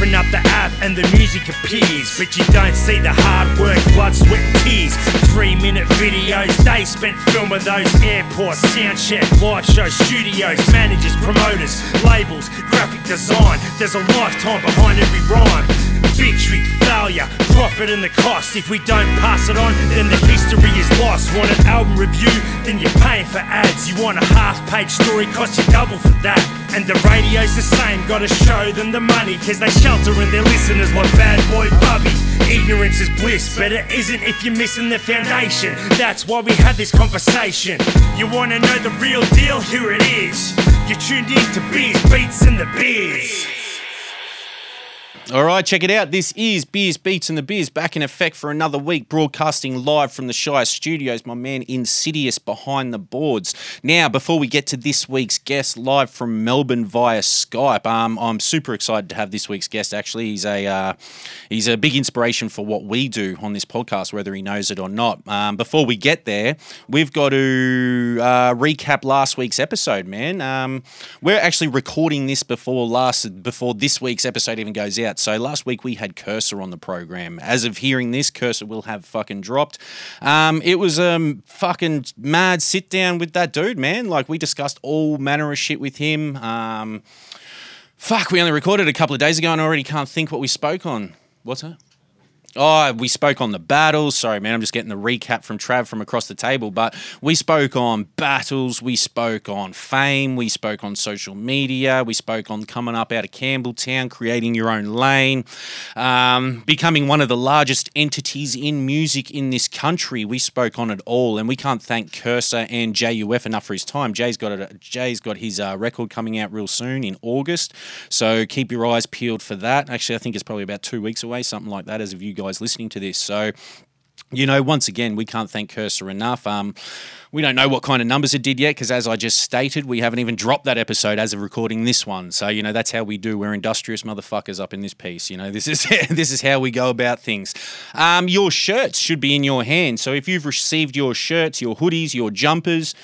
Open up the app and the music appears, but you don't see the hard work, blood, sweat, tears. Three minute videos, they spent filming those airports, sound check, live show studios, managers, promoters, labels, graphic design. There's a lifetime behind every rhyme. Victory, failure, profit and the cost. If we don't pass it on, then the history is lost. Want an album review? Then you're paying for ads. You want a half page story? Cost you double for that. And the radio's the same, gotta show them the money. Cause they sheltering their listeners like bad boy Bubby. Ignorance is bliss, but it isn't if you're missing the foundation. That's why we had this conversation. You wanna know the real deal? Here it is. You're tuned in to Beers, Beats, and the Biz. All right, check it out. This is Beers, Beats, and the Biz back in effect for another week, broadcasting live from the Shire Studios. My man Insidious behind the boards. Now, before we get to this week's guest, live from Melbourne via Skype, um, I'm super excited to have this week's guest. Actually, he's a uh, he's a big inspiration for what we do on this podcast, whether he knows it or not. Um, before we get there, we've got to uh, recap last week's episode. Man, um, we're actually recording this before last before this week's episode even goes out. So last week we had Kerser on the program. As of hearing this, Kerser will have fucking dropped. Um, it was a fucking mad sit down with that dude, man. Like we discussed all manner of shit with him. Um, fuck, we only recorded a couple of days ago and I already can't think what we spoke on. What's that? Oh, we spoke on the battles. Sorry, man, I'm just getting the recap from Trav from across the table. But we spoke on battles, we spoke on fame, we spoke on social media, we spoke on coming up out of Campbelltown, creating your own lane, um, becoming one of the largest entities in music in this country. We spoke on it all, and we can't thank Kerser and JUF enough for his time. Jay's got it. Jay's got his uh, record coming out real soon in August, so keep your eyes peeled for that. Actually, I think it's probably about two weeks away, something like that, as of you guys listening to this. So, you know, once again, we can't thank Kerser enough. Um, we don't know what kind of numbers it did yet because, as I just stated, we haven't even dropped that episode as of recording this one. So, you know, that's how we do. We're industrious motherfuckers up in this piece. You know, this is this is how we go about things. Um, your shirts should be in your hand. So, if you've received your shirts, your hoodies, your jumpers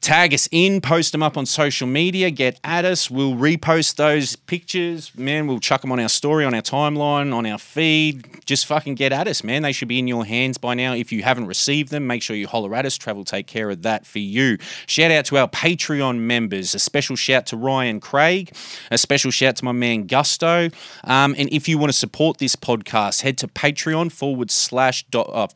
tag us in, post them up on social media, get at us. We'll repost those pictures, man. We'll chuck them on our story, on our timeline, on our feed. Just fucking get at us, man. They should be in your hands by now. If you haven't received them, make sure you holler at us. Travel take care of that for you. Shout out to our Patreon members. A special shout to Ryan Craig. A special shout to my man Gusto. Um, and if you want to support this podcast, head to Patreon forward slash dot, uh,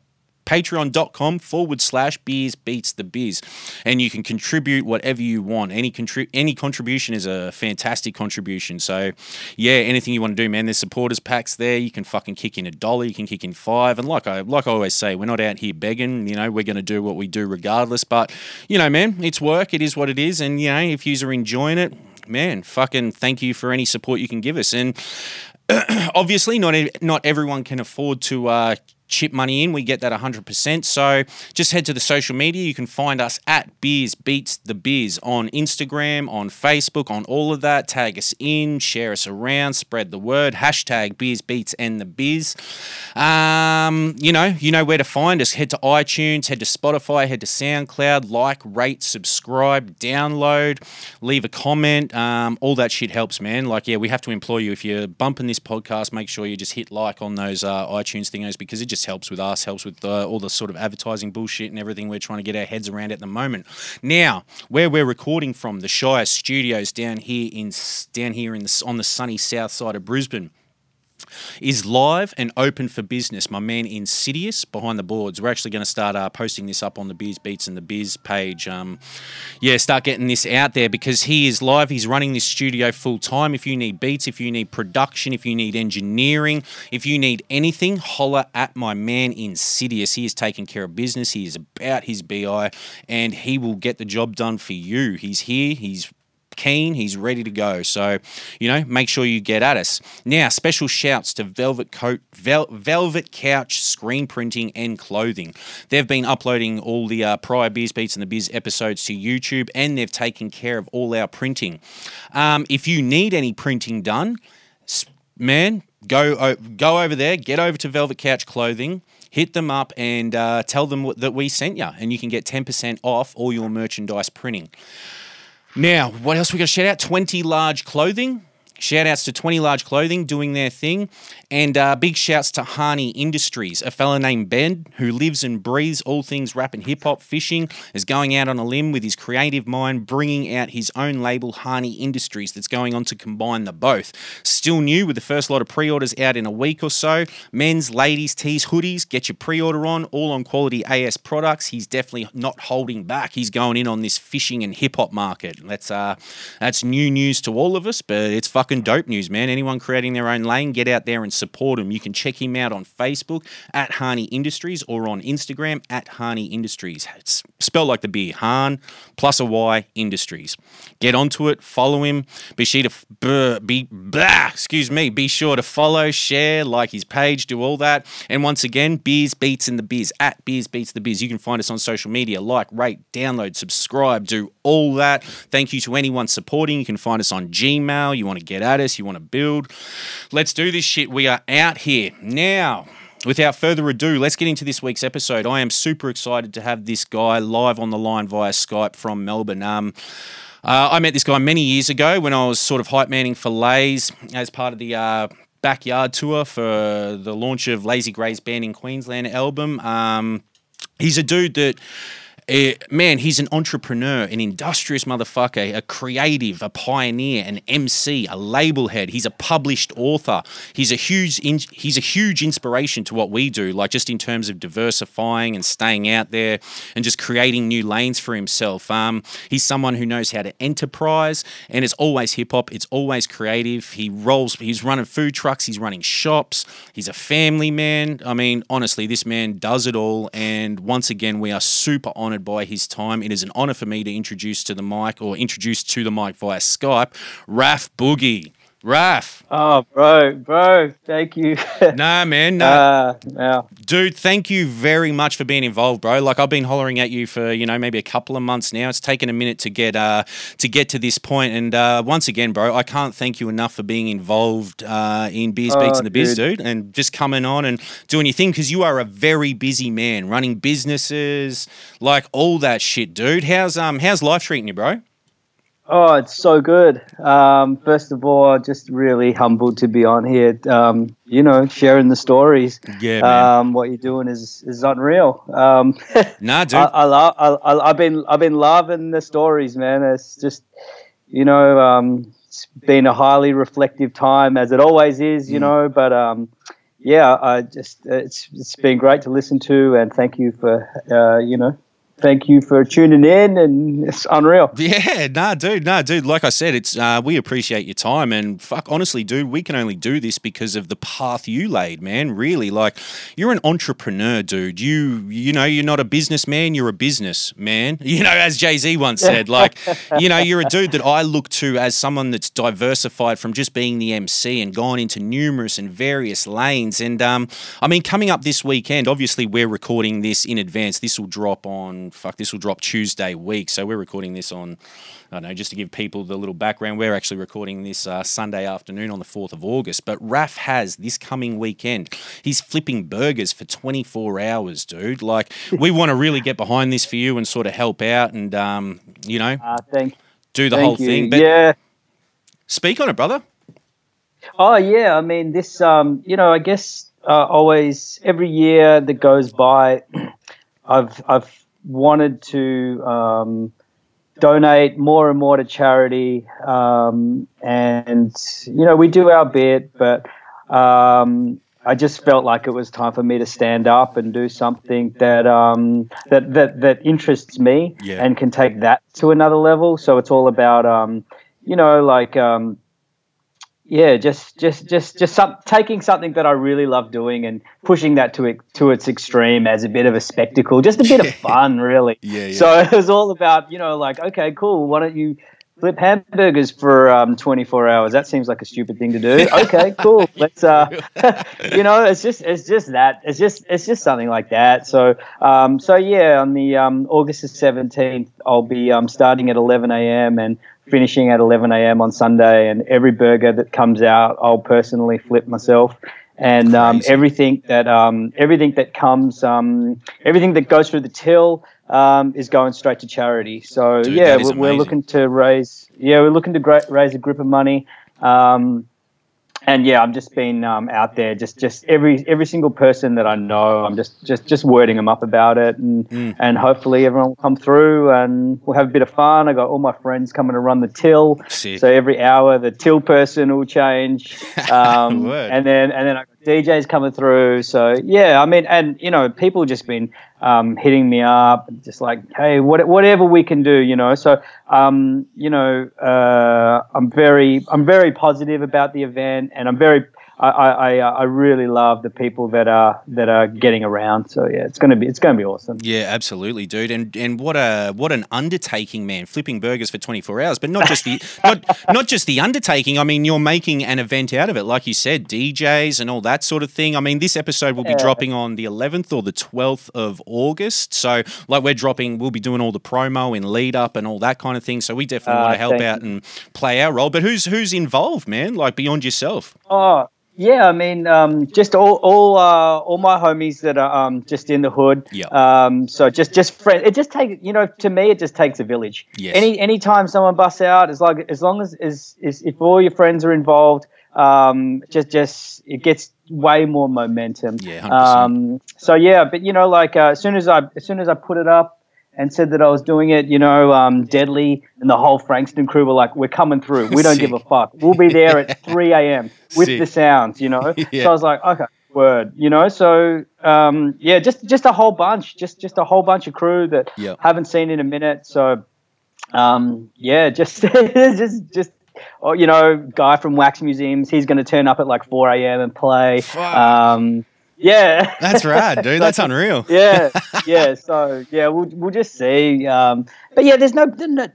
patreon.com forward slash beers beats the biz. And you can contribute whatever you want. Any contri- any contribution is a fantastic contribution. So yeah anything you want to do man there's supporters packs there. You can fucking kick in a dollar you can kick in five. And like I like I always say we're not out here begging you know we're going to do what we do regardless. But you know man it's work it is what it is. And you know if you are enjoying it man fucking thank you for any support you can give us. And obviously not not everyone can afford to uh, chip money in, we get that 100%. So just head to the social media. You can find us at Beers Beats the Biz on Instagram, on Facebook, on all of that. Tag us in, share us around, spread the word. Hashtag Beers Beats and the Biz. Um, you know, you know where to find us. Head to iTunes, head to Spotify, head to SoundCloud, like, rate, subscribe, download, leave a comment. Um, all that shit helps, man. Like, yeah, we have to employ you. If you're bumping this podcast, make sure you just hit like on those uh, iTunes thingos because it just just helps with us, helps with uh, all the sort of advertising bullshit and everything we're trying to get our heads around at the moment. Now, where we're recording from, the Shire Studios down here in down here in the on the sunny south side of Brisbane is live and open for business. My man Insidious behind the boards. We're actually going to start uh, posting this up on the Biz Beats and the Biz page. Um, yeah, start getting this out there because he is live. He's running this studio full time. If you need beats, if you need production, if you need engineering, if you need anything, holler at my man Insidious. He is taking care of business. He is about his BI and he will get the job done for you. He's here. He's keen, he's ready to go. So, you know, make sure you get at us. Now, special shouts to Velvet Coat, Vel- Velvet Couch Screen Printing and Clothing. They've been uploading all the uh, prior Beers Beats and the Biz episodes to YouTube, and they've taken care of all our printing. Um, if you need any printing done, man, go go over there, get over to Velvet Couch Clothing hit them up and uh, tell them that we sent you, and you can get 10% off all your merchandise printing. Now, what else we got to shout out? 20 large clothing. Shout outs to 20 Large Clothing doing their thing. And uh, big shouts to Hahny Industries, a fella named Ben who lives and breathes all things rap and hip hop fishing, is going out on a limb with his creative mind, bringing out his own label, Hahny Industries, that's going on to combine the both. Still new with the first lot of pre orders out in a week or so. Men's, ladies, tees, hoodies, get your pre order on, all on quality AS products. He's definitely not holding back. He's going in on this fishing and hip hop market. That's, uh, that's new news to all of us, but it's fucking fucking dope news, man. Anyone creating their own lane, get out there and support him. You can check him out on Facebook at Hahny Industries or on Instagram at Hahny Industries. It's spelled like the beer, Hahn plus a Y Industries. Get onto it, follow him. Be sure to be blah, excuse me. Be sure to follow, share, like his page, do all that. And once again, Beers Beats and the Biz at Beers Beats the Biz. You can find us on social media. Like, rate, download, subscribe, do all that. Thank you to anyone supporting. You can find us on Gmail. You want to get at us, you want to build. Let's do this shit. We are out here. Now, without further ado, let's get into this week's episode. I am super excited to have this guy live on the line via Skype from Melbourne. Um, uh, I met this guy many years ago when I was sort of hype manning for Lays as part of the uh, backyard tour for the launch of Lazy Grey's Banned in Queensland album. Um, he's a dude that uh, man, he's an entrepreneur, an industrious motherfucker, a creative, a pioneer, an MC, a label head. He's a published author. He's a huge in, he's a huge inspiration to what we do, like just in terms of diversifying and staying out there and just creating new lanes for himself. Um, he's someone who knows how to enterprise, and it's always hip hop. It's always creative. He rolls. He's running food trucks. He's running shops. He's a family man. I mean, honestly, this man does it all. And once again, we are super honored honoured by his time. It is an honour for me to introduce to the mic or introduce to the mic via Skype, Raph Boogie. Raph. Oh, bro, bro, thank you. nah, man, no. Uh, yeah. Dude, thank you very much for being involved, bro. Like I've been hollering at you for, you know, maybe a couple of months now. It's taken a minute to get uh to get to this point. And uh once again, bro, I can't thank you enough for being involved uh in Beers Beats oh, and the Biz, dude, and just coming on and doing your thing because you are a very busy man, running businesses, like all that shit, dude. How's um how's life treating you, bro? Oh, it's so good. Um, first of all, just really humbled to be on here. Um, you know, sharing the stories. Yeah, man. Um, what you're doing is is unreal. Um, nah, dude. I, I, love. I, have been I've been loving the stories, man. It's just, you know, um, it's been a highly reflective time as it always is. You mm. know, but um, yeah, I just it's it's been great to listen to, and thank you for uh, you know thank you for tuning in and it's unreal. Yeah nah dude nah dude like i said it's uh, we appreciate your time and fuck honestly dude we can only do this because of the path you laid man really like you're an entrepreneur dude you you know you're not a businessman you're a business man you know as jay-z once said like you know you're a dude that i look to as someone that's diversified from just being the mc and gone into numerous and various lanes and um i mean coming up this weekend obviously we're recording this in advance this will drop on fuck, this will drop Tuesday week. So we're recording this on, I don't know, just to give people the little background, we're actually recording this uh, Sunday afternoon on the 4th of August. But Raph has this coming weekend, he's flipping burgers for 24 hours, dude. Like, we want to really get behind this for you and sort of help out and, um, you know, uh, thank, do the whole you. thing. But yeah. Speak on it, brother. Oh, yeah. I mean, this, um, you know, I guess uh, always every year that goes by, I've, I've, wanted to um, donate more and more to charity, um, and you know we do our bit, but um, I just felt like it was time for me to stand up and do something that um, that that that interests me yeah. and can take that to another level. So it's all about um, you know like um, yeah, just just just just some, taking something that I really love doing and pushing that to it to its extreme as a bit of a spectacle, just a bit of fun, really. Yeah, yeah. So it was all about you know like okay, cool. Why don't you flip hamburgers for um, 24 hours? That seems like a stupid thing to do. Okay, cool. Let's uh, you know, it's just it's just that it's just it's just something like that. So um, so yeah, on the um, August the 17th, I'll be um, starting at 11 a.m. and finishing at 11 a.m. on Sunday, and every burger that comes out, I'll personally flip myself. And um, everything that um, everything that comes, um, everything that goes through the till um, is going straight to charity. So Dude, yeah, we're, we're, looking to raise yeah we're looking to gra- raise a group of money Um, and yeah, I've just been um, out there, just just every every single person that I know, I'm just just just wording them up about it, and Mm. and hopefully everyone will come through and we'll have a bit of fun. I got all my friends coming to run the till, Sick. so every hour the till person will change, um, and then and then I DJs coming through. So yeah, I mean, and you know, people just been um, hitting me up, just like, hey, what, whatever we can do, you know. So um, you know, uh, I'm very I'm very positive about the event, and I'm very I, I, I, uh, really love the people that are that are getting around. So yeah, it's gonna be it's gonna be awesome. Yeah, absolutely, dude. And and what a what an undertaking, man. Flipping burgers for 24 hours, but not just the not not just the undertaking. I mean, you're making an event out of it, like you said, DJs and all that sort of thing. I mean, this episode will be Yeah. dropping on the 11th or the 12th of August. So, like, we're dropping, we'll be doing all the promo and lead up and all that kind of thing. So, we definitely Ah, want to help out and play our role. But who's who's involved, man? Like beyond yourself? Oh yeah, I mean, um, just all all uh, all my homies that are um, just in the hood. Yeah. Um, so just just friend. It just takes you know to me it just takes a village. Yes. Any anytime someone busts out, as like as long as is is if all your friends are involved, um, just just it gets way more momentum. Yeah, 100%. Um, so yeah, but you know, like uh, as soon as I as soon as I put it up. And said that I was doing it, you know, um, Deadly and the whole Frankston crew were like, "We're coming through. We don't give a fuck. We'll be there at 3 a.m. with Sick. the sounds, you know." Yeah. So I was like, "Okay, word," you know. So um, yeah, just just a whole bunch, just just a whole bunch of crew that Yep. haven't seen in a minute. So um, yeah, just just just. Oh, you know, guy from Wax Museums, he's going to turn up at like 4 a.m. and play. Yeah, That's rad, dude. That's unreal. yeah, yeah. So yeah, we'll we'll just see. Um, but yeah, there's no,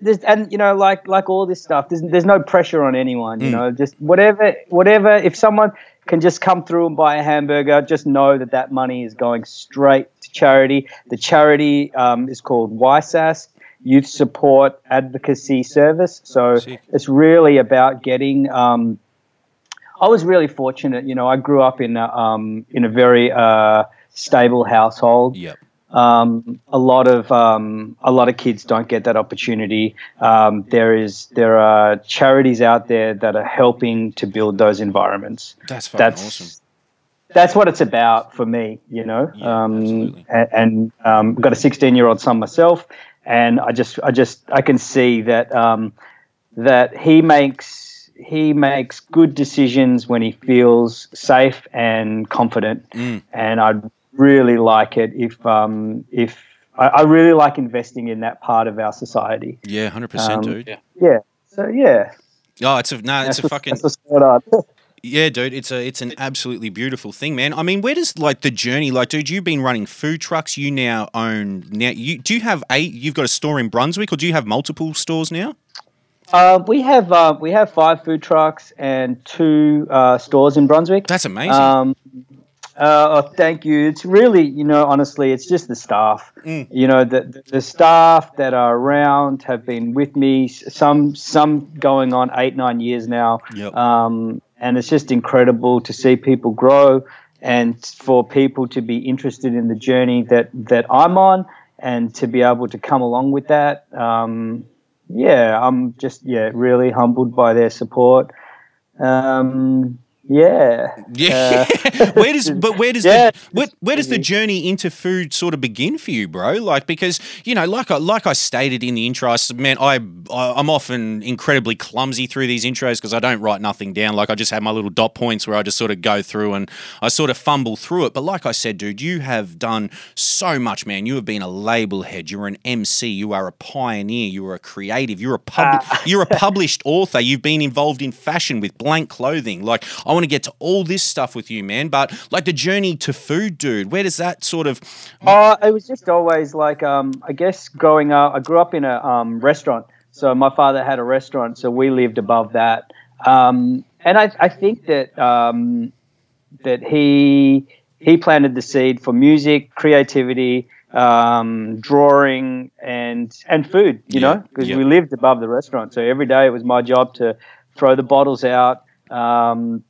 there's and you know, like like all this stuff, there's there's no pressure on anyone. You Mm. know, just whatever whatever. If someone can just come through and buy a hamburger, just know that that money is going straight to charity. The charity um, is called YSAS. Youth Support Advocacy Service. So Sick. it's really about getting. Um, I was really fortunate. You know, I grew up in a, um, in a very uh, stable household. Yep. Um, a lot of um, a lot of kids don't get that opportunity. Um, there is there are charities out there that are helping to build those environments. That's That's awesome. that's what it's about for me. You know, Yeah, um, absolutely. and, and um, I've got a 16 year old son myself, and I just I just I can see that um, that he makes he makes good decisions when he feels safe and confident, Mm. and I'd really like it if um, if I, I really like investing in that part of our society. Yeah, 100%, Um, dude. Yeah. So yeah, Oh, it's a no, it's that's a what's- fucking that's what's going on. yeah, dude. It's a it's an absolutely beautiful thing, man. I mean, where does like the journey, like, dude? You've been running food trucks. You now own now. You do you have eight? You've got a store in Brunswick, or do you have multiple stores now? Uh, we have uh, we have five food trucks and two uh, stores in Brunswick. That's amazing. Um, uh, oh, thank you. It's really, you know, honestly, it's just the staff. Mm. You know, the, the the staff that are around have been with me. Some some going on eight nine years now. Yep. Um, and it's just incredible to see people grow and for people to be interested in the journey that that I'm on and to be able to come along with that. Um, yeah, I'm just yeah really humbled by their support. Um, yeah. Yeah. Uh, where does but where does Yeah. the where, where does the mm-hmm. journey into food sort of begin for you, bro? Like because you know, like I like I stated in the intro, I man, I, I I'm often incredibly clumsy through these intros because I don't write nothing down. Like I just have my little dot points where I just sort of go through and I sort of fumble through it. But like I said, dude, you have done so much, man. You have been a label head. You're an MC. You are a pioneer. You are a creative. You're a pub. Ah. you're a published author. You've been involved in fashion with blank clothing. Like I want to get to all this stuff with you, man. But like the journey to food, dude. Where does that sort of? Uh, it was just always like um, I guess growing up. I grew up in a um, restaurant, so my father had a restaurant, so we lived above that. Um, and I, I think that um, that he he planted the seed for music, creativity, um, drawing, and and food. You Yeah, know, because yeah. we lived above the restaurant, so every day it was my job to throw the bottles out. Um,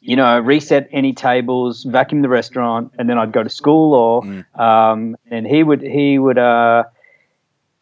you know, reset any tables, vacuum the restaurant, and then I'd go to school. Or Mm. um, and he would he would uh,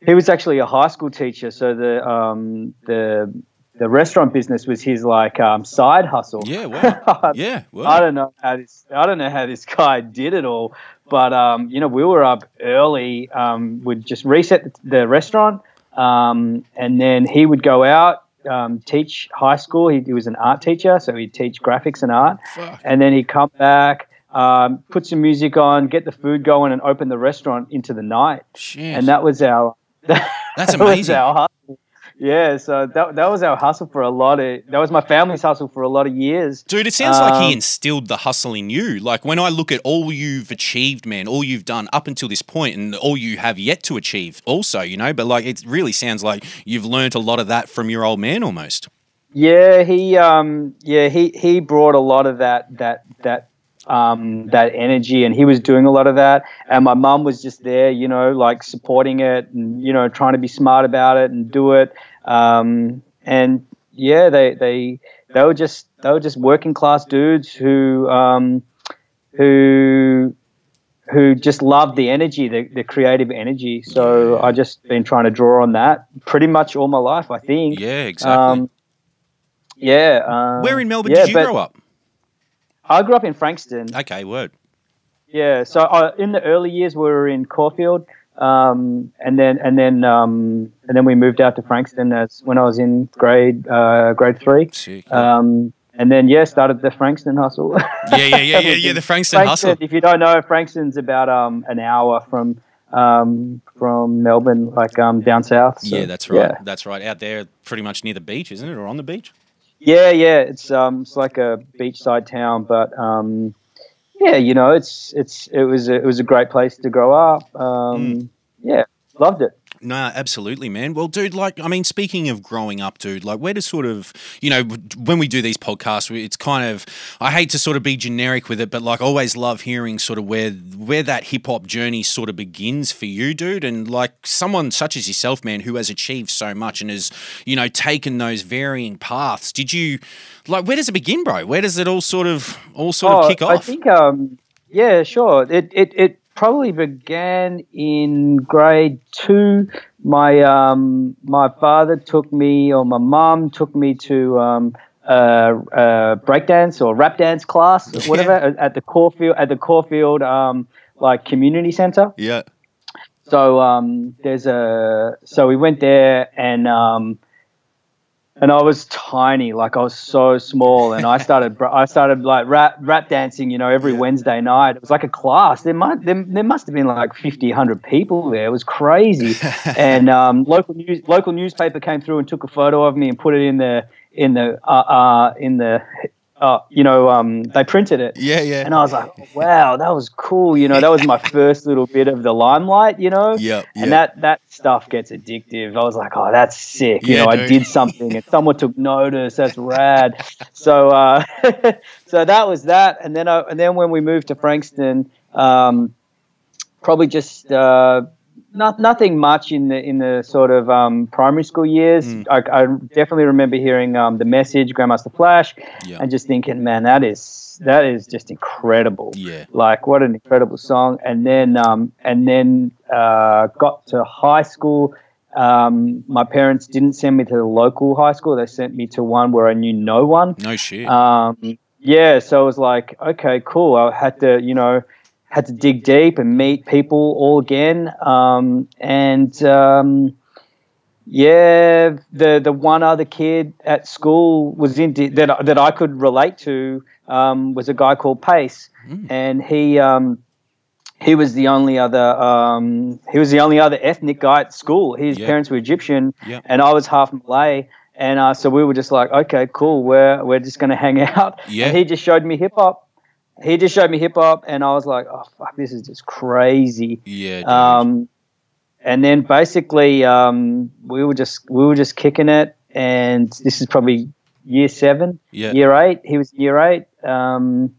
he was actually a high school teacher, so the um, the the restaurant business was his like um, side hustle. Yeah, wow. yeah, wow. I don't know how this. I don't know how this guy did it all, but um, you know, we were up early. Um, we'd just reset the, the restaurant, um, and then he would go out, um, teach high school. He, he, was an art teacher, so he'd teach graphics and art, Fuck. and then he'd come back. Um, put some music on, get the food going, and open the restaurant into the night. Shit. And that was our. That's that was amazing. our hustle. Yeah, so that, that was our hustle for a lot of. That was my family's hustle for a lot of years. Dude, it sounds like he Um, instilled the hustle in you. Like when I look at all you've achieved, man, all you've done up until this point and all you have yet to achieve also, you know, but like it really sounds like you've learnt a lot of that from your old man almost. Yeah, he um yeah, he he brought a lot of that that that um that energy and he was doing a lot of that and my mum was just there, you know, like supporting it and you know trying to be smart about it and do it. Um and yeah, they they they were just they were just working class dudes who um who who just loved the energy, the, the creative energy. So Yeah. I just been trying to draw on that pretty much all my life, I think. Yeah, exactly. Um, yeah. Um, Where in Melbourne yeah, did you but grow up? I grew up in Frankston. Okay, word. Yeah. So uh, in the early years, we were in Caulfield, um, and then and then um, and then we moved out to Frankston as when I was in grade uh, grade three. Sick. Um, and then yeah, started the Frankston hustle. yeah, yeah, yeah, yeah, yeah. The Frankston hustle. If you don't know, Frankston's about um, an hour from um, from Melbourne, like um, down south. So, yeah, that's right. Yeah. That's right. Out there, pretty much near the beach, isn't it, or on the beach? Yeah, yeah, it's um, it's like a beachside town, but um, yeah, you know, it's it's it was a, it was a great place to grow up. Um, Mm. Yeah, loved it. No, absolutely, man. Well, dude, like, I mean, speaking of growing up, dude, like, where does sort of, you know, when we do these podcasts, it's kind of, I hate to sort of be generic with it, but like, always love hearing sort of where where that hip hop journey sort of begins for you, dude. And like, someone such as yourself, man, who has achieved so much and has, you know, taken those varying paths. Did you, like, where does it begin, bro? Where does it all sort of, all sort of kick off? Oh, I think, um, yeah, sure. It, it, it probably began in grade two. My um, my father took me, or my mom took me to um, uh, uh, breakdance or rap dance class, or whatever, at- at the Caulfield at the Caulfield um, like community center. yeah. So um, there's a so we went there and um, and I was tiny, like I was so small, and I started I started like rap rap dancing, you know, every Wednesday night. It was like a class. There might there, there must have been like 50, 100 people there. It was crazy. and um, local news local newspaper came through and took a photo of me and put it in the in the uh, uh, in the uh, you know um, they printed it. Yeah, yeah. And I was like, wow, that was cool. You know, that was my first little bit of the limelight, you know? Yep, And that, that stuff gets addictive. I was like, oh, that's sick. You Yeah, know, dude. I did something and someone took notice. That's rad. so, uh, so that was that. And then, I, and then when we moved to Frankston, um, probably just, uh, not, nothing much in the in the sort of um, primary school years. Mm. I, I definitely remember hearing um, the message, Grandmaster Flash, Yeah. and just thinking, man, that is that is just incredible. Yeah. Like what an incredible song. And then um, and then uh, got to high school. Um, my parents didn't send me to the local high school. They sent me to one where I knew no one. No shit. Um, yeah, so it was like, okay, cool. I had to, you know, had to dig deep and meet people all again. Um, and um, yeah, the the one other kid at school was in that that I could relate to um, was a guy called Pace, Mm. and he. Um, he was the only other um, he was the only other ethnic guy at school. His Yeah. parents were Egyptian, Yeah. and I was half Malay. And uh, so we were just like, okay, cool. We're we're just gonna hang out. Yeah. And he just showed me hip hop. He just showed me hip hop, and I was like, oh fuck, this is just crazy. yeah. Dude. Um, and then basically, um, we were just we were just kicking it, and this is probably year seven, yeah. year eight. He was year eight. Um,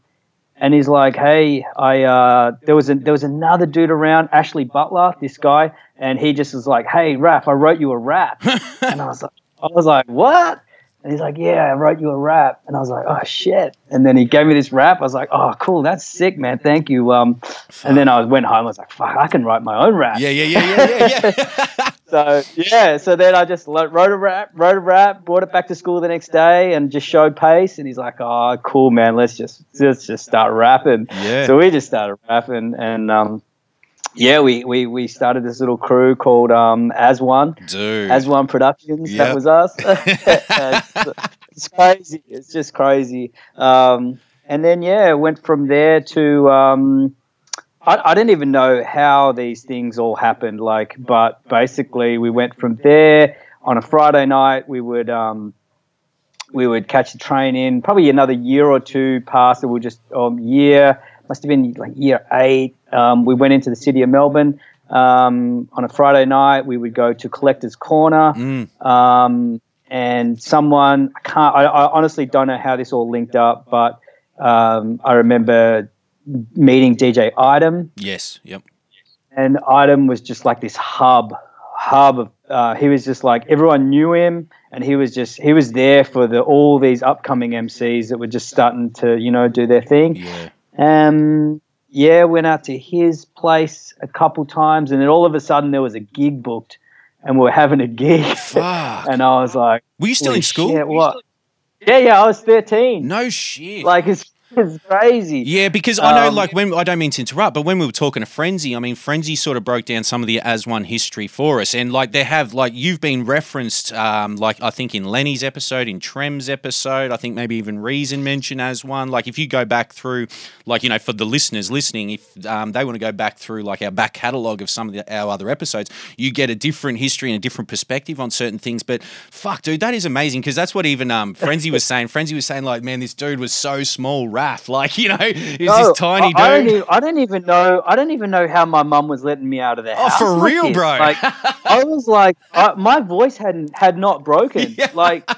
and he's like, "Hey, I uh, there was a, there was another dude around, Ashley Butler, this guy, and he just was like, "Hey, Raph, I wrote you a rap," and I was like, "I was like, what?" And he's like, "Yeah, I wrote you a rap," and I was like, "Oh shit!" And then he gave me this rap. I was like, "Oh, cool, that's sick, man. Thank you." Um, and then I went home. I was like, "Fuck, I can write my own rap." Yeah, yeah, yeah, yeah, yeah, yeah. so yeah, so then I just wrote a rap, wrote a rap, brought it back to school the next day, and just showed pace. And he's like, "Oh, cool, man. Let's just let's just start rapping." Yeah. So we just started rapping, and um, yeah, we, we we started this little crew called um, Azwan, Dude. Azwan Productions. Yep. That was us. And it's crazy. It's just crazy. Um, and then yeah, went from there to. Um, I, I didn't even know how these things all happened. Like, but basically, we went from there on a Friday night. We would um, we would catch a train in. Probably another year or two past. It would just um, year must have been like year eight. Um, we went into the city of Melbourne um, on a Friday night. We would go to Collector's Corner. Mm. Um, and someone I can't. I, I honestly don't know how this all linked up, but um, I remember meeting DJ Item, Yes. Yep. and Item was just like this hub, hub of. Uh, he was just like everyone knew him, and he was just he was there for the all these upcoming MCs that were just starting to you know do their thing. Yeah. Um, yeah, went out to his place a couple times, and then all of a sudden there was a gig booked, and we were having a gig, Fuck. and I was like, Were you still in school? shit, what? Yeah, yeah, I was thirteen. No shit. Like it's, it's crazy. Yeah, because I know, Um, like, when I don't mean to interrupt, but when we were talking to Frenzy, I mean, Frenzy sort of broke down some of the Azwan history for us, and like, they have, like, you've been referenced, um, like, I think in Lenny's episode, in Trem's episode, I think maybe even Reason mentioned Azwan. Like, if you go back through, like, you know, for the listeners listening, if um, they want to go back through, like, our back catalogue of some of the, our other episodes, you get a different history and a different perspective on certain things. But fuck, dude, that is amazing because that's what even um, Frenzy was saying. Frenzy was saying, like, man, this dude was so small, Raph, like, you know, he was No, this tiny I, I don't dude. even, I don't even know. I don't even know how my mum was letting me out of the house. Oh, for real, this. bro. Like I was like, I, my voice hadn't had not broken. Yeah. Like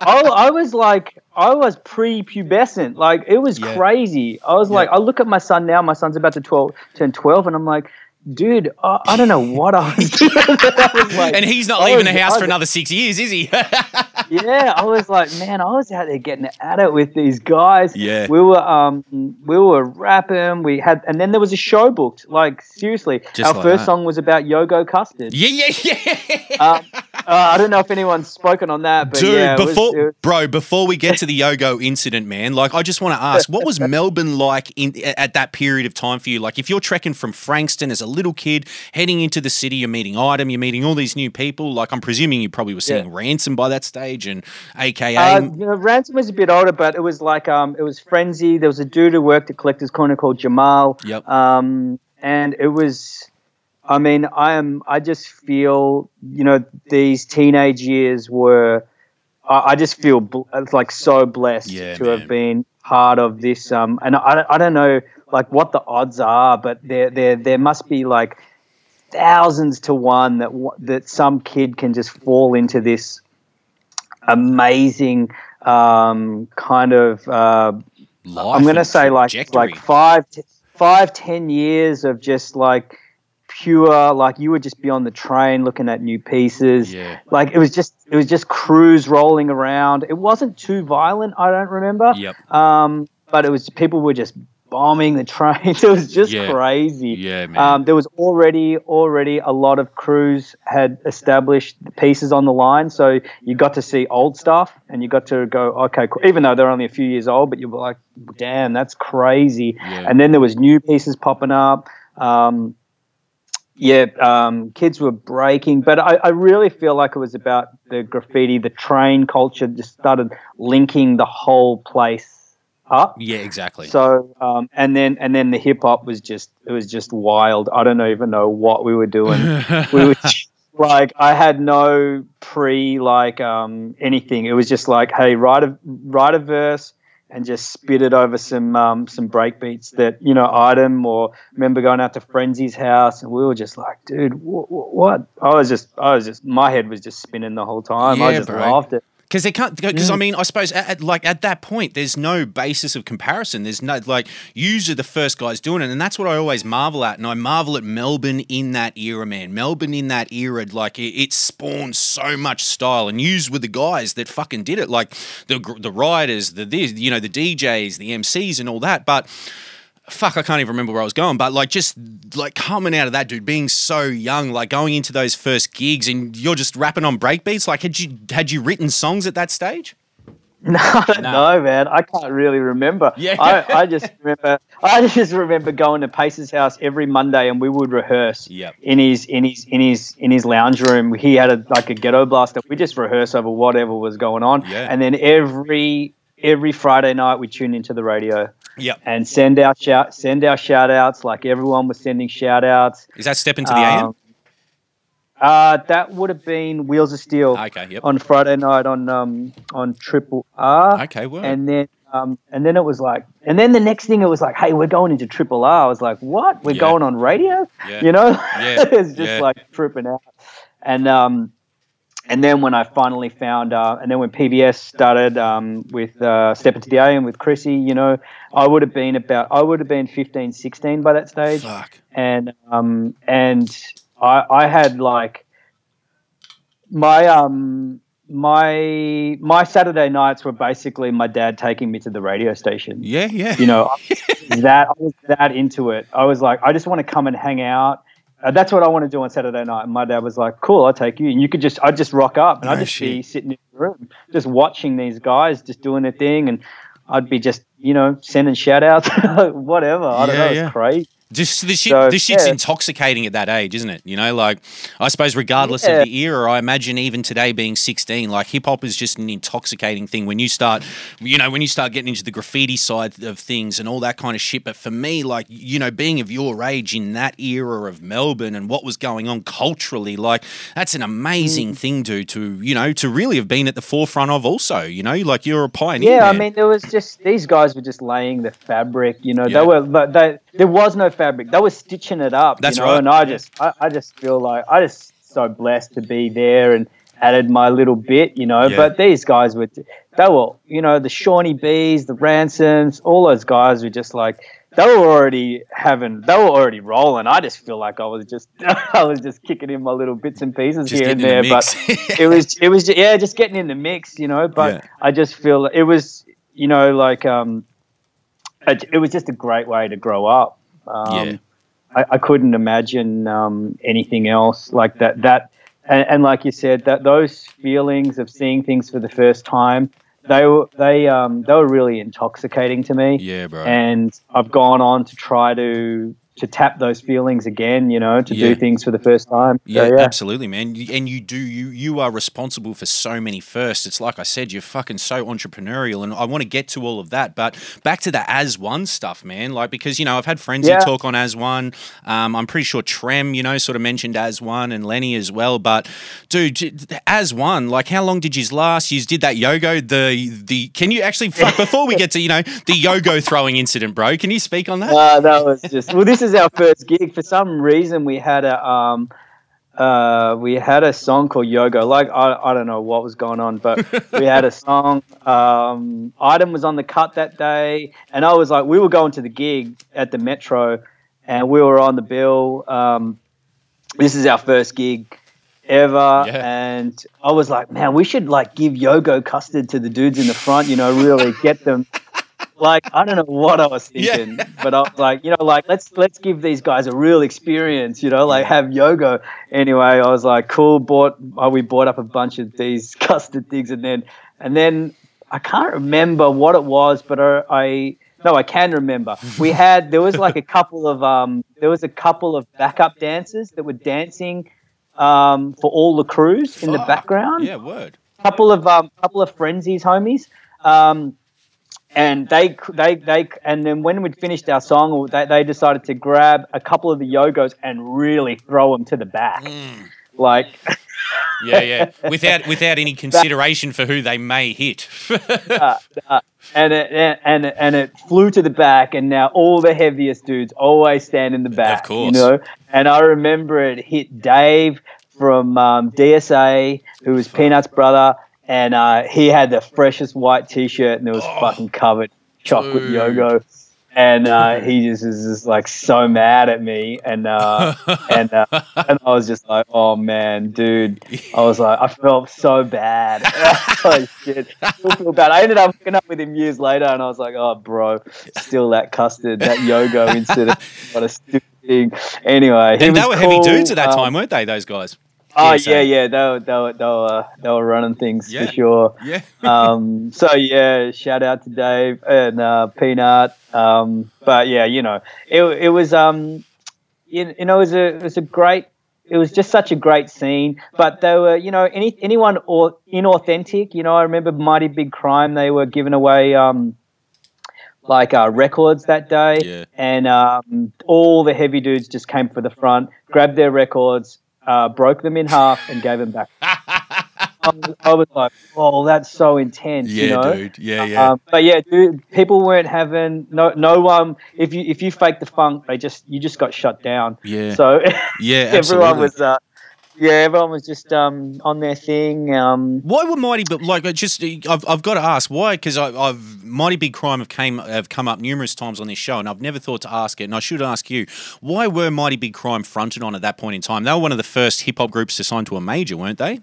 I, I was like, I was pre-pubescent. Like it was Yeah. crazy. I was like, I look at my son now. My son's about to 12, turn twelve, and I'm like. Dude, I, I don't know what I was doing. I was like- and he's not I leaving was- the house for another six years, is he? yeah, I was like, man, I was out there getting at it with these guys. Yeah. we were um we were rapping. We had, and then there was a show booked. Like seriously, Just our like first that. song was about Yogo Custard. yeah, yeah, yeah. Um, uh, I don't know if anyone's spoken on that, but Dude, yeah, it was- before was- bro, before we get to the Yogo incident, man, like I just want to ask, what was Melbourne like in at that period of time for you? Like, if you're trekking from Frankston as a little kid, heading into the city, you're meeting Item, you're meeting all these new people. Like, I'm presuming you probably were seeing Ransom by that stage, and AKA, Uh, you know, Ransom was a bit older, but it was like um, it was frenzy. There was a dude who worked at Collector's Corner called Jamal. Yep. Um, and it was, I mean, I am. I just feel, you know, these teenage years were. I, I just feel bl- like so blessed Yeah, to man. have been part of this. Um, and I, I don't know like what the odds are, but there there there must be like thousands to one that that some kid can just fall into this amazing um, kind of uh, life I'm going to say like like five t- five ten years of just like pure like you would just be on the train looking at new pieces Yeah. like it was just it was just crews rolling around it wasn't too violent I don't remember Yep. um, but it was people were just bombing the trains it was just Yeah. crazy Yeah, man. um, there was already already a lot of crews had established pieces on the line, so you got to see old stuff, and you got to go, okay, cool. even though they're only a few years old, but you were like, damn, that's crazy. Yeah. And then there was new pieces popping up. Um, yeah, um, kids were breaking, but I, I really feel like it was about the graffiti, the train culture just started linking the whole place up. yeah, exactly. So um, and then and then the hip hop was just it was just wild. I don't even know what we were doing. we were like I had no pre like um, anything. It was just like hey write a write a verse and just spit it over some um, some break beats that you know item or remember going out to Frenzy's house and we were just like dude wh- wh- what I was just I was just my head was just spinning the whole time. I just bro. laughed at Because they can't. Because I mean, I suppose at, at- like at that point, there's no basis of comparison. There's no like yous are the first guys doing it, and that's what I always marvel at. And I marvel at Melbourne in that era, man. Melbourne in that era, like it, it spawned so much style, and yous were the guys that fucking did it. Like the the riders, the this, you know, the DJs, the MCs, and all that. But fuck, I can't even remember where I was going, but like just like coming out of that, dude, being so young, like going into those first gigs, and you're just rapping on breakbeats. Like, had you had you written songs at that stage? No, no, man, I can't really remember. Yeah. I, I just remember. I just remember going to Pace's house every Monday, and we would rehearse. Yep. In his in his in his in his lounge room, he had a like a ghetto blaster. We just rehearse over whatever was going on, Yeah. and then every every Friday night we tune into the radio Yep. and send out shout send our shout outs like everyone was sending shout outs. Is that step into the AM? Um, uh, that would have been Wheels of Steel Okay. Yep. on Friday night on um on Triple R. Okay. Well. And then um and then it was like and then the next thing it was like, hey, we're going into Triple R. I was like, what? We're Yeah. going on radio? Yeah. You know? Yeah. it's just Yeah. like tripping out. And um and then when I finally found, uh, and then when PBS started um, with uh, Step Into the A and with Chrissy, you know, I would have been about, I would have been 15, 16 by that stage Fuck. and um and I I had like my um my my Saturday nights were basically my dad taking me to the radio station. Yeah. Yeah. You know, that I was that into it. I was like, I just want to come and hang out. Uh, that's what I want to do on Saturday night. And my dad was like, "Cool, I'll take you." And you could just, I'd just rock up, and No I'd just be sitting in the room, just watching these guys just doing their thing, and I'd be just, you know, sending shout outs, whatever. I don't Yeah, know, it's yeah. crazy. Just this shit. So, this shit's yeah. intoxicating at that age, isn't it? You know, like I suppose regardless Yeah. of the era, I imagine even today being sixteen, like hip hop is just an intoxicating thing when you start, you know, when you start getting into the graffiti side of things and all that kind of shit. But for me, like you know, being of your age in that era of Melbourne and what was going on culturally, like that's an amazing Mm. thing to to you know to really have been at the forefront of. Also, you know, like you're a pioneer. Yeah, I mean, there was just these guys were just laying the fabric. You know, Yeah. they were but they there was no fabric. They were stitching it up. That's you know, right, And I just I, I just feel like I just so blessed to be there and added my little bit. You know, Yeah. but these guys were they were you know the Shawnee Bees, the Ransoms, all those guys were just like. They were already having, they were already rolling. I just feel like I was just, I was just kicking in my little bits and pieces just here and there. the But it was it was yeah just getting in the mix you know but Yeah. i just feel it was you know like um it, it was just a great way to grow up um Yeah. I, I couldn't imagine um anything else like that that and, and like you said that those feelings of seeing things for the first time they were they um they were really intoxicating to me yeah, bro. and I've gone on to try to to tap those feelings again, you know, to Yeah. do things for the first time. So, Yeah, yeah. absolutely, man. And you do you you are responsible for so many firsts. It's like I said, you're fucking so entrepreneurial, and I want to get to all of that. But back to the Azwan stuff, man. Like because you know I've had friends Yeah. who talk on Azwan. Um, I'm pretty sure Trem, you know, sort of mentioned Azwan, and Lenny as well. But dude, Azwan, like how long did you last? You did that yogo. The the can you actually fuck before we get to you know the yogo throwing incident, bro? Can you speak on that? Uh, that was just well. This is our first gig. For some reason, we had a um, uh, we had a song called Yogo. Like I, I don't know what was going on, but we had a song. Um, Item was on the cut that day, and I was like, we were going to the gig at the Metro, and we were on the bill. Um, this is our first gig ever, Yeah. and I was like, man, we should like give Yogo custard to the dudes in the front. You know, really get them like I don't know what I was Yeah. thinking, but I was like, you know, like let's let's give these guys a real experience, you know, like have yogo. Anyway, I was like, cool. Bought uh, we bought up a bunch of these custard things, and then and then I can't remember what it was, but I, I no, I can remember. We had there was like a couple of um there was a couple of backup dancers that were dancing um for all the crews in the background Yeah, word. couple of um, couple of frenzies homies um, and they they they and then when we'd finished our song they, they decided to grab a couple of the yogos and really throw them to the back Mm. like Yeah, yeah. Without without any consideration for who they may hit. uh, uh, and it and and it flew to the back and now all the heaviest dudes always stand in the back Of course. you know and i remember it hit dave from um, dsa who was peanuts brother and uh, he had the freshest white t-shirt and it was Oh. fucking covered chocolate Dude. yogo and uh, he just was just like so mad at me, and uh, and uh, and I was just like, oh man, dude, I was like, I felt so bad. oh shit, I still feel bad. I ended up hooking up with him years later, and I was like, oh bro, still that custard, that yogo incident, what a stupid thing. Anyway, And they were heavy dudes at that Um, time, weren't they? Those guys. Oh yeah, yeah, they were they were they were, uh, they were running things Yeah. for sure. Yeah. um, so yeah, shout out to Dave and uh, Peanut. Um, but yeah, you know, it it was um, you, you know, it was a it was a great. It was just such a great scene, but they were, you know, any anyone or inauthentic. You know, I remember Mighty Big Crime. They were giving away um, like uh, records that day, Yeah. and um, all the heavy dudes just came for the front, grabbed their records, uh, broke them in half, and gave them back. I was, I was like, "Oh, that's so intense," Yeah, you know. dude. Yeah, yeah. Um, but yeah, dude, people weren't having no no one. If you if you faked the funk, they just you just got shut down. yeah. So yeah. everyone was uh, yeah, everyone was just um on their thing. Um, Why were Mighty, but like, just I've, I've got to ask why because I've Mighty Big Crime have came have come up numerous times on this show, and I've never thought to ask it, and I should ask you why were Mighty Big Crime fronted on at that point in time? They were one of the first hip hop groups to sign to a major, weren't they?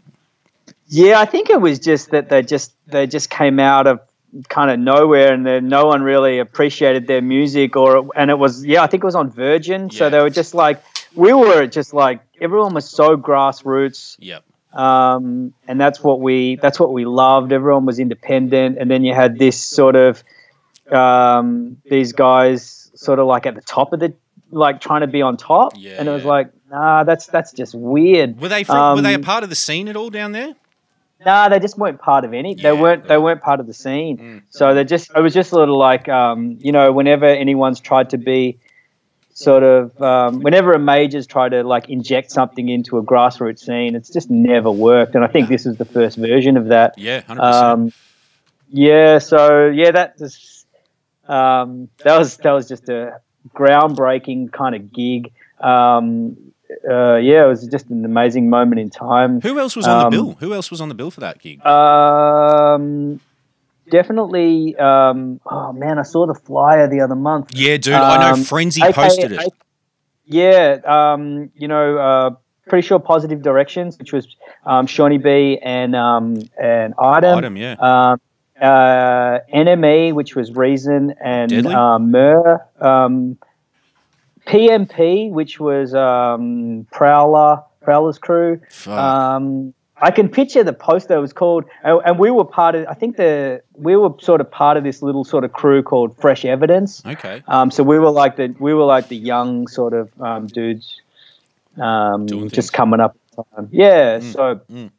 yeah, I think it was just that they just they just came out of kind of nowhere, and then no one really appreciated their music, or and it was yeah, I think it was on Virgin, so they were just like we were just like everyone was so grassroots. Yep. um, and that's what we that's what we loved. Everyone was independent, and then you had this sort of um, these guys sort of like at the top of the like trying to be on top, Yeah, and it was like nah, that's that's just weird. Were they from, were they a Um, part of the scene at all down there? Nah, they just weren't part of any. Yeah, they weren't. They weren't part of the scene. Mm. So they just. It was just a little like, um, you know, whenever anyone's tried to be, sort of, um, whenever a major's tried to like inject something into a grassroots scene, it's just never worked. And I think this is the first version of that. Yeah, hundred percent. Um, yeah. So yeah, that was um, that was that was just a groundbreaking kind of gig. Um, uh, yeah, it was just an amazing moment in time. Who else was on the um, bill? Who else was on the bill for that gig? Um, definitely. Um, oh man, I saw the flyer the other month. yeah, dude, I know um, Frenzy posted it. Yeah, um, you know, uh, pretty sure Positive Directions, which was um, Shawnee B and um, and Item. Item, yeah. Um, uh, NME, which was Reason, and Deadly? um, Mur. Um, PMP, which was um, Prowler, Prowler's crew. Fuck. Um, I can picture the poster. It was called, and we were part of. I think the we were sort of part of this little sort of crew called Fresh Evidence. okay. Um, so we were like the we were like the young sort of um, dudes, um, just coming up. Yeah. Mm, So, mm.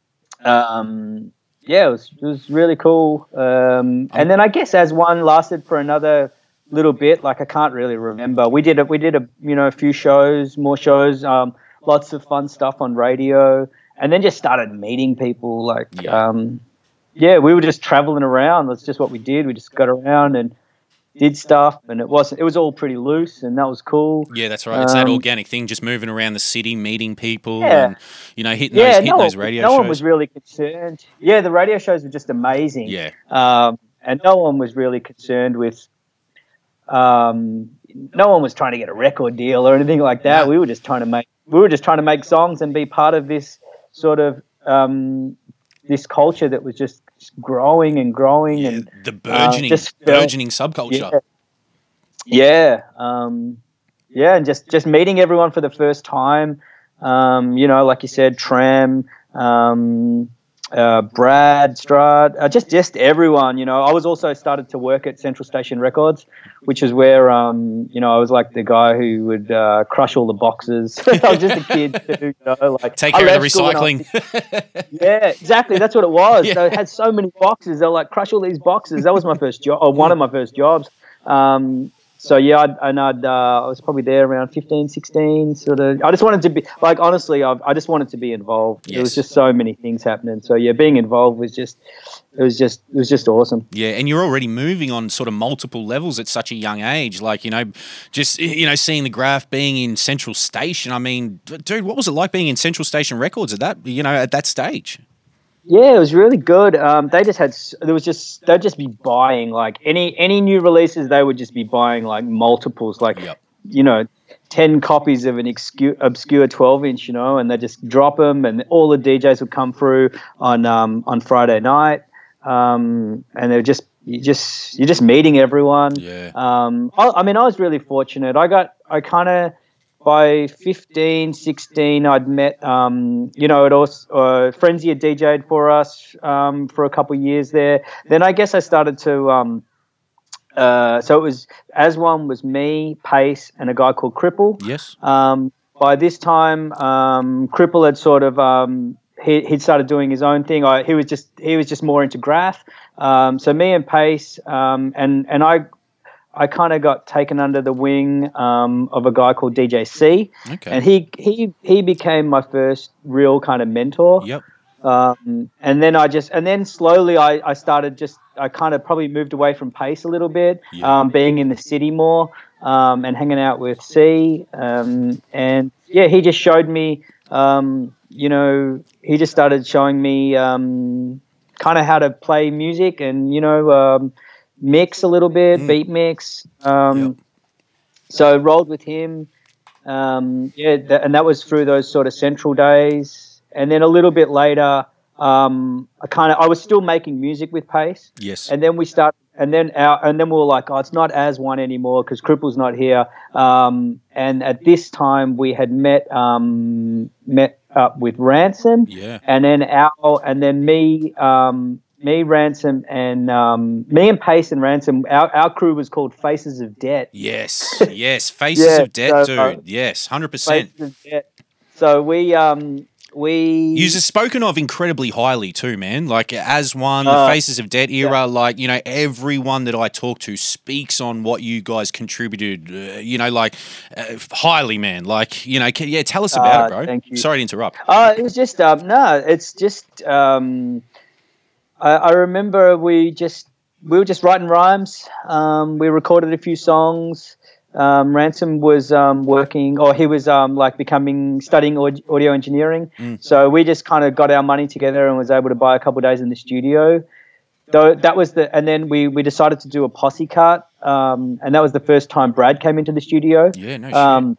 um, yeah, it was it was really cool. Um, and then I guess Azwan lasted for another little bit, like I can't really remember. We did a, we did a you know a few shows, more shows, um, lots of fun stuff on radio, and then just started meeting people. Like, Yeah. um, yeah, we were just traveling around. That's just what we did. We just got around and did stuff, and it wasn't. It was all pretty loose, and that was cool. Yeah, that's right. It's that Um, organic thing, just moving around the city, meeting people, Yeah. and you know, hitting Yeah, those, hitting no, those radio no shows. one was really concerned. Yeah, the radio shows were just amazing. yeah, um, and no one was really concerned with. Um, no one was trying to get a record deal or anything like that. No. We were just trying to make. We were just trying to make songs and be part of this sort of um, this culture that was just growing and growing yeah. and the burgeoning, just felt- burgeoning subculture. yeah, yeah, um, yeah, and just just meeting everyone for the first time. Um, you know, like you said, Tram, um, uh, Brad, Strad, uh, just just everyone. You know, I was also started to work at Central Station Records, which is where um, you know I was like the guy who would uh, crush all the boxes. I was just a kid too, you know, like Take care of the left school when I was recycling. yeah, exactly. That's what it was. Yeah. They had so many boxes. They're like, crush all these boxes. That was my first job, or one of my first jobs. Um, so yeah, I'd, and I'd, uh, I was probably there around 15, 16, sort of. I just wanted to be, like, honestly, I, I just wanted to be involved. There was just so many things happening. So yeah, being involved was just, it was just, it was just awesome. Yeah, and you're already moving on sort of multiple levels at such a young age. Like, you know, just, you know, seeing the graph being in Central Station. I mean, dude, what was it like being in Central Station Records at that, you know, at that stage? Yeah, it was really good. Um, they just had there was just they'd just be buying like any any new releases. They would just be buying like multiples, like Yep. you know, ten copies of an obscure, obscure twelve inch, you know, and they just drop them, and all the DJs would come through on um, on Friday night, um, and they're just you just you're just meeting everyone. Yeah. Um, I, I mean, I was really fortunate. I got, I kind of, by 15, 16, I'd met, um, you know, it also, uh, Frenzy had DJ'd for us um, for a couple of years there. Then I guess I started to, um, uh, so it was, Azwan was me, Pace, and a guy called Cripple. Yes. Um, by this time, um, Cripple had sort of um, he he'd started doing his own thing. I, he was just he was just more into graph. Um, so me and Pace um, and and I I kind of got taken under the wing um, of a guy called DJ C, Okay. and he he he became my first real kind of mentor. yep. Um, and then I just, and then slowly I, I started just, I kind of probably moved away from pace a little bit, Yeah. um, being in the city more, um, and hanging out with C. Um, and yeah, he just showed me, um, you know, he just started showing me, um, kind of how to play music and, you know, um, mix a little bit, Mm. beat mix. Um, Yep. so rolled with him. Um, yeah, th- and that was through those sort of central days. And then a little bit later, um, I kind of I was still making music with Pace, Yes. and then we started, and then our, and then we were like, oh, it's not Azwan anymore because Cripple's not here. Um, and at this time, we had met um, met up with Ransom, yeah. and then our and then me um me ransom and um me and pace and ransom our, our crew was called faces of debt Yes. Yes. Faces Yeah, of Debt, so, uh, dude. yes. Hundred percent. faces of debt so we um we You're spoken of incredibly highly too, man. Like Azwan, the Uh, Faces of Debt era, like you know, everyone that I talk to speaks on what you guys contributed. Uh, you know, like uh, highly, man. Like you know, can, yeah. Tell us about Uh, it, bro. thank you. Sorry to interrupt. Uh, it was just um, no, it's just um, I, I remember we just we were just writing rhymes. Um, we recorded a few songs. Um, Ransom was um, working, or he was um, like becoming studying audio engineering. Mm. So we just kind of got our money together and was able to buy a couple of days in the studio. Though that was the, and then we we decided to do a posse cut, um, and that was the first time Brad came into the studio. Yeah, no. Um,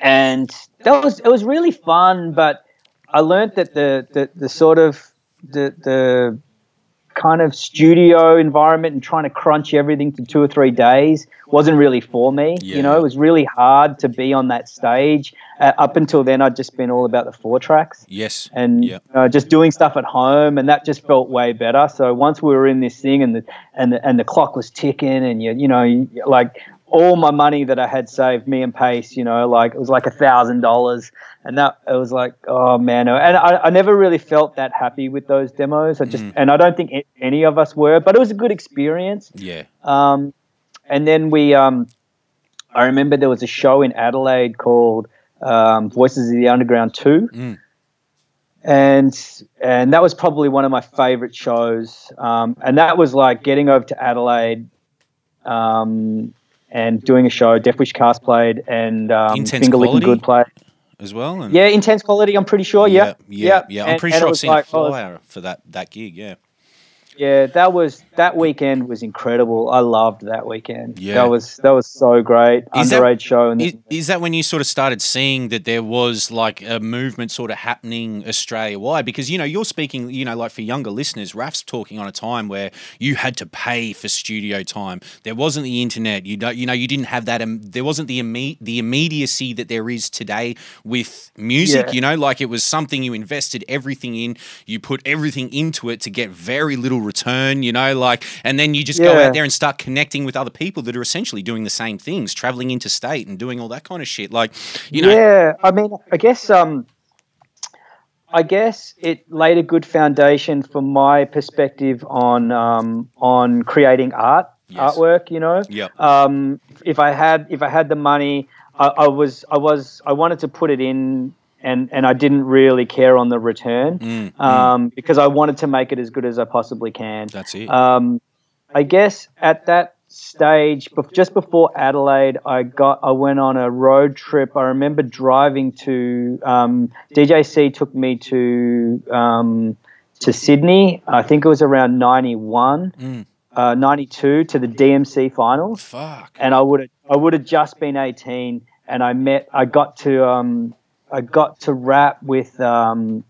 and that was it was really fun, but I learned that the the, the sort of the the kind of studio environment and trying to crunch everything to two or three days wasn't really for me. Yeah. You know, it was really hard to be on that stage. Uh, up until then, I'd just been all about the four tracks yes. and Yeah. uh, just doing stuff at home, and that just felt way better. So once we were in this thing, and the and the, and the clock was ticking, and you you know you, like all my money that I had saved, me and Pace, you know, like it was like a thousand dollars, and that it was like oh man, and I, I never really felt that happy with those demos. I just Mm. and I don't think any of us were, but it was a good experience. Yeah. Um, and then we, um, I remember there was a show in Adelaide called um, Voices of the Underground Two, Mm. and and that was probably one of my favorite shows. Um, and that was like getting over to Adelaide. Um, and doing a show, Def Wish Cast played, and um, Intense Finger Licking Good played. As well. And Yeah, intense quality. I'm pretty sure. Yeah, Yeah. Yeah. I'm And- pretty and it sure I've seen like, a oh, for that that gig. Yeah. Yeah, that was that weekend was incredible. I loved that weekend. Yeah. that was that was so great. Is that- show, and Is, is that when you sort of started seeing that there was like a movement sort of happening Australia wide? Because you know you're speaking, you know, like for younger listeners, Raph's talking on a time where you had to pay for studio time. There wasn't the internet. You don't, you know, you didn't have that. Um, there wasn't the imme- the immediacy that there is today with music. Yeah. You know, like it was something you invested everything in. You put everything into it to get very little return. You know, like, and then you just go out there and start connecting with other people that are essentially doing the same things, traveling interstate and doing all that kind of shit. Like, you know, yeah, I mean, I guess um, I guess it laid a good foundation for my perspective on um, on creating art, Yes. artwork. You know, Yep. um, if I had if I had the money, I, I was I was I wanted to put it in. And, and I didn't really care on the return Mm, mm, um, because I wanted to make it as good as I possibly can. that's it. Um, I guess at that stage, bef- just before Adelaide, I got I went on a road trip. I remember driving to um, DJC took me to um, to Sydney. I think it was around 91, Mm. uh, 92 to the DMC finals Fuck. and I would have I would have just been eighteen, and I met I got to um I got to rap with um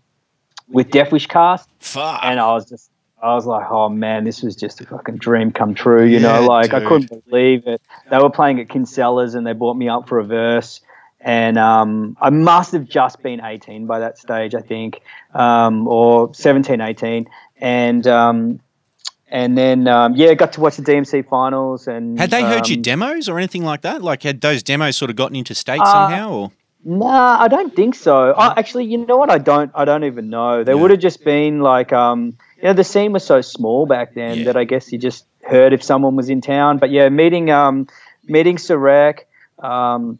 with Def Wish Cast, Fuck. and I was just I was like, oh man, this was just a fucking dream come true, you know, Yeah, like I couldn't believe it. They were playing at Kinsella's and they brought me up for a verse. And um, I must have just been 18 by that stage, I think, um, or 17, 18. And um, and then um, yeah, got to watch the DMC finals. And had they heard your um, demos or anything like that? Like, had those demos sort of gotten into state Uh, somehow? Or Nah, I don't think so. I, actually, you know what? I don't. I don't even know. There Yeah. would have just been like, um, you know, the scene was so small back then Yeah. that I guess you just heard if someone was in town. But yeah, meeting, um, meeting Sereck, um,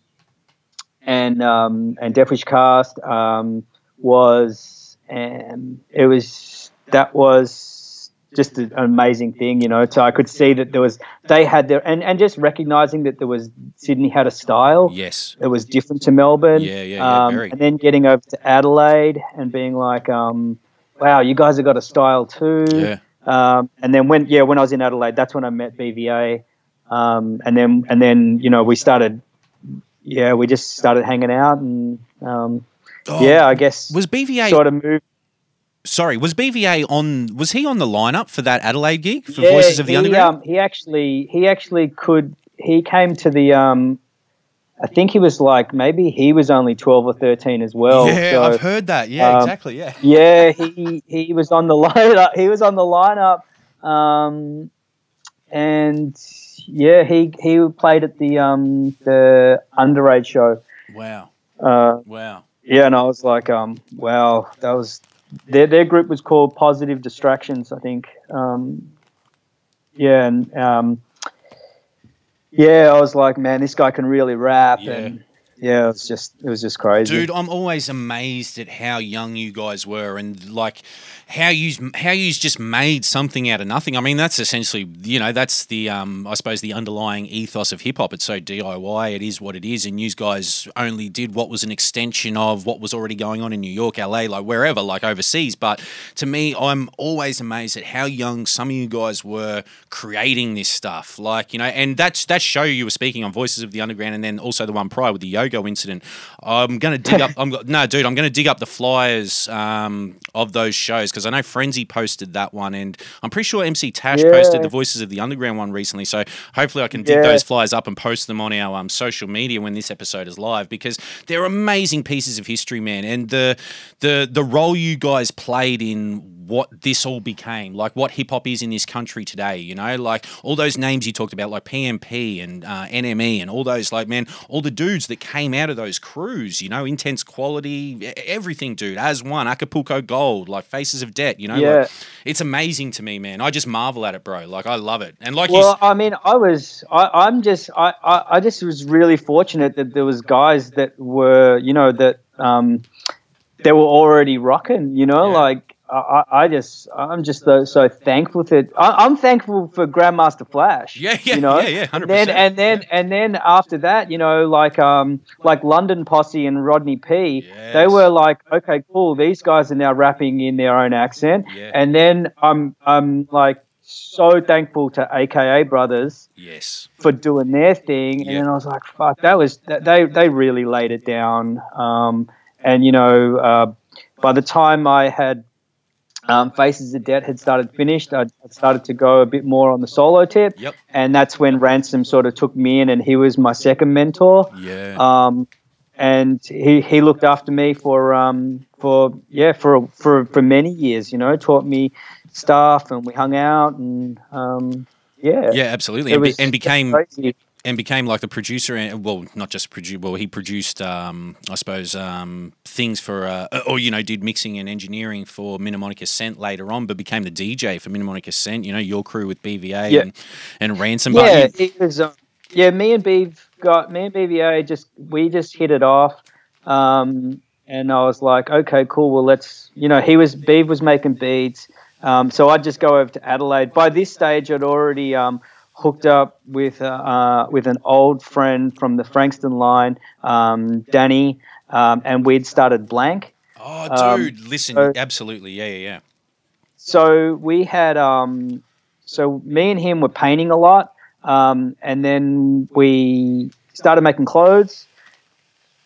and um, and Def Wish Cast um, was, and it was that was just an amazing thing, you know. So I could see that there was they had their and and just recognizing that there was Sydney had a style yes. it was different to Melbourne. Yeah, yeah, yeah, Um, very. and then getting over to Adelaide and being like, um, wow, you guys have got a style too. Yeah. Um, and then when yeah, when I was in Adelaide, that's when I met BVA. Um, and then and then you know we started, yeah, we just started hanging out and um, Oh, yeah, I guess Was BVA sort of moved. Sorry? Was BVA on? Was he on the lineup for that Adelaide gig for Yeah, Voices of the he, Underground? Um, he actually he actually could he came to the um, I think he was like maybe he was only twelve or thirteen as well. yeah, so- I've heard that. Yeah, um, exactly. Yeah. yeah, he he was on the lineup. He was on the lineup, um, and yeah, he he played at the um the underage show. Wow. Uh, Wow. yeah, and I was like, um, wow, that was their their group was called Positive Distractions, I think. Um, yeah, and um, yeah, I was like, man, this guy can really rap, Yeah. and yeah, it was just it was just crazy. Dude, I'm always amazed at how young you guys were, and like how you how you just made something out of nothing. I mean, that's essentially you know that's the um I suppose the underlying ethos of hip hop. It's so DIY. It is what it is, and you guys only did what was an extension of what was already going on in New York, LA, like wherever, like overseas. But to me, I'm always amazed at how young some of you guys were creating this stuff. Like you know, and that's that show you were speaking on, Voices of the Underground, and then also the one prior with the Yogo incident. I'm gonna dig up. I'm no, dude. I'm gonna dig up the flyers um, of those shows because I know Frenzy posted that one, and I'm pretty sure MC Tash Yeah. posted the Voices of the Underground one recently. So hopefully, I can dig Yeah. those flyers up and post them on our um, social media when this episode is live because they're amazing pieces of history, man. And the the the role you guys played in what this all became, like what hip hop is in this country today. You know, like all those names you talked about, like PMP and uh, NME and all those, like man, all the dudes that came out of those crews. You know, intense quality, everything, dude. Azwan, Acapulco Gold, like Faces of Debt. You know, Yeah. like, it's amazing to me, man. I just marvel at it, bro. Like I love it, and like you. Well, I mean, I was, I, I'm just, I, I, I just was really fortunate that there was guys that were, you know, that um, they were already rocking, you know, Yeah. like. I, I just, I'm just so, so thankful that I, I'm thankful for Grandmaster Flash. Yeah, yeah, you know? yeah, yeah, hundred And then, and then, and then after that, you know, like, um, like London Posse and Rodney P, they were like, okay, cool. These guys are now rapping in their own accent. Yeah. And then I'm, I'm like so thankful to AKA Brothers yes, for doing their thing. And then I was like, fuck, that was that, they they really laid it down. Um, and you know, uh, by the time I had um, Faces of Debt had started finished, I I started to go a bit more on the solo tip. Yep. And that's when Ransom sort of took me in, and he was my second mentor. yeah. Um, and he, he looked after me for um, for yeah for for for many years. You know, taught me stuff, and we hung out, and um, yeah, yeah, absolutely, and, was and became crazy. And became like the producer and well not just produce well he produced um i suppose um things for uh or you know did mixing and engineering for mnemonic ascent later on but became the dj for mnemonic ascent you know your crew with bva Yeah. and and ransom Yeah, but it was. Um, yeah, me and Bev got me and BVA just we just hit it off, um, and I was like, okay, cool. Well, let's you know he was Bev was making beats, um, so I'd just go over to Adelaide. By this stage, I'd already um, hooked up with uh, uh, with an old friend from the Frankston line, um, Danny, um, and we'd started Blank. oh um, dude listen so- absolutely yeah yeah yeah so we had um, so me and him were painting a lot, um, and then we started making clothes,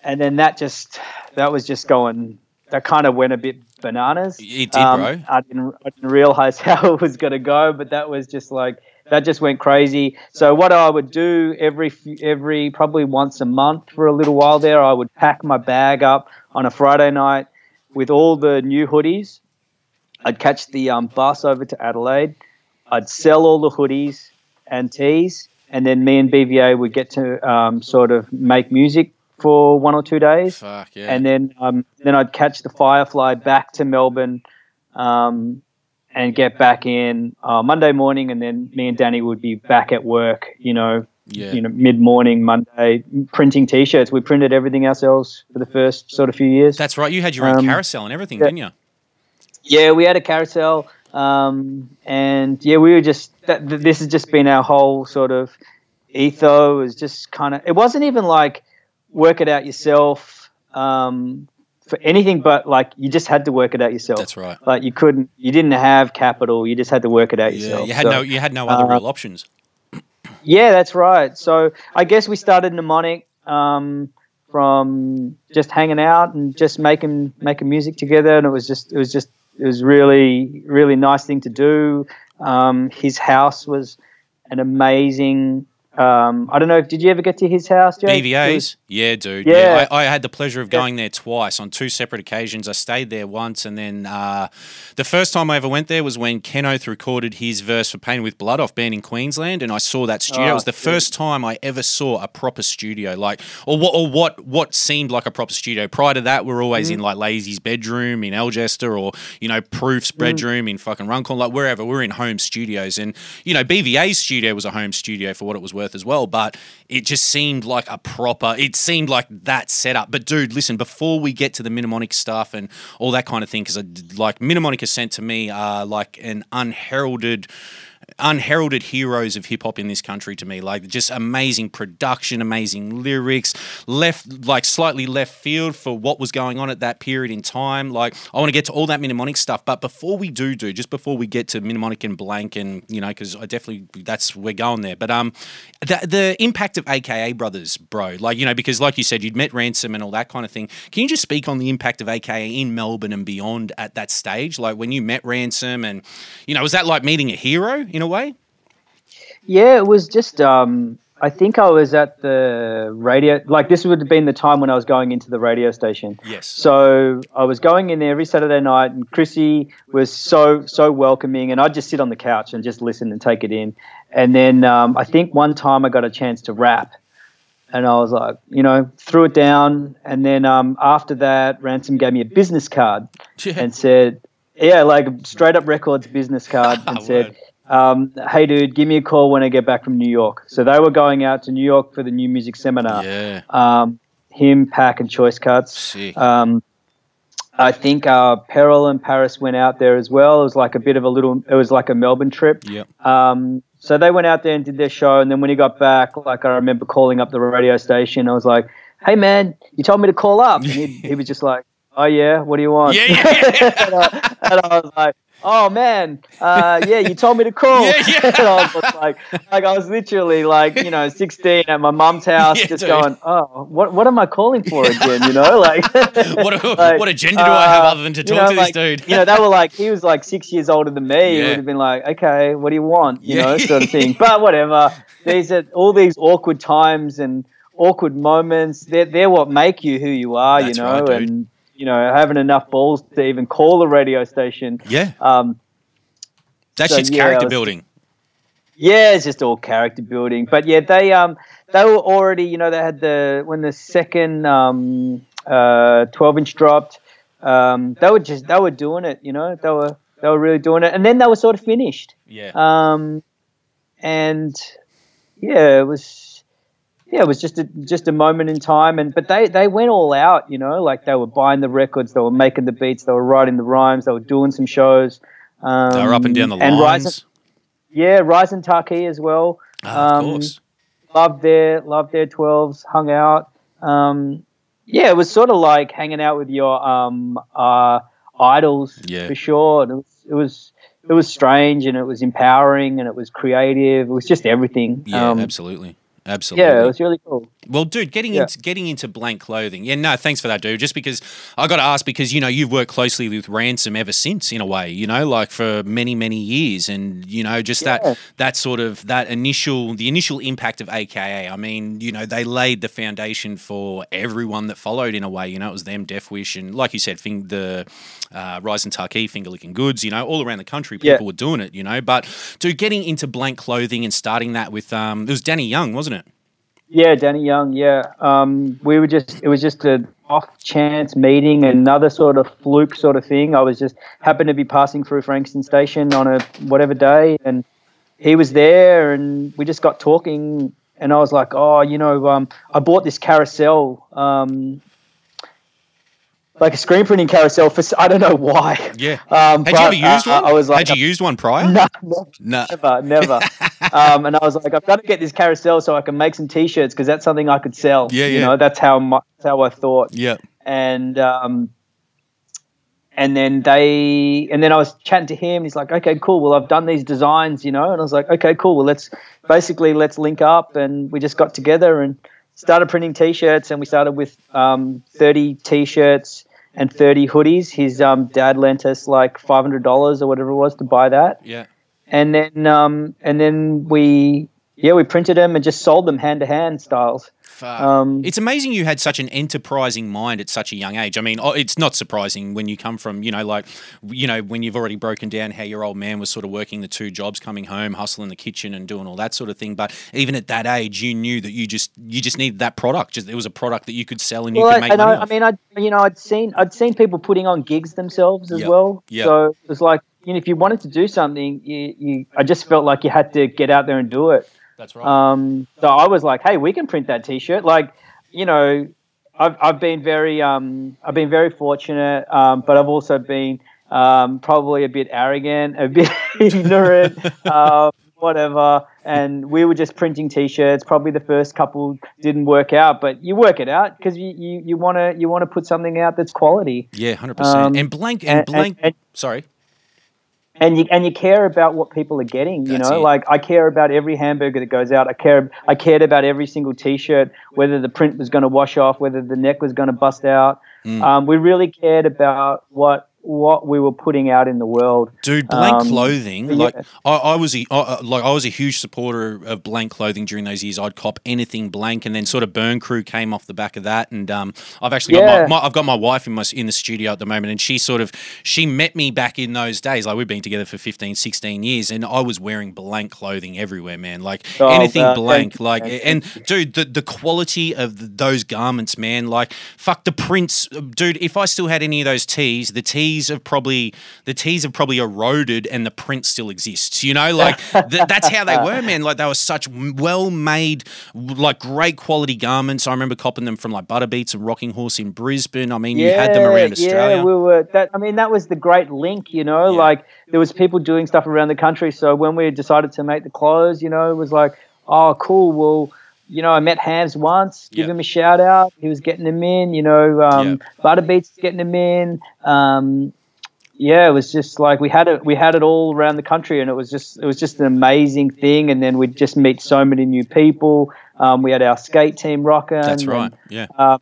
and then that just that was just going. That kind of went a bit bananas. It did, um, bro. I didn't, I didn't realize how it was going to go, but that was just like that just went crazy. So what I would do every every probably once a month for a little while there, I would pack my bag up on a Friday night with all the new hoodies. I'd catch the um, bus over to Adelaide. I'd sell all the hoodies and tees, and then me and BVA would get to um, sort of make music for one or two days. Fuck yeah. And then um, then I'd catch the Firefly back to Melbourne um, and get back in uh, Monday morning, and then me and Danny would be back at work. You know, yeah. you know, mid morning Monday, printing T-shirts. We printed everything ourselves for the first sort of few years. That's right. You had your own Um, carousel and everything, yeah. didn't you? Yeah, we had a carousel, um, and yeah, we were just. That, th- this has just been our whole sort of etho. Is just kind of. It wasn't even like work it out yourself um, for anything, but like you just had to work it out yourself. That's right. Like you couldn't. You didn't have capital. You just had to work it out Yeah, yourself. you had So- no, you had no other uh, real options. yeah, that's right. So I guess we started mnemonic um, from just hanging out and just making making music together, and it was just it was just it was really really nice thing to do. Um, his house was an amazing. Um, I don't know. Did you ever get to his house, Jake? It BVA's? Yeah, dude. Yeah. Yeah, I, I had the pleasure of going there twice on two separate occasions. I stayed there once, and then uh, the first time I ever went there was when Ken Oath recorded his verse for Pain with Blood off Banned In Queensland, and I saw that studio. it Oh, was the dude. first time I ever saw a proper studio, like or what or what what seemed like a proper studio. Prior to that, we are always Mm. in like Lazy's bedroom in Algester, or you know Proof's Mm. bedroom in fucking Runcorn, like wherever. We're in home studios, and you know BVA's studio was a home studio for what it was worth as well, but it just seemed like a proper. It seemed like that setup. But dude, listen, before we get to the mnemonic stuff and all that kind of thing, because like Mnemonic Ascent to me are like an unheralded unheralded heroes of hip hop in this country to me. Like just amazing production, amazing lyrics, left like slightly left field for what was going on at that period in time. Like I want to get to all that mnemonic stuff, but before we do do, just before we get to mnemonic and blank, and you know, because I definitely that's we're going there. But um, the the impact of AKA brothers, bro. Like you know, because like you said, you'd met Ransom and all that kind of thing. Can you just speak on the impact of AKA in Melbourne and beyond at that stage? Like when you met Ransom, and you know, was that like meeting a hero in a way? Yeah, it was just. Um, I think I was at the radio. Like this would have been the time when I was going into the radio station. Yes. So I was going in there every Saturday night, and Chrissy was so so welcoming, and I'd just sit on the couch and just listen and take it in. And then um, I think one time I got a chance to rap, and I was like, you know, threw it down. And then um, after that, Ransom gave me a business card Yeah. and said, yeah, like straight up records business card, and said. Um, hey dude, give me a call when I get back from New York. So they were going out to New York for the new music seminar. yeah. Um, him, Pack, and Choice Cuts. Um, I think uh, Peril and Paris went out there as well. It was like a bit of a little. It was like a Melbourne trip. Yep. Um, so they went out there and did their show, and then when he got back, like I remember calling up the radio station. I was like, "Hey man, you told me to call up," and he, he was just like, "Oh yeah, what do you want?" Yeah, yeah, and, I, and I was like. Oh man, uh, yeah, you told me to call. Yeah, yeah. I was like, like I was literally like, you know, 16 at my mum's house, Yeah, just dude. going, oh, what, what am I calling for again? You know, like, What, like, what agenda do I have uh, other than to you talk know, to like, this dude? you know, they were like, he was like six years older than me. He would have been like, okay, what do you want? You Yeah. know, sort of thing. But whatever. These are all these awkward times and awkward moments. They're, they're what make you who you are, That's you know, right, and, you know, having enough balls to even call a radio station. yeah, Um, that so, shit's yeah, character was- building. yeah, it's just all character building. But yeah, they um they were already you know they had the when the second um uh twelve inch dropped, um they were just they were doing it. You know they were they were really doing it, and then they were sort of finished. Yeah. Um, and yeah, it was yeah it was just a just a moment in time. And but they they went all out. You know, like they were buying the records, they were making the beats, they were writing the rhymes, they were doing some shows. Um, they were up and down the and lines. Rise yeah, Rise and Taki as well. Ah, of um, course. Loved their loved their twelves. Hung out. Um, yeah, it was sort of like hanging out with your um, uh, idols Yeah. for sure. And it was, it was it was strange and it was empowering and it was creative. It was just everything. Yeah, Um, absolutely. Absolutely. yeah, it was really cool. Well, dude, getting Yeah. into getting into blank clothing. Yeah, no, thanks for that, dude. Just because I got to ask because you know you've worked closely with Ransom ever since, in a way, you know, like for many many years, and you know just Yeah. that that sort of that initial the initial impact of AKA. I mean, you know, they laid the foundation for everyone that followed in a way. You know, it was them, Def Wish, and like you said, Fing, the uh, Rise and Tarkey, Finger Licking Goods. You know, all around the country, people Yeah. were doing it. You know, but dude, getting into blank clothing and starting that with um, it was Danny Young, wasn't it? Yeah, Danny Young. Yeah, um, we were just it was just an off chance meeting, another sort of fluke sort of thing. I was just happened to be passing through Frankston Station on a whatever day, and he was there, and we just got talking. And I was like, oh, you know, um, I bought this carousel, um, like a screen printing carousel for I don't know why. Yeah. Um, Had but, you ever used uh, one? I was like, Had you used one prior? no, no, No. never, never. um, and I was like, I've got to get this carousel so I can make some T-shirts because that's something I could sell. Yeah, You yeah. know, that's how my, that's how I thought. Yeah. And um, and then they and then I was chatting to him. And he's like, okay, cool. Well, I've done these designs, you know. And I was like, okay, cool. Well, let's basically let's link up. And we just got together and started printing T-shirts. And we started with um, thirty T-shirts and thirty hoodies. His um, dad lent us like five hundred dollars or whatever it was to buy that Yeah. and then um, and then we yeah we printed them and just sold them hand to hand styles. Um, it's amazing you had such an enterprising mind at such a young age. I mean, oh, it's not surprising when you come from, you know, like, you know, when you've already broken down how your old man was sort of working the two jobs, coming home, hustling the kitchen, and doing all that sort of thing. But even at that age, you knew that you just you just needed that product. Just it was a product that you could sell and you well, could I, make and money I, I mean, I you know I'd seen I'd seen people putting on gigs themselves as Yep. well. Yep. So it was like you know if you wanted to do something, you, you I just felt like you had to get out there and do it. That's right. Um, so I was like, hey, we can print that T-shirt. Like, you know, I've I've been very um I've been very fortunate, um, but I've also been um probably a bit arrogant, a bit ignorant, um, whatever. And we were just printing T-shirts. Probably the first couple didn't work out, but you work it out because you you you want to you want to put something out that's quality. yeah, hundred percent. um, And blank and, and- blank. and- sorry. And you and you care about what people are getting. You That's know, it. like I care about every hamburger that goes out. I care. I cared about every single T-shirt, whether the print was going to wash off, whether the neck was going to bust out. Mm. Um, we really cared about what what we were putting out in the world. Dude, blank Um, clothing. yeah. Like I, I was, a, I, like I was a huge supporter of blank clothing during those years. I'd cop anything blank, and then sort of Burn Crew came off the back of that. And um, I've actually Yeah. got my, my, I've got my wife in my in the studio at the moment, and she sort of she met me back in those days. Like we've been together for 15, 16 years, and I was wearing blank clothing everywhere, man. Like Oh, anything man, blank. Like and dude, the the quality of th those garments, man. Like fuck the prints, dude. If I still had any of those tees, the tees have probably the tees have probably eroded, and the print still exists. You know, like th- that's how they were, man. Like they were such well made, like great quality garments. I remember copping them from like Butterbeats and Rocking Horse in Brisbane. I mean, you had them around Australia. Yeah, we were. That I mean, that was the great link. You know, Yeah. like there was people doing stuff around the country. So when we decided to make the clothes, you know, it was like, oh, cool. Well, you know, I met Hams once. Give Yeah. him a shout out. He was getting them in. You know, um, Butterbeats is getting them in. Um, yeah, it was just like we had it. We had it all around the country, and it was just it was just an amazing thing. And then we'd just meet so many new people. Um, we had our skate team rocking. That's and- right. Yeah.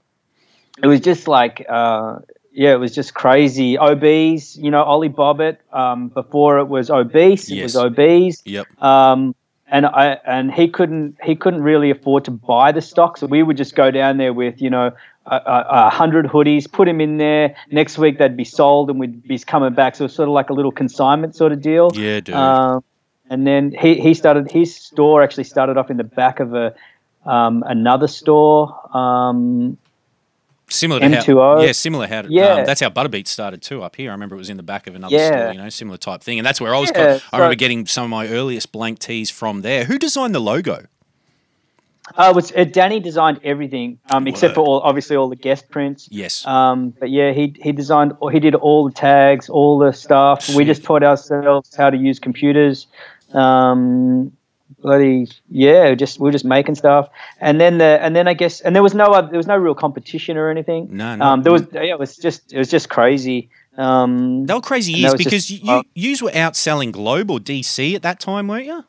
it was just like uh, yeah, it was just crazy. Obese, you know, Ollie Bobbitt. Um, before it was obese, it was Yes. obese. Yep. Um, and I and he couldn't he couldn't really afford to buy the stock, so we would just go down there with you know a, a, a hundred hoodies, put them in there. Next week they'd be sold, and we'd be coming back. So it was sort of like a little consignment sort of deal. Yeah, dude. Um, and then he, he started his store actually started off in the back of a um, another store. Um, Similar to how, M2O. yeah, similar how, Yeah. um, that's how Butterbeat started too up here. I remember it was in the back of another Yeah. store, you know, similar type thing, and that's where I was. Yeah, I remember getting some of my earliest blank tees from there. Who designed the logo? uh, was uh, Danny designed everything um, except for all obviously all the guest prints. Yes, Um, but yeah, he he designed or he did all the tags, all the stuff. We just taught ourselves how to use computers. Um, bloody yeah, just we were just making stuff, and then the and then I guess and there was no other, there was no real competition or anything. no, no. Um, there was yeah, it was just it was just crazy. Um, They were crazy years because just- you uh, yous were outselling Globe or DC at that time, weren't you?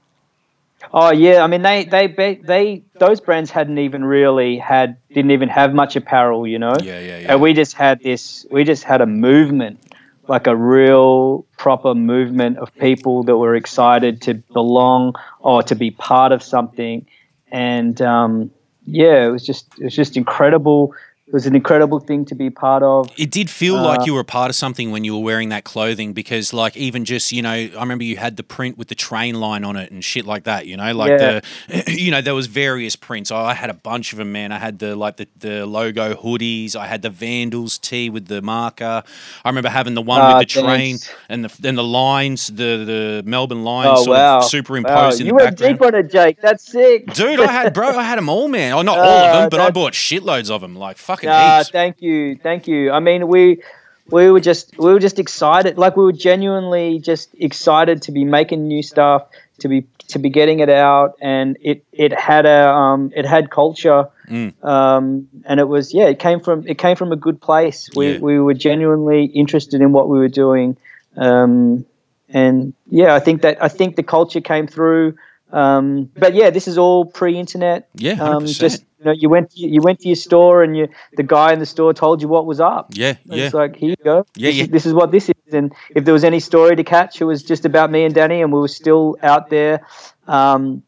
Oh yeah, I mean they they they, they those brands hadn't even really had didn't even have much apparel, you know. Yeah, yeah, yeah. And we just had this we just had a movement, like a real proper movement of people that were excited to belong or to be part of something, and um, yeah, it was just it was just incredible. It was an incredible thing to be part of. It did feel Uh, like you were a part of something when you were wearing that clothing because, like, even just you know, I remember you had the print with the train line on it and shit like that. You know, like Yeah. the, you know, there was various prints. I had a bunch of them, man. I had the like the, the logo hoodies. I had the Vandals tee with the marker. I remember having the one Ah, with the train thanks. and the then the lines, the the Melbourne lines, Oh sort wow! of superimposed wow. in you the went background. deep on it, Jake. That's sick, Dude, I had bro, I had them all, man. Oh, not all of Uh, them, but I bought shitloads of them, like fucking heaps. thank you, thank you. I mean, we we were just we were just excited. Like we were genuinely just excited to be making new stuff, to be to be getting it out, and it it had a um it had culture, Mm. um and it was yeah it came from it came from a good place. We Yeah. we were genuinely interested in what we were doing, um and yeah I think that I think the culture came through. Um, but yeah, this is all pre-internet. Yeah, Um, 100%. just know, you went you went to your store and you the guy in the store told you what was up. yeah, yeah. It's like here you go. Yeah, this, yeah. Is, this is what this is. And if there was any story to catch, it was just about me and Danny, and we were still out there, um,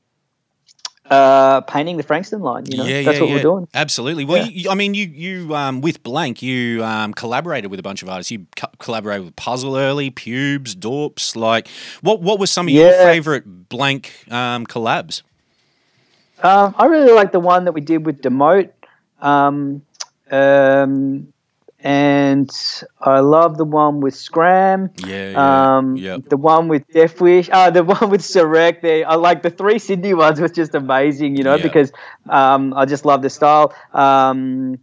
uh, painting the Frankston line. You know, yeah, that's yeah, what yeah. we're doing. Absolutely. Well, you, I mean, you you um, with Blank, you um, collaborated with a bunch of artists. You co- collaborated with Puzzle early, Pubes, Dorps. Like, what what were some of your favorite Blank um, collabs? Um, I really like the one that we did with Demote. Um, um, and I love the one with Scram. Yeah, yeah, Um, yeah. the one with Def Wish, uh, the one with Sereck. There, I like the three Sydney ones was just amazing, you know, Yeah. because um, I just love the style. Um,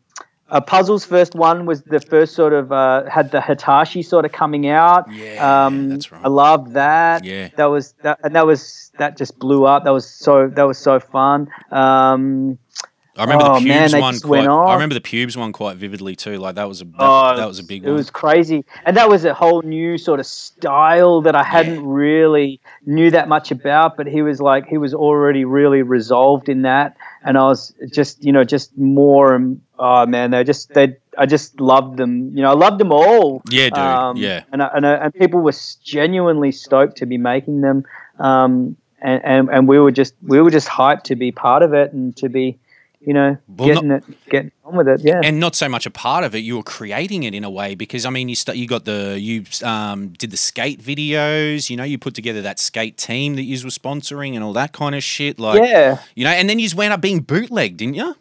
uh, Puzzle's first one was the first sort of uh, had the Hitachi sort of coming out. Yeah, um, that's right. I loved that. Yeah. that was that, and that was that just blew up. That was so that was so fun. Um, I remember oh, the Pubes they one quite. I remember the Pubes one quite vividly too. Like that was a that, Oh, that was a big it one. was crazy, and that was a whole new sort of style that I hadn't really knew that much about. But he was like, he was already really resolved in that, and I was just, you know, just more. Oh man, they just they. I just loved them. You know, I loved them all. Yeah, dude. Um, yeah. and I, and, I, and people were genuinely stoked to be making them. Um, and, and and we were just we were just hyped to be part of it and to be, you know, Well, getting it getting on with it. Yeah. and not so much a part of it you were creating it in a way because i mean you st- you got the you um, did the skate videos you know you put together that skate team that you were sponsoring and all that kind of shit like yeah. you know and then you just wound up being bootlegged didn't you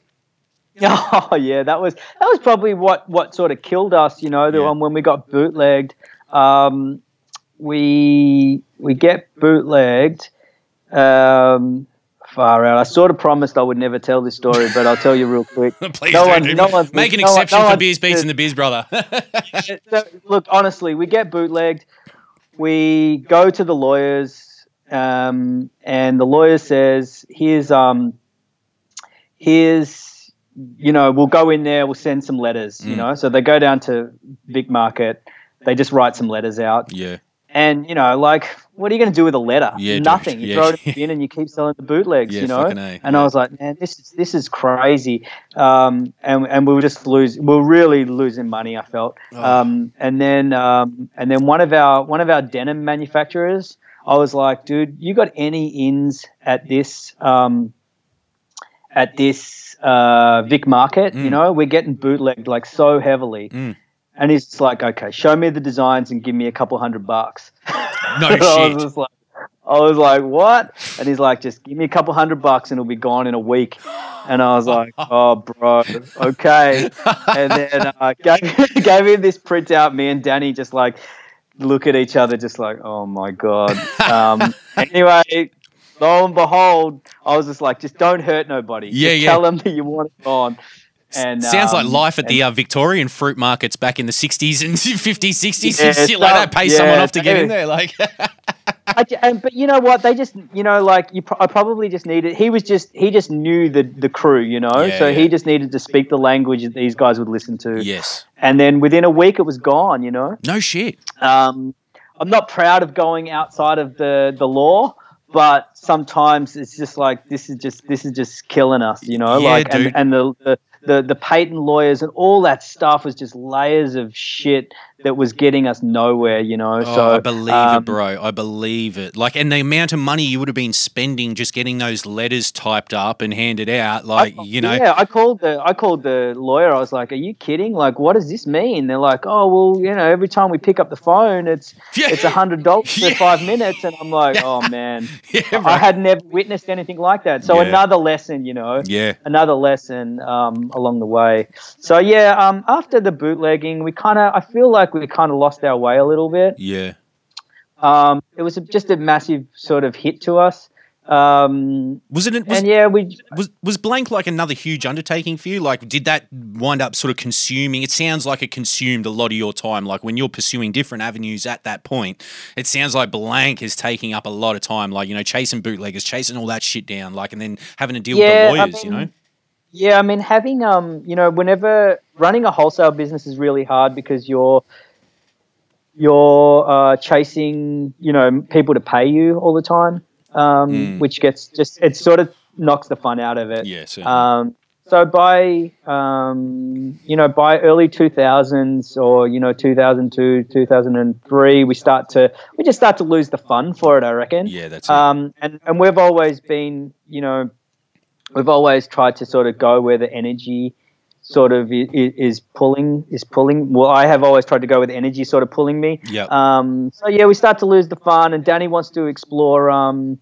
Oh yeah, that was that was probably what what sort of killed us. You know, the Yeah. one when we got bootlegged. Um, we we get bootlegged. Um, far out. I sort of promised I would never tell this story, but I'll tell you real quick. please No one- do- no one's- make an no one- exception no for one- beers beats and the beers brother So, look, honestly, we get bootlegged. We go to the lawyers, um, and the lawyer says, "Here's um, here's you know, we'll go in there, we'll send some letters. You Mm. know, so they go down to Vic Market, they just write some letters out, yeah and you know, like, what are you going to do with a letter? Yeah, dude, Nothing. You yeah. throw it in the bin and you keep selling the bootlegs. Yeah, you know, and. I was like, man, this is this is crazy. Um, and and we were just lose, we we're really losing money. I felt. Oh. Um, and then um, and then one of our one of our denim manufacturers, I was like, dude, you got any ins at this um, at this uh, Vic Market? You Mm. know, we're getting bootlegged like so heavily. Mm. And he's like, okay, show me the designs and give me a couple hundred bucks. No And I shit. was just like, I was like, what? And he's like, just give me a couple hundred bucks and it'll be gone in a week. And I was like, oh, bro, okay. And then uh, gave, gave him this printout. Me and Danny just like look at each other, just like, oh my God. Um, anyway, lo and behold, I was just like, just don't hurt nobody. Yeah, just yeah. Tell them that you want it gone. And Sounds like um, life at the uh, Victorian fruit markets back in the 60s and 50s, 60s, Yeah, and shit like that. Pay yeah, someone off to get in there. Like, I and, but you know what? They just, you know, like you. Pro- I probably just needed. He was just. He just knew the the crew, you know. Yeah, so yeah. he just needed to speak the language that these guys would listen to. yes. And then within a week, it was gone. You know. No shit. Um, I'm not proud of going outside of the the law, but sometimes it's just like this is just this is just killing us, you know. Yeah, like dude. and and the, the the the patent lawyers and all that stuff was just layers of shit that was getting us nowhere, you know. Oh, so I believe it, um, bro. I believe it. Like, and the amount of money you would have been spending just getting those letters typed up and handed out, like, I- you know, Yeah, I called the I called the lawyer. I was like, "Are you kidding? Like, what does this mean?" They're like, "Oh, well, you know, every time we pick up the phone, it's Yeah. it's a hundred dollars Yeah. for five minutes." And I'm like, "Oh man, yeah, I had never witnessed anything like that." So Yeah. another lesson, you know, yeah, another lesson um, along the way. So yeah, um, after the bootlegging, we kind of I feel like we kind of lost our way a little bit. yeah. Um, it was a, just a massive sort of hit to us. Um, Was it? Was, and yeah, we was was blank like another huge undertaking for you? Like, did that wind up sort of consuming? It sounds like it consumed a lot of your time. Like when you're pursuing different avenues at that point, it sounds like blank is taking up a lot of time. Like you know, chasing bootleggers, chasing all that shit down, like, and then having to deal Yeah, with the I lawyers. you know. Yeah, I mean, having um, you know, whenever running a wholesale business is really hard because you're you're uh, chasing, you know, people to pay you all the time, um, Mm. which gets just it sort of knocks the fun out of it. Yeah. Um, so by um, you know by early 2000s or you know 2002 2003 we start to we just start to lose the fun for it I reckon. yeah, that's it. Um, and, and we've always been, you know, we've always tried to sort of go where the energy sort of is, pulling, is pulling. Well, I have always tried to go with energy sort of pulling me. yeah Um, so yeah, we start to lose the fun, and Danny wants to explore um,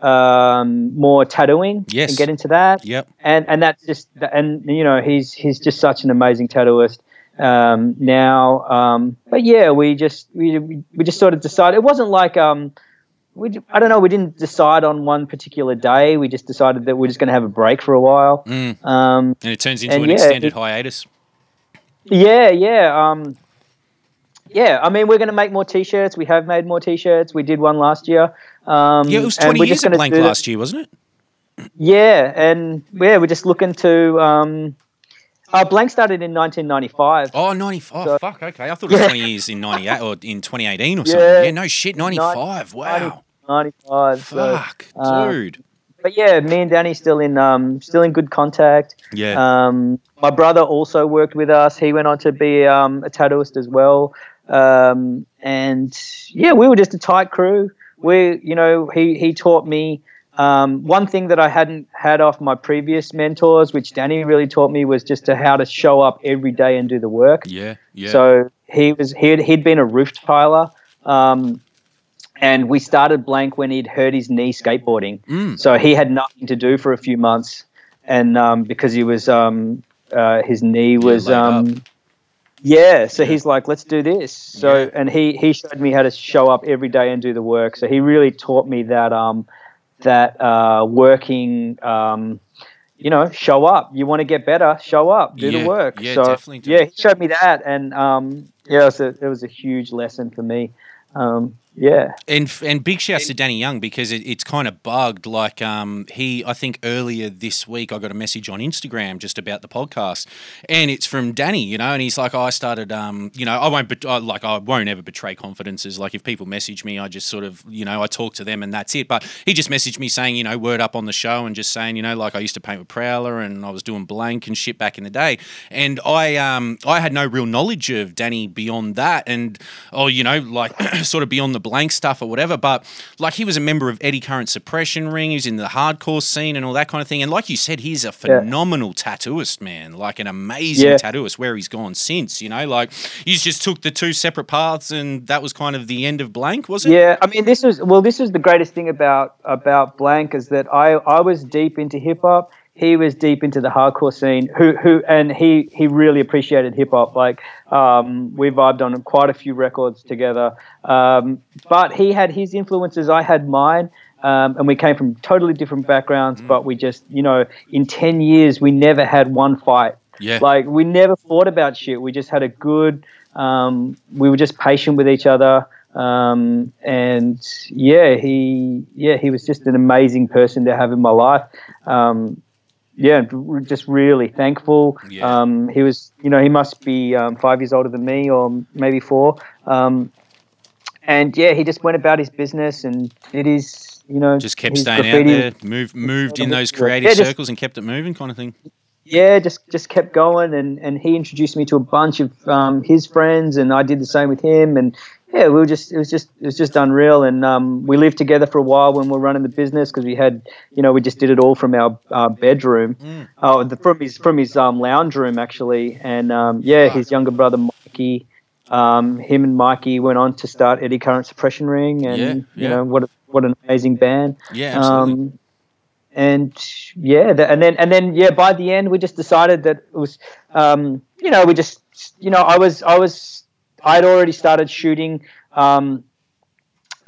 um, more tattooing Yes. and get into that Yep. and and that's just and you know he's he's just such an amazing tattooist um, now. Um, but yeah, we just we we just sort of decided it wasn't like um we I don't know we didn't decide on one particular day. We just decided that we're just going to have a break for a while. Mm. Um, And it turns into an yeah, extended it- hiatus. yeah, yeah. Um, yeah, I mean, we're going to make more T-shirts. We have made more T-shirts. We did one last year. Um, Yeah, it was 20 we're years just at blank last year, wasn't it? Yeah, and yeah, we're just looking to. Um, uh, blank started in 1995. Oh, 95. So- Fuck, okay. I thought it was Yeah. 20 years in 98 or in 2018 or something. Yeah, no shit, 95. Wow. 95. so- Fuck, uh, dude. but yeah, me and Danny still in um still in good contact. Yeah. Um, my brother also worked with us. He went on to be um, a tattooist as well. Um, and yeah, we were just a tight crew. We, you know, he he taught me. Um, one thing that I hadn't had off my previous mentors, which Danny really taught me, was just to how to show up every day and do the work. yeah, yeah. So he was he'd, he'd been a roof tiler, um, and we started blank when he'd hurt his knee skateboarding. Mm. So he had nothing to do for a few months, and um, because he was um, uh, his knee was um, yeah. So Yeah. he's like, let's do this. So Yeah. and he he showed me how to show up every day and do the work. So he really taught me that um, that uh, working. Um, you know, show up. You want to get better, show up, do Yeah, the work. yeah, so, definitely do. Yeah, he showed me that, and um, yeah, it was a, it was a huge lesson for me. Um, yeah, And and big shouts to Danny Young because it, it's kind of bugged. Like um, he, I think earlier this week I got a message on Instagram just about the podcast, and it's from Danny, you know, and he's like, I started, um, you know, I won't, bet- I, like, I won't ever betray confidences. Like if people message me, I just sort of, you know, I talk to them and that's it. But he just messaged me saying, you know, word up on the show and just saying, you know, like I used to paint with Prowler and I was doing blank and shit back in the day, and I, um, I had no real knowledge of Danny beyond that, and oh, you know, like sort of beyond the blank stuff or whatever. But like he was a member of Eddie Current Suppression Ring. He was in the hardcore scene and all that kind of thing. And like you said, he's a phenomenal tattooist, man. Like an amazing Yeah. tattooist. Where he's gone since, you know, like you just took the two separate paths, and that was kind of the end of blank, was it? yeah. I mean, this was well, this was the greatest thing about about Blank is that I I was deep into hip hop. He was deep into the hardcore scene. Who who and he he really appreciated hip hop. Like um, we vibed on quite a few records together. Um, but he had his influences. I had mine. Um, and we came from totally different backgrounds, but we just, you know, in 10 years, we never had one fight Yeah. Like we never fought about shit. We just had a good. Um, we were just patient with each other. Um, and yeah, he yeah he was just an amazing person to have in my life. Um, yeah, just really thankful. Yeah. Um, he was, you know, he must be um, five years older than me, or maybe four. Um, and yeah, he just went about his business and it is, you know, Just kept staying out there, moved moved in those Yeah, creative just- circles and kept it moving, kind of thing. Yeah, just just kept going, and and he introduced me to a bunch of um, his friends, and I did the same with him, and yeah, we were just it was just it was just unreal, and um, we lived together for a while when we were running the business because we had, you know, we just did it all from our uh, bedroom, Mm. oh, the, from his from his um, lounge room actually, and um, yeah, his younger brother Mikey, um, him and Mikey went on to start Eddie Current Suppression Ring, and Yeah, you know what a, what an amazing band. Yeah, absolutely. Um, and yeah, the, and then and then yeah, by the end we just decided that it was, um, you know, we just you know I was I was I'd already started shooting um,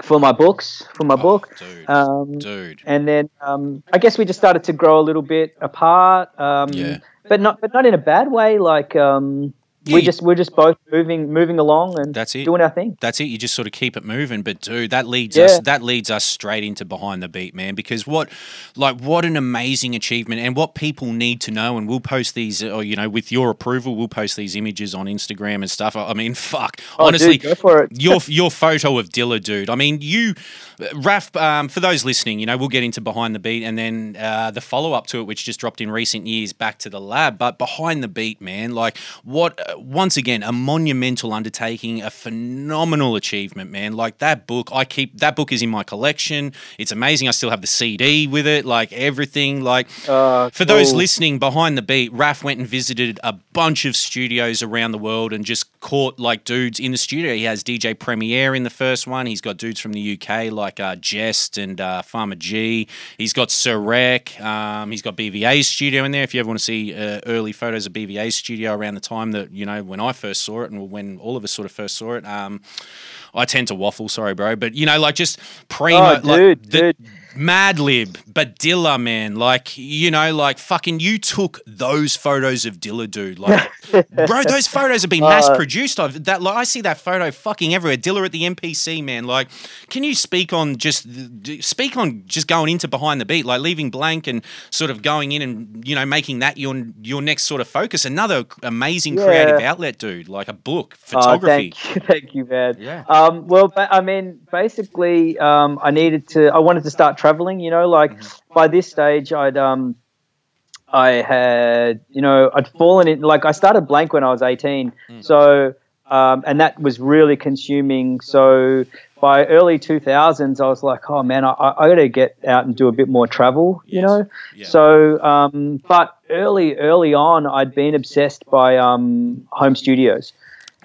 for my books for my book, Oh, dude, um, dude. and then um, I guess we just started to grow a little bit apart. Um, Yeah. But not, but not in a bad way. Like um, Yeah, we you- just, we're just both moving, moving along and That's it. doing our thing. That's it. You just sort of keep it moving. But dude, that leads Yeah. us that leads us straight into behind the beat, man. Because what, like, what an amazing achievement, and what people need to know. And we'll post these, or you know, with your approval, we'll post these images on Instagram and stuff. I mean, fuck. Oh, Honestly, dude, go for it. your your photo of Dilla, dude. I mean, you, Raph. Um, for those listening, you know, we'll get into behind the beat, and then uh, the follow up to it, which just dropped in recent years, back to the lab. But behind the beat, man, like what? Uh, once again, a monumental undertaking, a phenomenal achievement, man. Like that book, I keep that book is in my collection. It's amazing. I still have the CD with it, like everything. Like Uh, for those cool. listening behind the beat, Raph went and visited a bunch of studios around the world and just caught like dudes in the studio. He has DJ Premier in the first one. He's got dudes from the UK like uh, Jehst and uh, Farma G. He's got Sereck. Um, he's got BVA's studio in there. If you ever want to see uh, early photos of BVA's studio around the time that you know when I first saw it and when all of us sort of first saw it. Um, I tend to waffle, sorry, bro, but you know, like just primo, Oh, like dude, the, dude. Madlib, but Dilla, man, like you know, like fucking, you took those photos of Dilla, dude. Like, bro, those photos have been mass produced. I've that, like, I see that photo fucking everywhere. Dilla at the MPC, man. Like, can you speak on just speak on just going into behind the beat, like leaving blank and sort of going in and you know making that your your next sort of focus. Another amazing creative outlet, dude. Like a book, Oh, photography. thank you, thank you, man. Yeah. Um, well, I mean, basically, um, I needed to. I wanted to start traveling. You know, like Mm-hmm. by this stage, I'd um, I had, you know, I'd fallen in. Like I started blank when I was eighteen, Mm. so um, and that was really consuming. So by early two thousands, I was like, oh man, I, I got to get out and do a bit more travel. You Yes. know. Yeah. So, um, but early, early on, I'd been obsessed by um, home studios.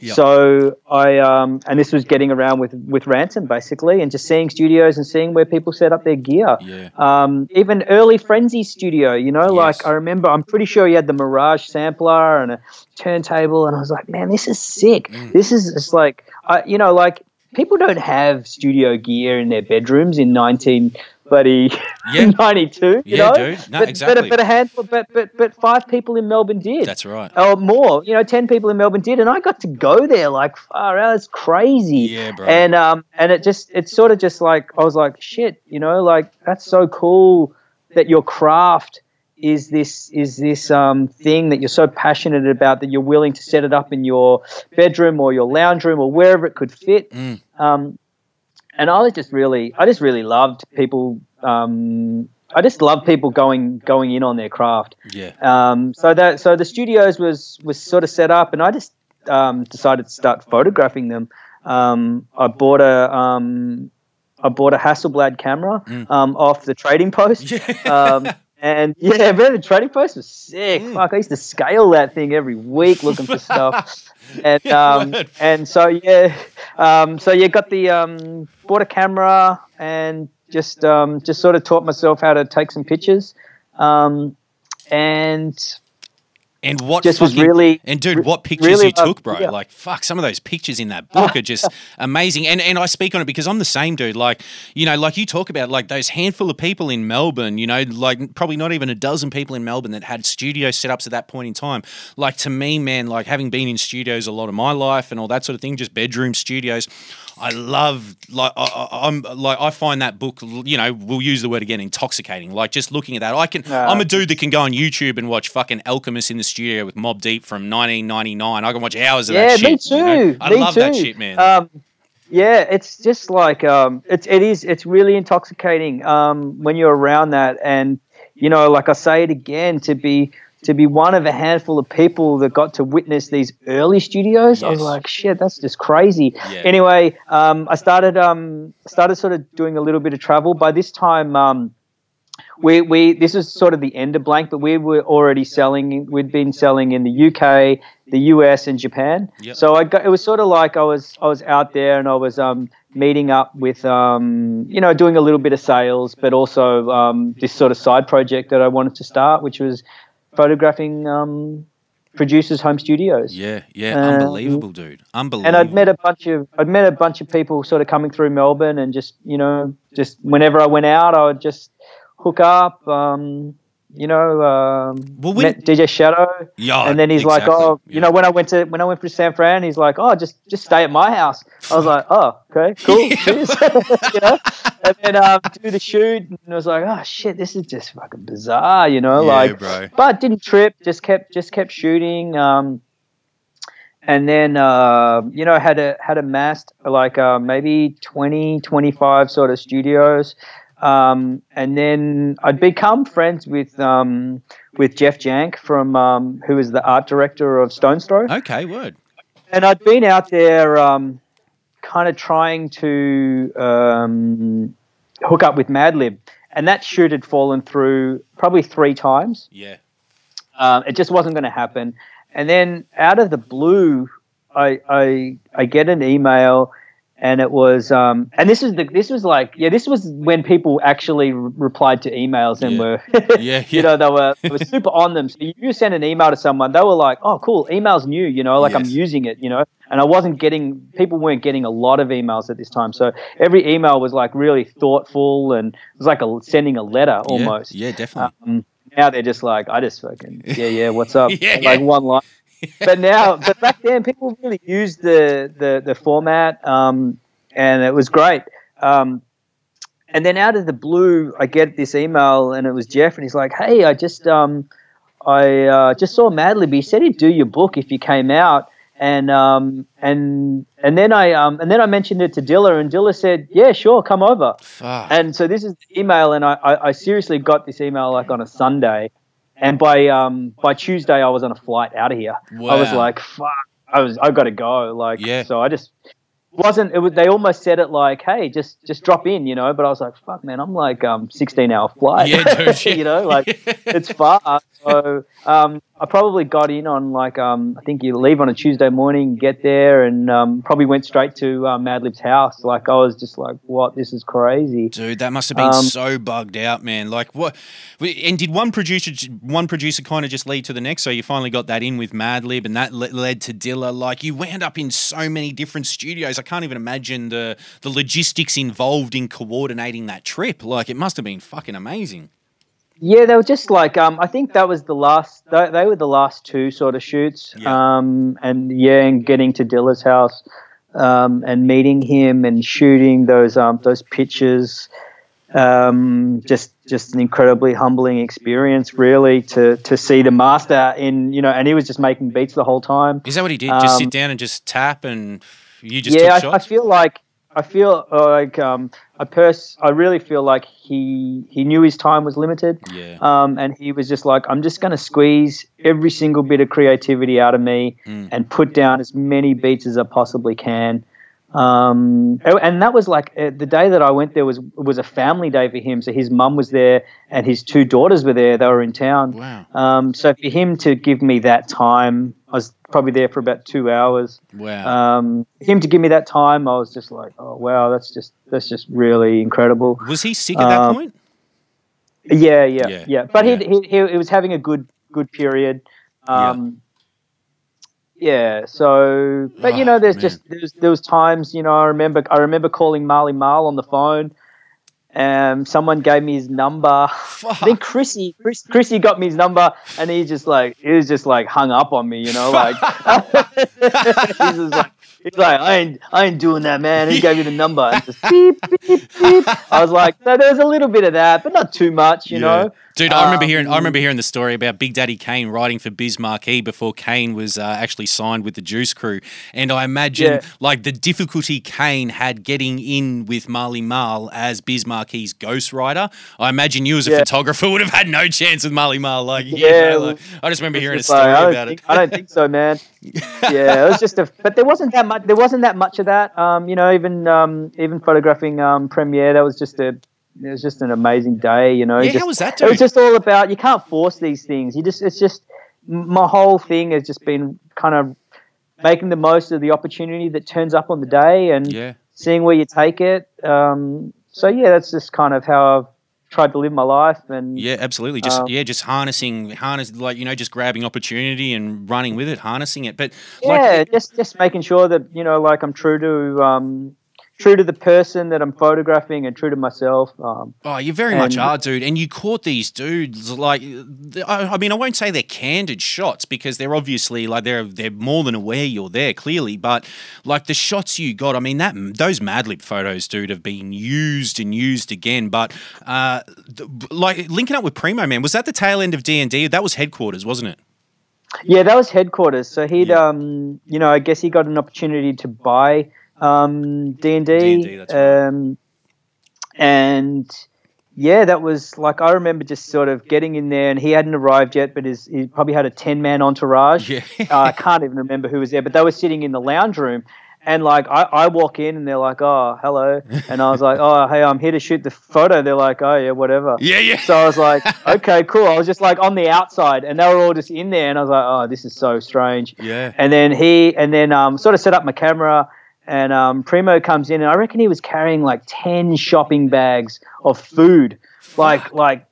Yep. So I, um, and this was getting around with with ransom basically, and just seeing studios and seeing where people set up their gear. Yeah. Um, even early Frenzy studio, you know, Yes. like I remember, I'm pretty sure he had the Mirage sampler and a turntable, and I was like, man, this is sick. Mm. This is just like, I, you know, like people don't have studio gear in their bedrooms in 19 bloody Yeah. 92. You Yeah, know? dude. No, but, exactly. But, but a handful, but but but five people in Melbourne did That's right. or more. You know, ten people in Melbourne did, and I got to go there. Like, far out, it's crazy. Yeah, bro. And um, and it just, it's sort of just like I was like, shit. You know, like that's so cool that your craft is this is this um thing that you're so passionate about that you're willing to set it up in your bedroom or your lounge room or wherever it could fit. Mm. Um, and I was just really, I just really loved people. Um, I just love people going going in on their craft. Yeah. Um, so that so the studios was was sort of set up, and I just um, decided to start photographing them. Um, I bought a um, I bought a Hasselblad camera Mm. um, off the Trading Post. Um, and yeah, man, the Trading Post was sick. Mm. Fuck, I used to scale that thing every week looking for stuff. And um, and so yeah, um, so yeah, got the um, bought a camera and just um, just sort of taught myself how to take some pictures. Um, and And what just was really- and dude, what pictures really you took, bro? yeah. Like fuck, some of those pictures in that book are just amazing. And and I speak on it because I'm the same dude. Like you know, like you talk about like those handful of people in Melbourne. You know, like probably not even a dozen people in Melbourne that had studio setups at that point in time. Like to me, man, like having been in studios a lot of my life and all that sort of thing, just bedroom studios. I love like I, I- I'm like I find that book. You know, we'll use the word again, intoxicating. Like just looking at that, I can. I'm a dude that can go on YouTube and watch fucking Alchemist in the studio with Mobb Deep from 1999. I can watch hours of yeah, that shit. Yeah me too. you know? I me love too. that shit, man. Um, yeah, it's just like um, it's it is it's really intoxicating um, when you're around that, and you know, like I say it again, to be to be one of a handful of people that got to witness these early studios. I was like, shit, that's just crazy. Yeah. Anyway, um, I started um, started sort of doing a little bit of travel. By this time. Um, we, we this is sort of the end of blank, but we were already selling. We'd been selling in the UK, the US, and Japan. Yep. So I got, it was sort of like I was I was out there and I was um, meeting up with um, you know doing a little bit of sales, but also um, this sort of side project that I wanted to start, which was photographing um, producers' home studios. yeah, yeah, um, unbelievable, dude. Unbelievable. And I'd met a bunch of I'd met a bunch of people sort of coming through Melbourne, and just you know, just whenever I went out, I would just hook up. Um, you know, um, Well, when- met DJ Shadow, Yeah, and then he's like, exactly, "Oh, you yeah. know, when I went to when I went to San Fran, he's like, "Oh, just just stay at my house." I was like, "Oh, okay, cool, cheers." you know, and then um, do the shoot, and I was like, "Oh shit, this is just fucking bizarre," you know, Yeah, like, bro. but didn't trip, just kept just kept shooting. Um, and then uh, you know had a had amassed like uh, maybe 20 25 sort of studios um, and then I'd become friends with um, with Jeff Jank from um, who is the art director of Stones Throw Okay, word. and I'd been out there um, kind of trying to um, hook up with Madlib and that shoot had fallen through probably three times Yeah. um, it just wasn't going to happen. And then out of the blue, I I, I get an email, and it was um, and this is the this was like yeah this was when people actually re- replied to emails and Yeah. were Yeah, you know they were they were super on them. So you send an email to someone, they were like, oh cool, email's new, you know, like I'm using it, you know. And I wasn't getting people weren't getting a lot of emails at this time, so every email was like really thoughtful and it was like a, sending a letter almost Yeah, yeah definitely. um, now they're just like, I just fucking yeah, yeah, what's up? Yeah, like yeah. one line. But now, but back then, people really used the the the format, um, and it was great. Um, and then out of the blue, I get this email, and it was Jeff, and he's like, "Hey, I just um, I uh, just saw Madlib. He said he'd do your book if you came out." And um and and then I um and then I mentioned it to Dilla, and Dilla said, "Yeah, sure, come over." Fuck. And so this is the email, and I, I, I seriously got this email like on a Sunday, and by um by Tuesday I was on a flight out of here. I was like, fuck, I was I got to go. Like, Yeah. So I just wasn't. It was. They almost said it like, hey, just just drop in, you know. But I was like, fuck, man, I'm like um 16 hour flight. Yeah, dude, yeah. you know, like it's far. So um, I probably got in on like um, I think you leave on a Tuesday morning, get there, and um, probably went straight to uh, Madlib's house. Like I was just like, what? This is crazy. Dude, that must have been Um, so bugged out, man. Like what? And did one producer, one producer, kind of just lead to the next? So you finally got that in with Madlib, and that led to Dilla. Like you wound up in so many different studios. I can't even imagine the the logistics involved in coordinating that trip. Like it must have been fucking amazing. Yeah, they were just like um, I think that was the last. They, they were the last two sort of shoots. Yeah. Um, and yeah, and getting to Dilla's house, um, and meeting him and shooting those um those pictures, um, just just an incredibly humbling experience, really, to to see the master in you know, and he was just making beats the whole time. Is that what he did? Just sit Um, down and just tap, and you just yeah, I, I feel like I feel like um, I pers- I really feel like he he knew his time was limited. yeah. Um, and he was just like, I'm just going to squeeze every single bit of creativity out of me Mm. and put down as many beats as I possibly can. Um, oh, and that was like uh, the day that I went there was was a family day for him. So his mum was there and his two daughters were there. They were in town. wow. Um, so for him to give me that time, I was probably there for about two hours. Wow. Um, him to give me that time, I was just like, oh wow, that's just that's just really incredible. was he sick at that um, point? Yeah, yeah, Yeah, yeah. But yeah. He, he he he was having a good good period. Um, yeah. So, but you Oh, know, there's man. just there's there was times you know I remember I remember calling Marley Marl on the phone. Um, someone gave me his number. I think Chrissy, Chris, Chrissy got me his number, and he just like he was just like hung up on me, you know, like he's like he's like I ain't I ain't doing that, man. He gave you the number, and just beep beep beep. I was like, so there's a little bit of that, but not too much, you know. Dude, I remember hearing I Um, remember hearing the story about Big Daddy Kane writing for Biz Markie before Kane was uh, actually signed with the Juice Crew, and I imagine Yeah. like the difficulty Kane had getting in with Marley Marl as Biz Markie's ghostwriter. I imagine you as a Yeah. photographer would have had no chance with Marley Marl. Like, yeah, like, I just remember hearing a It's like, story about think, it. I don't think so, man. yeah, it was just a, but there wasn't that much. There wasn't that much of that. Um, you know, even um, even photographing um, Premier, that was just a, it was just an amazing day. You know, Yeah, just, how was that, It was just all about. You can't force these things. You just, it's just my whole thing has just been kind of making the most of the opportunity that turns up on the day and Yeah. seeing where you take it. Um, so yeah, that's just kind of how I've tried to live my life. And Yeah, absolutely. Just Um, yeah, just harnessing, harness like you know, just grabbing opportunity and running with it, harnessing it. But like, yeah, just just making sure that you know, like I'm true to um, true to the person that I'm photographing and true to myself. Um, Oh, you very much are, dude. And you caught these dudes like, I mean, I won't say they're candid shots because they're obviously like they're they're more than aware you're there, clearly. But like the shots you got, I mean, that those Madlib photos, dude, have been used and used again. But uh, like linking up with Primo, man, was that the tail end of D and D? That was headquarters, wasn't it? yeah, that was headquarters. So he'd, Yeah. um, you know, I guess he got an opportunity to buy um, D and D&D, D, that's right. um, and yeah, that was like I remember just sort of getting in there, and he hadn't arrived yet, but his he probably had a ten man entourage. Yeah. uh, I can't even remember who was there, but they were sitting in the lounge room. And like I, I walk in and they're like, oh, hello. And I was like, oh, hey, I'm here to shoot the photo. They're like, oh, yeah, whatever. Yeah, yeah. So I was like, okay, cool. I was just like on the outside and they were all just in there. And I was like, oh, this is so strange. yeah. And then he, and then um, sort of set up my camera. And um, Primo comes in and I reckon he was carrying like 10 shopping bags of food. Like, like,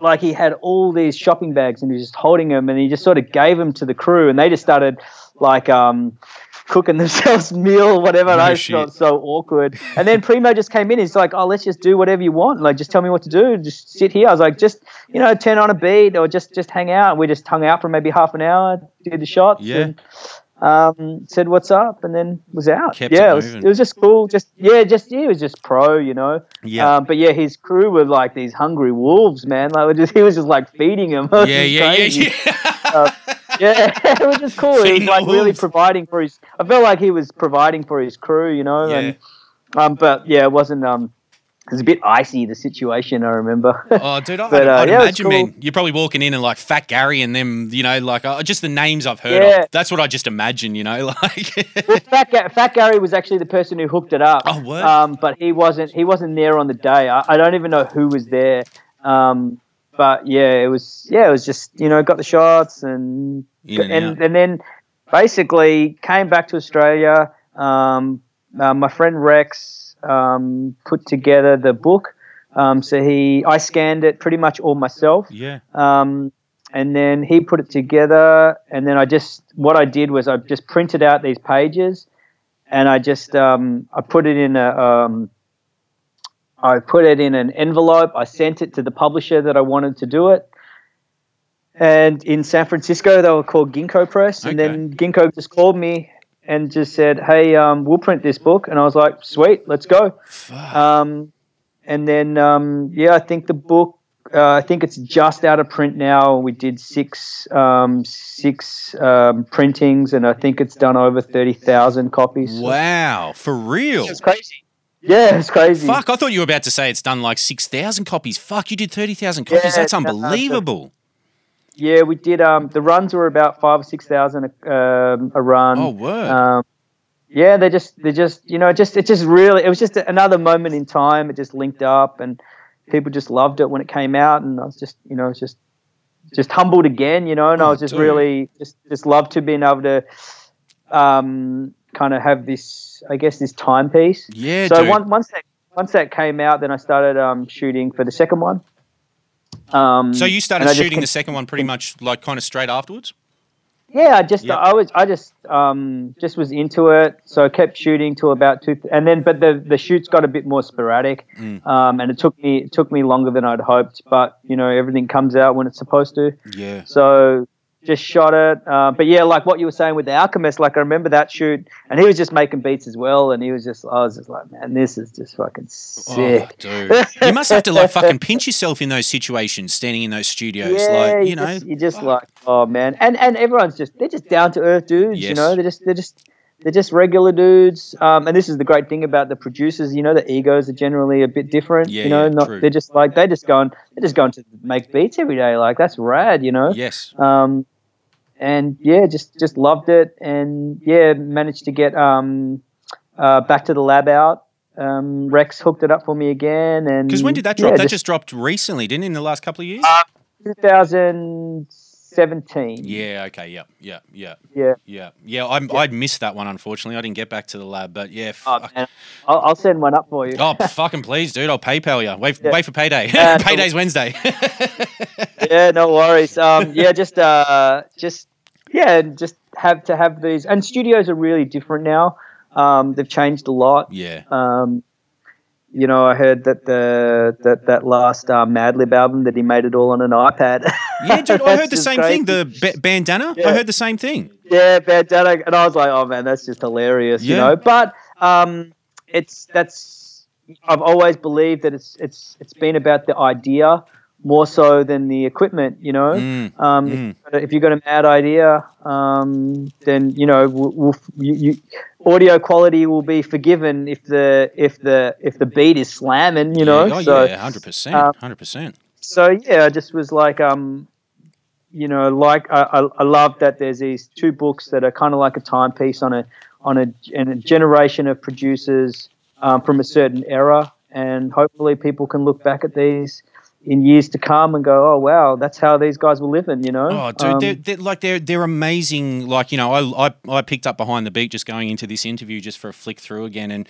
like he had all these shopping bags and he was just holding them and he just sort of gave them to the crew and they just started like um, cooking themselves meal whatever. And I felt so awkward. And then Primo just came in. He's like oh let's just do whatever you want. Like just tell me what to do. Just sit here. I was like just you know turn on a beat or just just hang out. We just hung out for maybe half an hour did the shots Yeah. and um, said what's up and then was out Kept yeah it was, it was just cool just yeah just yeah, he was just pro you know Yeah. um, but yeah, his crew were like these hungry wolves, man. Like just, he was just like feeding them. Yeah, just yeah, yeah, crazy. yeah. yeah, it was just cool. He was like really providing for his. I felt like he was providing for his crew, you know. Yeah. And um, but yeah, it wasn't. Um, it was a bit icy the situation. I remember. Oh, dude, I, But, uh, I'd yeah, imagine, cool. man, you're probably walking in and like Fat Gary and them, you know, like uh, just the names I've heard Yeah. of. That's what I just imagine, you know, like. Fat, Ga- Fat Gary was actually the person who hooked it up. Oh, word. Um, but he wasn't. He wasn't there on the day. I, I don't even know who was there. Um, but yeah, it was. Yeah, it was just you know got the shots and In and and, and then basically came back to Australia. Um, uh, my friend Rex um, put together the book. Um, so he, I scanned it pretty much all myself. yeah. Um, and then he put it together, and then I just what I did was I just printed out these pages, and I just um, I put it in a um, I put it in an envelope. I sent it to the publisher that I wanted to do it. And in San Francisco, they were called Gingko Press, and Okay. then Gingko just called me and just said, "Hey, um, we'll print this book," and I was like, "Sweet, let's go." Um, and then, um, yeah, I think the book, uh, I think it's just out of print now. We did six, um, six um, printings, and I think it's done over thirty thousand copies. wow, for real. It's crazy. Yeah, it's crazy. Fuck, I thought you were about to say it's done like 6,000 copies. Fuck, you did 30,000 copies. Yeah, That's no, no, unbelievable. Yeah, we did. Um, the runs were about five or six thousand um, a run. Oh, word. Um, yeah, they just, they just, you know, it just, it just really, it was just another moment in time. It just linked up, and people just loved it when it came out, and I was just, you know, it's just, just humbled again, you know, and I Oh, was just dude. really, just, just loved to being able to, um, kind of have this, I guess, this timepiece. yeah, so dude. once, once that, once that came out, then I started um, shooting for the second one. Um, so you started shooting the second one pretty much like kind of straight afterwards? yeah, I just Yep. I was I just um just was into it, so I kept shooting till about two, and then but the the shoots got a bit more sporadic, Mm. um, and it took me it took me longer than I'd hoped, but you know everything comes out when it's supposed to, Yeah. so just shot it. Uh, but yeah, like what you were saying with the Alchemist, like I remember that shoot, and he was just making beats as well, and he was just I was just like, man, this is just fucking sick. Oh, dude. You must have to like fucking pinch yourself in those situations, standing in those studios. like, you know. just, you just like, oh man, and and everyone's just they're just down to earth dudes. You know, they're just they're just they're just regular dudes. Um, and this is the great thing about the producers. You know, the egos are generally a bit different. Yeah, you know, yeah, not they're just like they're just going they're just going to make beats every day. Like that's rad. You know. yes. Um, and yeah, just just loved it, and yeah, managed to get um, uh, back to the lab out. Um, Rex hooked it up for me again, and Because when did that yeah, drop? that just dropped recently, didn't it? In the last couple of years? Uh, 2017. yeah. Okay. Yeah. Yeah. Yeah. Yeah. Yeah. Yeah. I I'd missed that one. Unfortunately, I didn't get back to the lab. But yeah. Oh. I'll, I'll send one up for you. Oh, fucking please, dude! I'll PayPal you. Wait, Yeah. wait for payday. Uh, Payday's Wednesday. yeah, no worries. Um, yeah, just uh, just yeah, and just have to have these. And studios are really different now. Um, they've changed a lot. yeah. Um, you know, I heard that the that that last uh, Madlib album that he made it all on an iPad. Yeah, dude. I heard the same thing. The ba- bandana. Yeah. I heard the same thing. yeah, bad data, and I was like, oh man, that's just hilarious, Yeah. you know. But um, it's that's I've always believed that it's it's it's been about the idea more so than the equipment, you know. Mm. Um, Mm. if, you've got a mad idea, um, then you know we'll, we'll, you, you, audio quality will be forgiven if the if the if the beat is slamming, you know. Yeah, oh, so yeah, hundred percent, um, hundred percent. so yeah, I just was like, um, you know, like I, I, I love that there's these two books that are kind of like a timepiece on a on a, a generation of producers um, from a certain era, and hopefully people can look back at these in years to come and go, oh wow, that's how these guys were living, you know? Oh, dude, Um, they're, they're like they're they're amazing. Like you know, I, I I picked up behind the beat just going into this interview just for a flick through again, and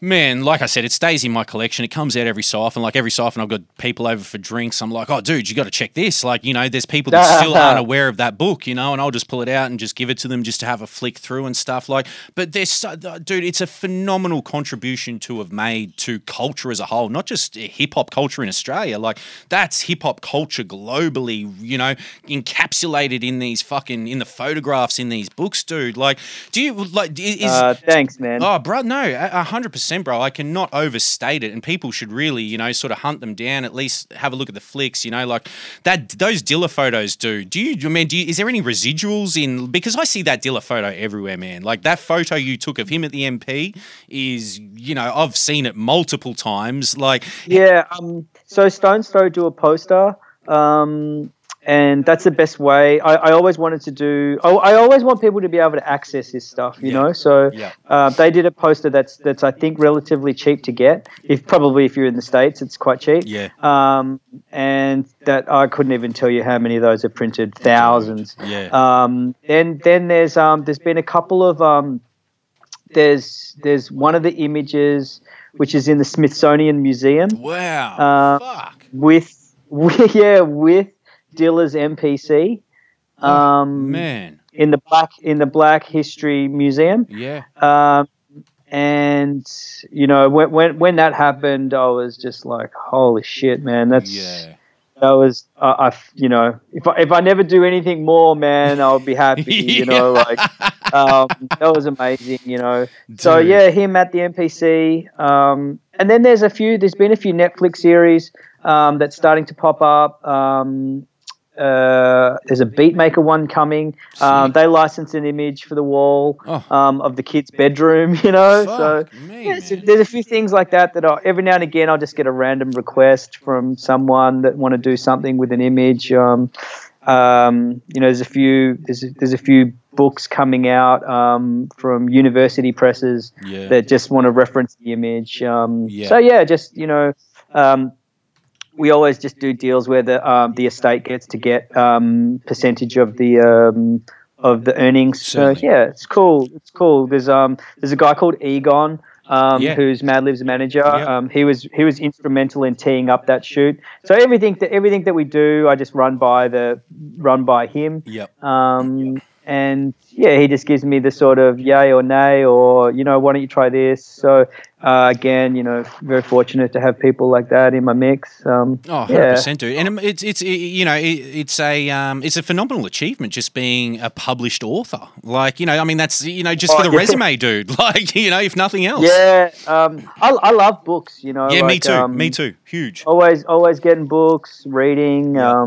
man, like I said, it stays in my collection. It comes out every so often. Like every so often, I've got people over for drinks. I'm like, oh, dude, you got to check this. Like, you know, there's people that still aren't aware of that book, you know, and I'll just pull it out and just give it to them just to have a flick through and stuff. Like, but there's, so, dude, it's a phenomenal contribution to have made to culture as a whole, not just eh, hip hop culture in Australia. Like, that's hip hop culture globally, you know, encapsulated in these fucking, in the photographs in these books, dude. Like, do you, like, is. Uh, thanks, man. Oh, bro, no, 100%. Bro, I cannot overstate it, and people should really, you know, sort of hunt them down. At least have a look at the flicks, you know, like that. Those Dilla photos, do. Do you? I mean, do you, is there any residuals in? Because I see that Dilla photo everywhere, man. Like that photo you took of him at the MP is, you know, I've seen it multiple times. Like, yeah. Um, so Stones Throw do a poster. Um, and that's the best way. I, I always wanted to do. I, I always want people to be able to access this stuff, you Yeah. know. So Yeah. uh, they did a poster that's that's I think relatively cheap to get. If probably if you're in the states, it's quite cheap. yeah, Um, and that I couldn't even tell you how many of those are printed. Thousands. yeah, Um, then then there's um, there's been a couple of um, there's there's one of the images which is in the Smithsonian Museum wow, uh, fuck, with, with yeah with Dilla's MPC um, man, in the black in the Black History Museum. yeah, Um, and you know when, when when that happened, I was just like, holy shit, man! That's yeah. that was uh, I you know if I, if I never do anything more, man, I'll be happy. You know, like um, that was amazing. You know, so yeah, him at the MPC, um, and then there's a few. There's been a few Netflix series um, that's starting to pop up. Um, uh, there's a Beatmaker one coming. Um, they license an image for the wall Oh. um, of the kid's bedroom. You know, so Fuck me, yeah, so there's a few things like that that are, every now and again I'll just get a random request from someone that want to do something with an image. Um, um, you know, there's a few there's a, there's a few books coming out um, from university presses yeah. that just want to reference the image. Um, Yeah. So yeah, just you know, um, we always just do deals where the um, the estate gets to get um, percentage of the um, of the earnings. Certainly. So yeah, it's cool. It's cool. There's um there's a guy called Egon. Um, Yeah. who's Madlib's manager? Yep. Um, he was he was instrumental in teeing up that shoot. So everything that everything that we do, I just run by the run by him. Yep. Um, and yeah, he just gives me the sort of yay or nay, or you know, why don't you try this? So uh, again, you know, very fortunate to have people like that in my mix. Um, oh, 100 yeah. percent, dude. And it's it's you know it, it's a um, it's a phenomenal achievement just being a published author. Like you know, I mean that's you know just for Oh, the yeah. resume, dude. Like you know, if nothing else. Yeah, um, I, I love books. You know, Yeah, me too. um, me too. Huge. Always, always getting books, reading, Yeah.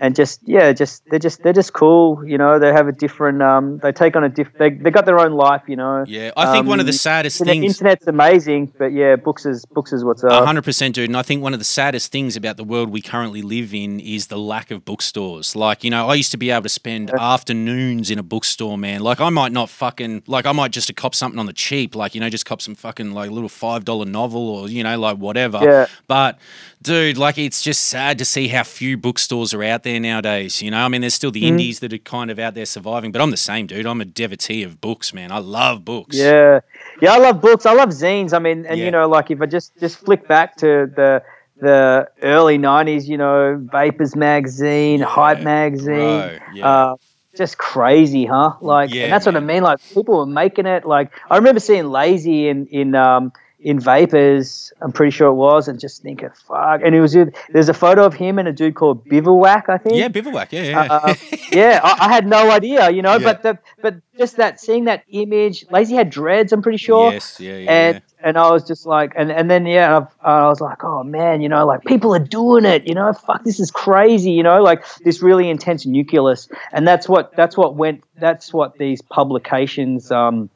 Um, and just yeah, just they're just they're just cool. You know, they have a different. Um, they take on a diff. They they got their own life. You know. Yeah, I think one of the Um, saddest Internet, things. internet's amazing, but yeah, books is books is what's up. hundred percent, dude. And I think one of the saddest things about the world we currently live in is the lack of bookstores. Like, you know, I used to be able to spend afternoons in a bookstore, man. Like, I might not fucking like I might just cop something on the cheap, like you know, just cop some fucking like little five dollar novel or you know, like whatever. Yeah. But dude, like it's just sad to see how few bookstores are out there nowadays. You know, I mean, there's still the Mm. indies that are kind of out there surviving, but I'm the same, dude. I'm a devotee of books, man. I love books. Yeah, yeah, I love books. I love zines. I mean, and Yeah. you know, like if I just just flick back to the the early '90s, you know, Vapors magazine, Hype magazine, Bro, yeah. uh, just crazy, huh? Like, Yeah, and that's what I mean. Like, people were making it. Like, I remember seeing Lazy in in um in Vapors. I'm pretty sure it was, and just thinking, fuck. And it was there's a photo of him and a dude called Bivouac, I think. yeah, bivouac. Yeah, yeah. Uh, yeah, I, I had no idea, you know, Yeah. but the, but just that seeing that image, Lazy had dreads, I'm pretty sure, yes, yeah, yeah. and yeah. and I was just like, and and then yeah, I've, I was like, oh man, you know, like people are doing it, you know, fuck, this is crazy, you know, like this really intense nucleus, and that's what that's what went, that's what these publications um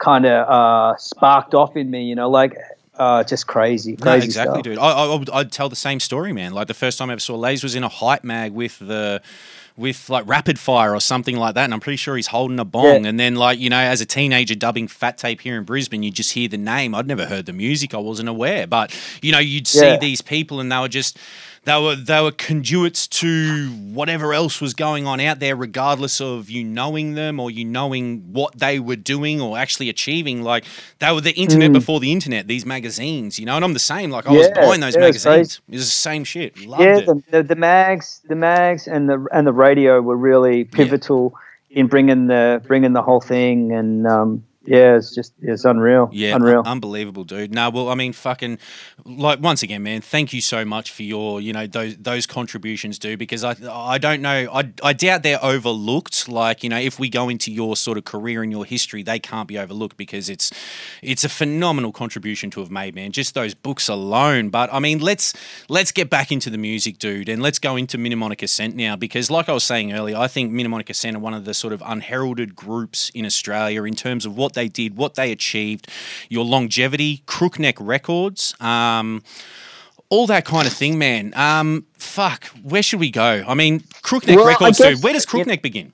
kind of uh sparked off in me, you know, like. Uh, just crazy, No, crazy exactly, stuff. dude. I, I, I would, I'd tell the same story, man. Like the first time I ever saw Lays was in a hype mag with the with like rapid fire or something like that, and I'm pretty sure he's holding a bong. Yeah. And then like you know, as a teenager dubbing Fat Tape here in Brisbane, you just hear the name. I'd never heard the music. I wasn't aware, but you know, you'd see Yeah. these people, and they were just. They were they were conduits to whatever else was going on out there, regardless of you knowing them or you knowing what they were doing or actually achieving. Like they were the internet before the internet. These magazines, you know, and I'm the same. Like I was Mm. Buying those yeah, magazines. It was the same shit. Loved yeah, it. the, the, the mags, the mags, and the and the radio were really pivotal in bringing the bringing the whole thing, and um, yeah, it's just it's unreal, Yeah, unreal. unbelievable, dude. No, well, I mean, fucking, like once again, man. Thank you so much for your, you know, those those contributions, dude. Because I I don't know, I I doubt they're overlooked. Like you know, if we go into your sort of career and your history, they can't be overlooked because it's it's a phenomenal contribution to have made, man. Just those books alone. But I mean, let's let's get back into the music, dude, and let's go into Mnemonic Ascent now because, like I was saying earlier, I think Mnemonic Ascent are one of the sort of unheralded groups in Australia in terms of what they did, what they achieved, your longevity, Crookneck Records. Um, all that kind of thing, man. Um, fuck, where should we go? I mean, Crookneck Well, Records, guess- dude. Where does Crookneck begin?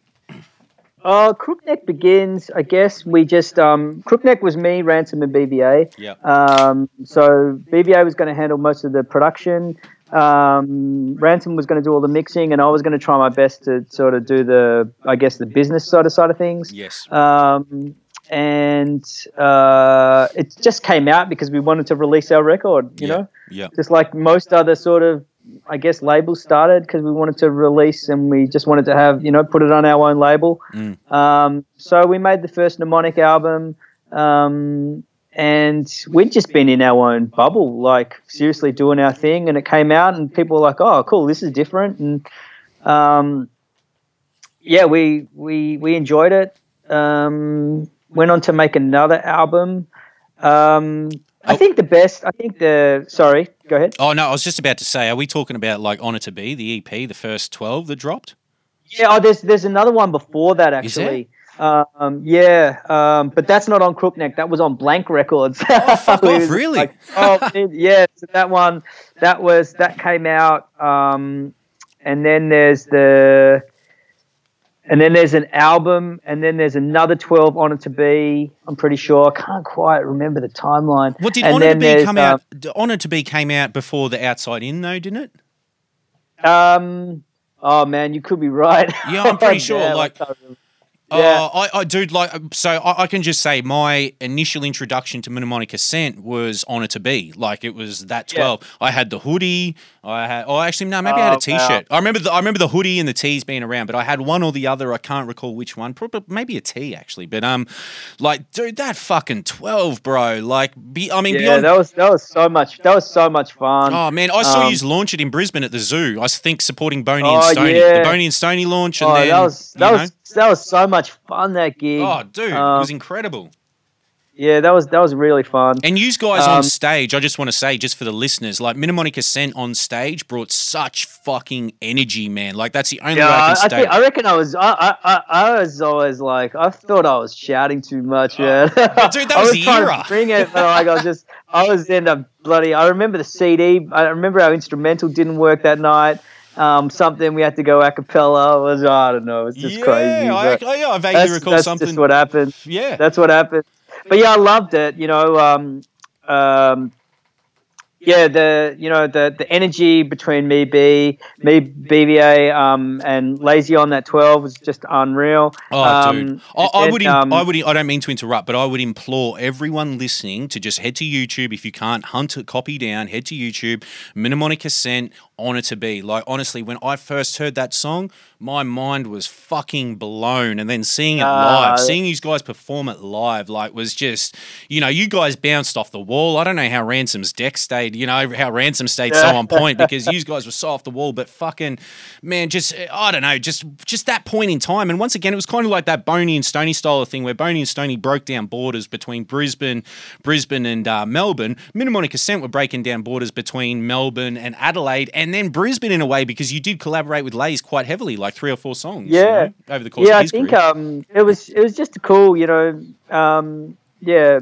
Uh, Crookneck begins. I guess we just um, Crookneck was me, Ransom, and BVA. Yeah. Um, so BVA was going to handle most of the production. Um, Ransom was going to do all the mixing, and I was going to try my best to sort of do the, I guess, the business side of side of things. Yes. um, and uh, it just came out because we wanted to release our record. You Yeah, know, yeah. just like most other sort of, I guess, labels started because we wanted to release and we just wanted to have you know put it on our own label. Mm. Um, so we made the first mnemonic album. Um, and we'd just been in our own bubble, like seriously doing our thing, and it came out, and people were like, "Oh, cool, this is different," and um, yeah, we we we enjoyed it. Um, went on to make another album. Um, I Oh. think the best. I think the sorry. Go ahead. Oh no, I was just about to say, are we talking about like Honor to Be, the EP, the first twelve that dropped? Yeah. Oh, there's there's another one before that actually. Um, yeah, um, but that's not on Crookneck. That was on Blank Records. Oh, fuck off, really? like, oh, yeah. So that one, that was that came out. Um, and then there's the, and then there's an album, and then there's another twelve on it to be. I'm pretty sure. I can't quite remember the timeline. What did Honor to Be come um, out? Honor to Be came out before the Outside In, though, didn't it? Um. Oh man, you could be right. Yeah, I'm pretty sure, Damn, I like-. Oh, Yeah. I, I dude, like, so I, I can just say my initial introduction to Mnemonic Ascent was Honor to Be. Like, it was that Yeah. 12. I had the hoodie, I had. Oh, actually, no. Maybe I had a Oh, T-shirt. I remember. The, I remember the hoodie and the tees being around, but I had one or the other. I can't recall which one. Probably maybe a tee actually. But um, like, dude, that fucking twelve, bro. Like, be, I mean, Yeah, beyond. that was that was so much. That was so much fun. Oh man, I saw Um, you launch it in Brisbane at the zoo. I think supporting Boney Oh, and Stoney, the yeah. Boney and Stoney launch, and oh, then that was that was that was so much fun. That gig. oh, dude, it Um, was incredible. Yeah, that was that was really fun. And you guys on Um, stage, I just want to say, just for the listeners, like Mnemonic Ascent on stage brought such fucking energy, man. Like that's the only Yeah, way I I, can I, state. think, I reckon I was. I, I, I- I was always like, I thought I was shouting too much, man. Oh, but dude, that I was was the era. to bring it, but like I was just, I was end up bloody. I remember the CD. I remember our instrumental didn't work that night. Um, something we had to go a cappella. It was I don't know. It's just yeah, crazy. I, I, yeah, I vaguely that's recall that's something. just what happened. yeah, That's what happened. But yeah, I loved it. You know, um, um, yeah, the you know the the energy between me, B, me, BVA, um, and Lazy on that twelve was just unreal. Oh, um, dude! I, I would, im- um, I would, I don't mean to interrupt, but I would implore everyone listening to just head to YouTube. If you can't hunt a copy down, head to YouTube. Mnemonic Ascent, Honor to Be. Like honestly, when I first heard that song, my mind was fucking blown. And then seeing it Ah. live, seeing these guys perform it live, like was just, you know, you guys bounced off the wall. I don't know how Ransom's deck stayed. You know how Ransom stayed so on point because you guys were so off the wall. But fucking man, just I don't know, just just that point in time. And once again, it was kind of like that Boney and Stony style of thing where Boney and Stony broke down borders between Brisbane, Brisbane and uh, Melbourne. Mnemonic Ascent were breaking down borders between Melbourne and Adelaide, and then Brisbane in a way because you did collaborate with Lays quite heavily, like three or four songs. you Yeah. know, over the course yeah, of I think career. um, it was it was just cool. You know, um, yeah,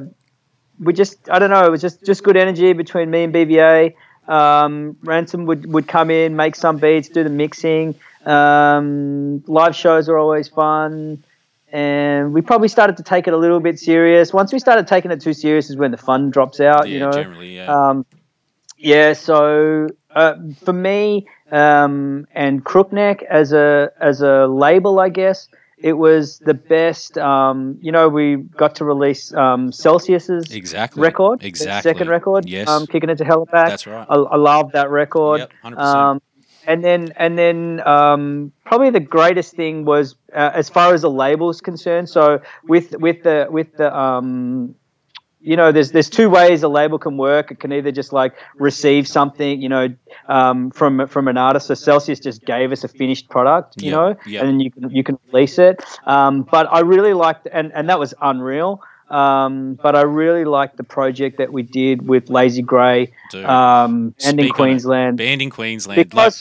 we just I don't know. It was just just good energy between me and BVA. Um, Ransom would would come in, make some beats, do the mixing. Um, live shows are always fun. And we probably started to take it a little bit serious. Once we started taking it too serious, is when the fun drops out. yeah, you know, generally, yeah. um, yeah, so uh, for me um, and Crookneck as a as a label, I guess it was the best. Um, you know, we got to release um, Celsius's exactly. record, Exactly. second record, Yes. um, kicking into hell back. That's right. I, I love that record. Yep, 100%. Um, and then and then um, probably the greatest thing was uh, as far as the label is concerned. So with with the with the um, you know, there's there's two ways a label can work. It can either just like receive something, you know, um, from from an artist. So Celsius just gave us a finished product, you Yep, know, yep. and then you can you can release it. Um, but I really liked, and and that was unreal. Um, but I really liked the project that we did with Lazy Grey um, and in speak on it. Queensland. Banned In Queensland. Like,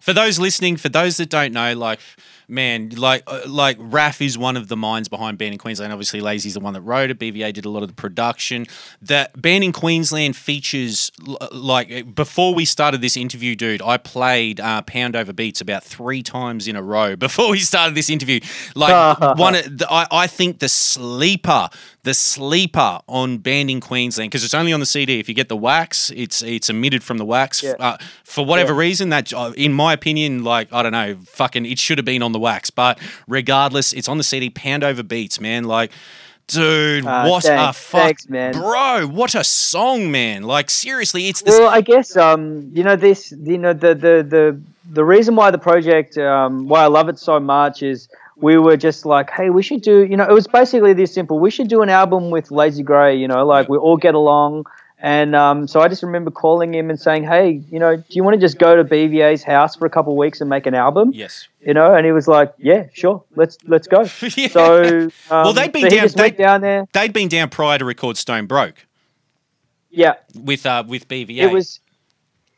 for those listening, for those that don't know, like man, like uh, like Raph is one of the minds behind Banned In Queensland. Obviously, Lazy's the one that wrote it. BVA did a lot of the production. That Banned In Queensland features l- like before we started this interview, dude. I played uh, Pound Over Beats about three times in a row before we started this interview. Like one, of the, I I think the sleeper. The sleeper on Banned In Queensland because it's only on the CD. If you get the wax, it's it's emitted from the wax. Yeah. Uh, for whatever reason, that uh, in my opinion, like I don't know, fucking, it should have been on the wax. But regardless, it's on the CD. Pound over beats, man. Like, dude, Ah, what a fuck, thanks, man. bro. What a song, man. Like seriously, it's this. Well, I guess um, you know this. You know the the the the reason why the project, um, why I love it so much is we were just like, hey, we should do. You know, it was basically this simple. We should do an album with Lazy Grey. You know, like we all get along. And um, so I just remember calling him and saying, "Hey, you know, do you want to just go to BVA's house for a couple of weeks and make an album?" yes. You know, and he was like, "Yeah, sure, let's let's go." Yeah. So, um, Well, they'd been so down- went down there. They'd been down prior to record Stone Broke Yeah, with uh with BVA. it was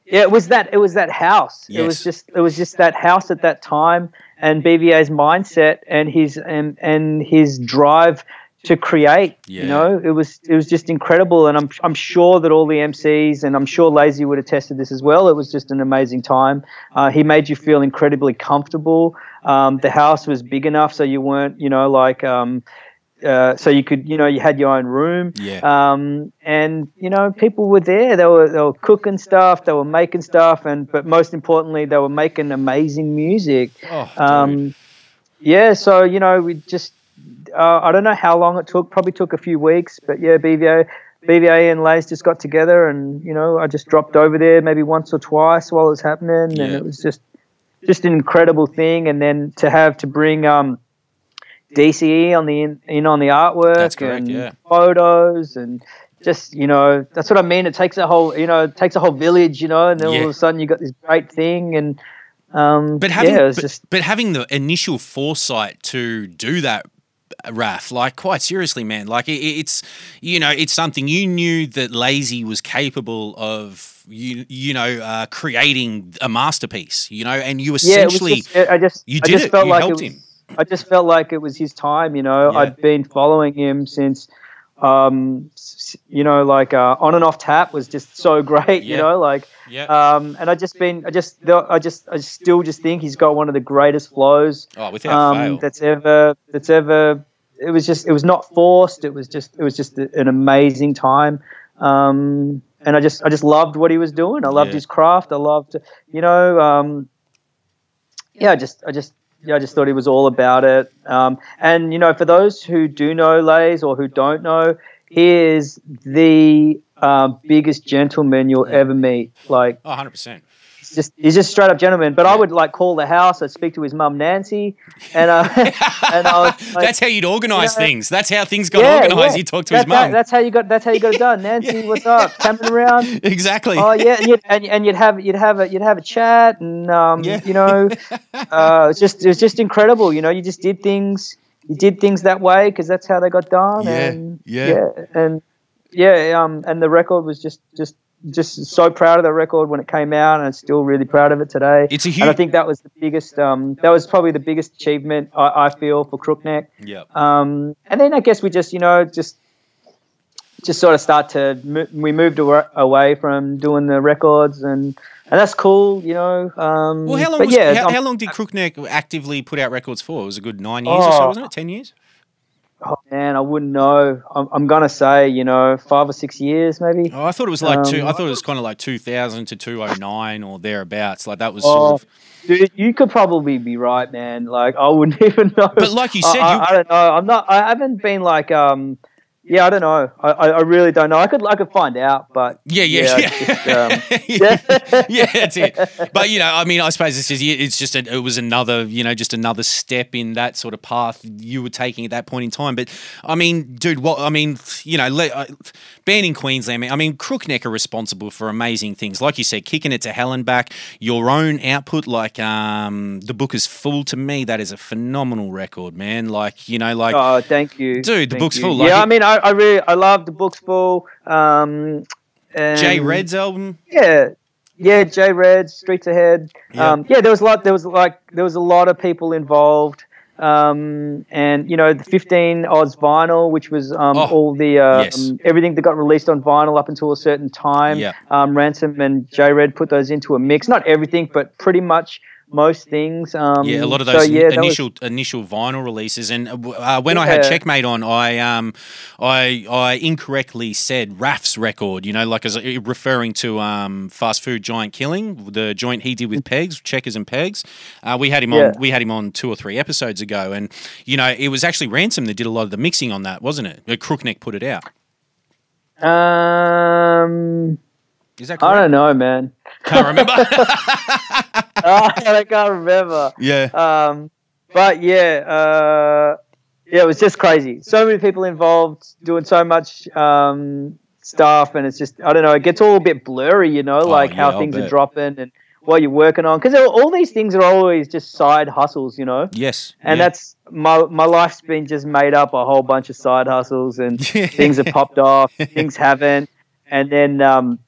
yeah it was that it was that house it was just it was just that house at that time and bva's mindset and his and, and his drive to create Yeah. you know it was it was just incredible and i'm i'm sure that all the mcs and i'm sure lazy would have tested this as well it was just an amazing time uh, he made you feel incredibly comfortable um, the house was big enough so you weren't you know like um, uh, so you could, you know, you had your own room, Yeah. um, and you know, people were there. They were they were cooking stuff, they were making stuff, and but most importantly, they were making amazing music. oh. Um, yeah, so you know, we just uh, I don't know how long it took. Probably took a few weeks, but yeah, BVO BVA and Lays just got together, and you know, I just dropped over there maybe once or twice while it was happening, Yeah. and it was just just an incredible thing. And then to have to bring um, DCE on the in, in on the artwork correct, and yeah. photos and just you know that's what I mean. It takes a whole you know it takes a whole village, you know, and then all of a sudden you got this great thing and. Um, But having, yeah, but, just but having the initial foresight to do that, Raph, like quite seriously, man, like it, it's you know it's something you knew that Lazy was capable of. You you know uh, creating a masterpiece, you know, and you yeah, it essentially just, I just you I did just it. felt You like helped it was, him. I just felt like it was his time. You know, Yeah. I'd been following him since, um, you know, like uh, on and off tap was just so great. Yeah. You know, like, yeah. um, and I just been, I just, I just, I still just think he's got one of the greatest flows oh, without fail. um, that's ever, that's ever. It was just, it was not forced. It was just, it was just an amazing time. Um, and I just, I just loved what he was doing. I loved Yeah. his craft. I loved, you know, um, yeah, I just, I just, yeah, I just thought he was all about it. Um, and you know, for those who do know Lays or who don't know, is the uh, biggest gentleman you'll ever meet. Like, oh, 100 percent. he's just, he's just straight up gentleman. But I would like call the house. I'd speak to his mum Nancy, and uh, and I was like, that's how you'd organise you know, things. That's how things got organised. You talk to his mum. That's how you got. That's how you got it done. Nancy, what's up? Coming around. Exactly. Oh yeah, and you'd, and, and you'd have you'd have a you'd have a chat, and um, Yeah. you know, uh, it's just it was just incredible. You know, you just did things, you did things that way because that's how they got done. Yeah, and, yeah. and yeah, um, and the record was just just just so proud of the record when it came out, and I'm still really proud of it today. It's a huge. and I think that was the biggest. Um, that was probably the biggest achievement I, I feel for Crookneck. Yeah. Um, and then I guess we just, you know, just just sort of start to we moved away from doing the records and and that's cool, you know. Um, Well, how long was, yeah, how, um, how long did Crookneck actively put out records for? It was a good nine years or so, Oh. wasn't it? Ten years? oh, man, I wouldn't know. I'm, I'm gonna say, you know, five or six years maybe. Oh, I thought it was like two. Um, I thought it was kind of like two thousand to two oh nine or thereabouts. Like that was Oh, sort of. Dude, you could probably be right, man. Like I wouldn't even know. But like you said, I, you- I don't know. I'm not. I haven't been like. Um, yeah, I don't know. I, I, really don't know. I could I could find out, but Yeah, yeah, yeah. just, um, yeah, yeah, that's it. But you know, I mean, I suppose this is it's just a, it was another you know just another step in that sort of path you were taking at that point in time. But I mean, dude, what I mean, you know, le- uh, being in Queensland, I mean, Crookneck are responsible for amazing things, like you said, kicking it to hell and back. Your own output, like um, the book is full. To me, that is a phenomenal record, man. Like you know, like Oh, thank you, Dude, the Thank book's you. full, like yeah, it- I mean, I, I really, I love the book's full. Um, and Jay Red's album. yeah, yeah, Jay Red, Streets Ahead. Yeah. Um, yeah, there was a lot. There was like there was a lot of people involved. Um, and you know the 15 Oz vinyl, which was um, Oh, all the um, yes. everything that got released on vinyl up until a certain time. Yeah. Um, Ransom and J Red put those into a mix. Not everything, but pretty much most things. Um, Yeah, a lot of so, those yeah, that was- initial initial vinyl releases, and uh, uh, when I had Checkmate on, I um, I I incorrectly said Raph's record. You know, like as a- referring to um, fast food giant killing, the joint he did with Pegs, Checkers and Pegs. Uh, we had him Yeah. on. We had him on two or three episodes ago, and you know, it was actually Ransom that did a lot of the mixing on that, wasn't it? Uh, Crookneck put it out. Um, Is that I don't know, man. Can't remember. I can't remember. yeah. Um, but yeah, uh, yeah, it was just crazy. So many people involved, doing so much um, stuff, and it's just I don't know. It gets all a bit blurry, you know, like Oh, yeah, how things are dropping and what you're working on, because all these things are always just side hustles, you know. Yes. And yeah. that's my my life's been just made up a whole bunch of side hustles and things have popped off, things haven't, and then um,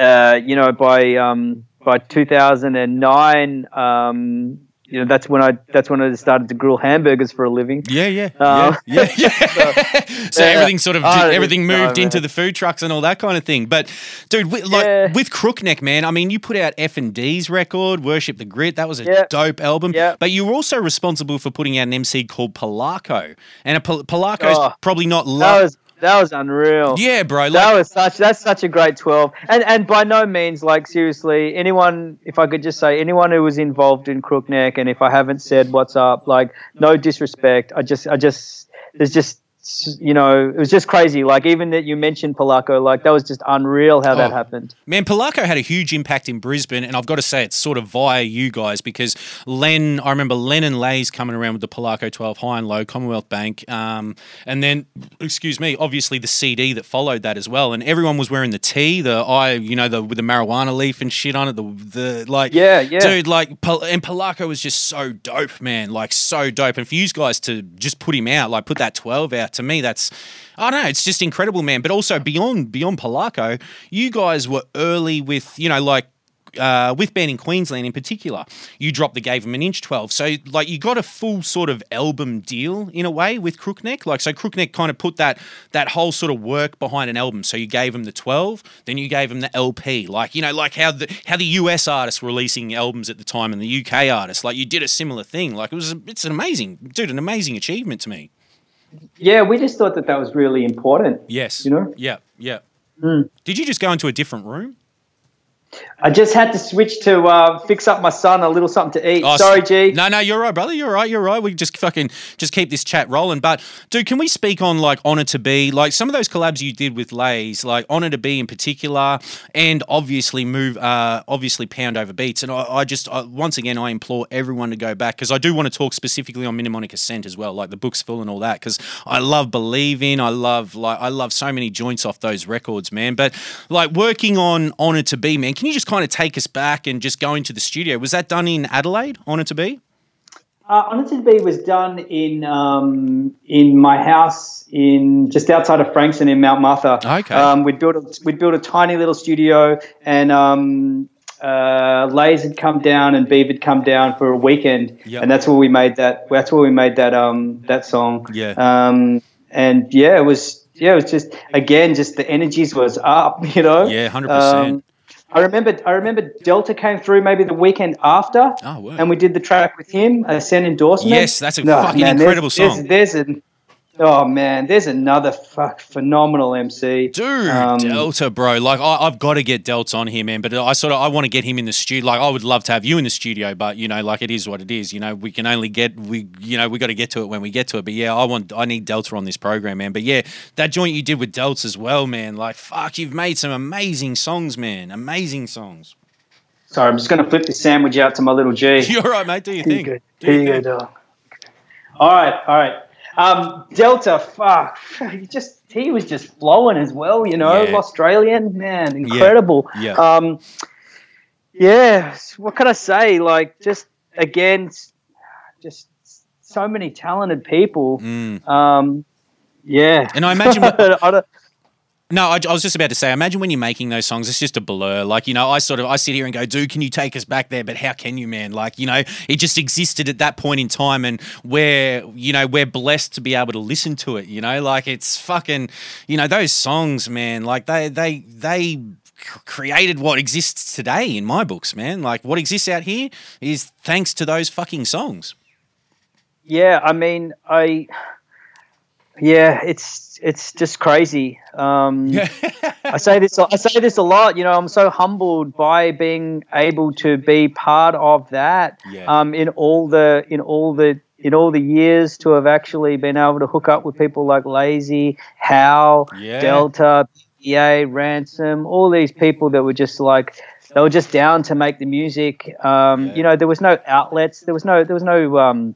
uh, you know by um, by 2009, um, you know that's when I that's when I started to grill hamburgers for a living. Yeah, yeah, Uh, yeah, yeah. yeah. so yeah. everything sort of I everything moved into the food trucks and all that kind of thing. But dude, with, like Yeah. with Crookneck, man, I mean, you put out F and D's record, Worship the Grit. That was a dope album. Yeah. But you were also responsible for putting out an MC called Polako, and a Pal- Polako's Oh, probably not loved. That was unreal. yeah, bro. Like, that was such that's such a great 12 and and by no means like seriously anyone if i could just say anyone who was involved in crookneck and if i haven't said what's up like no disrespect i just i just there's just you know, it was just crazy. Like even that you mentioned Polako, like that was just unreal how that Oh. happened. Man, Polako had a huge impact in Brisbane, and I've got to say it's sort of via you guys because Len, I remember Len and Lays coming around with the Polako 12 high and low, Commonwealth Bank, um, and then, excuse me, obviously the CD that followed that as well, and everyone was wearing the T, the I, you know, the with the marijuana leaf and shit on it, the the like, Yeah, yeah. dude, like, and Polako was just so dope, man, like so dope, and for you guys to just put him out, like put that 12 out, to me, that's. I don't know. It's just incredible, man. But also beyond beyond Polako, you guys were early with you know like. Uh, with Banned In Queensland in particular, you dropped the gave them an inch twelve. So like you got a full sort of album deal in a way with Crookneck. Like so Crookneck kind of put that that whole sort of work behind an album. So you gave them the twelve, then you gave them the LP. Like you know like how the how the US artists were releasing albums at the time and the UK artists. Like you did a similar thing. Like it was it's an amazing dude, an amazing achievement to me. Yeah, we just thought that that was really important. Yes. You know? Yeah. Yeah. Mm. Did you just go into a different room? I just had to switch to uh, fix up my son a little something to eat. Oh, Sorry, G. No, no, you're right, brother. You're right. You're right. We just fucking just keep this chat rolling. But dude, can we speak on like honor to be like some of those collabs you did with Lays, like honor to be in particular, and obviously move, uh, obviously pound over beats. And I, I just I, once again I implore everyone to go back because I do want to talk specifically on Mnemonic Ascent as well, like the book's full and all that. Because I love believing. I love like I love so many joints off those records, man. But like working on honor to be, man. Can you just kind of take us back and just go into the studio? Was that done in Adelaide? Honor to be. Uh, Honor to Be was done in um, in my house in just outside of Frankston in Mount Martha. Okay. Um, we'd built a, we'd built a tiny little studio, and um, uh, Lays had come down and Beav had come down for a weekend, Yep. and that's where we made that. That's where we made that um, that song. Yeah. Um, and yeah, it was yeah, it was just again just the energies was up, you know. Yeah, 100%. Um, I remember I remember Delta came through maybe the weekend after. Oh. And we did the track with him, a Send endorsement. Yes, that's a fucking there's- incredible there's- song. There's, an oh man, there's another fuck phenomenal MC. Dude, Um, Delta, bro. Like, I, I've got to get Delta on here, man. But I sort of, I want to get him in the studio. Like, I would love to have you in the studio, but you know, like, it is what it is. You know, we can only get, we, you know, we got to get to it when we get to it. But yeah, I want, I need Delta on this program, man. But yeah, that joint you did with Delta as well, man. Like, fuck, you've made some amazing songs, man. Amazing songs. Sorry, I'm just gonna flip this sandwich out to my little G. You're right, mate. Do your Here you thing. go. Do Here you go, thing. dog. All right, all right. Um, Delta, fuck, he just he was just flowing as well, you know. Yeah. Australian man, incredible. Yeah. Um, yeah. What can I say? Like, just again, just so many talented people. Mm. Um, yeah. And I imagine what- I No, I, I was just about to say. Imagine when you're making those songs, it's just a blur. Like you know, I sort of I sit here and go, "Dude, can you take us back there?" But how can you, man? Like you know, it just existed at that point in time, and we're you know we're blessed to be able to listen to it. You know, like it's fucking you know those songs, man. Like they they they created what exists today in my books, man. Like what exists out here is thanks to those fucking songs. Yeah, I mean, I yeah, it's it's just crazy. Um, I say this I say this a lot. You know, I'm so humbled by being able to be part of that. Yeah. Um, in all the in all the in all the years to have actually been able to hook up with people like Lazy, Hau, Yeah. Delta, PA, Ransom, all these people that were just like they were just down to make the music. Um, Yeah. You know, there was no outlets. There was no there was no um,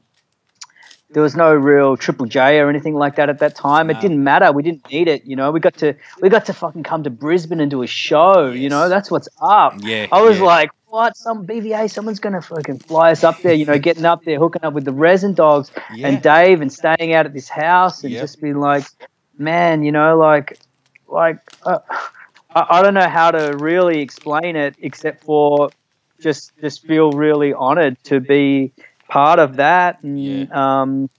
there was no real Triple J or anything like that at that time. No. It didn't matter. We didn't need it. You know, we got to we got to fucking come to Brisbane and do a show. You know, that's what's up. Yeah, I was yeah. like, what? Some BVA, someone's gonna fucking fly us up there. You know, getting up there, hooking up with the resin dogs Yeah. and Dave, and staying out at this house and Yep. just being like, man, you know, like, like. Uh, I, I don't know how to really explain it except for just just feel really honored to be part of that and Yeah. um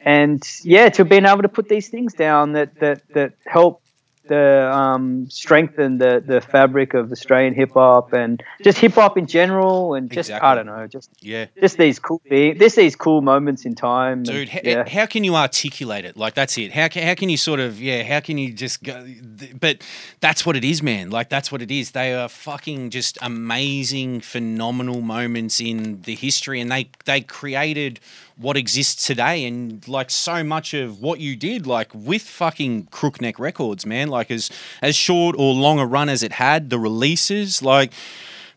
and yeah to being able to put these things down that that that help the um strengthen the the fabric of Australian hip hop and just hip hop in general and just Exactly. I don't know just Yeah. just these cool be- just these cool moments in time dude h- yeah. how can you articulate it like that's it how can, how can you sort of yeah how can you just go but that's what it is man like that's what it is they are fucking just amazing phenomenal moments in the history and they they created what exists today and like so much of what you did like with fucking crookneck records man like as as short or long a run as it had the releases like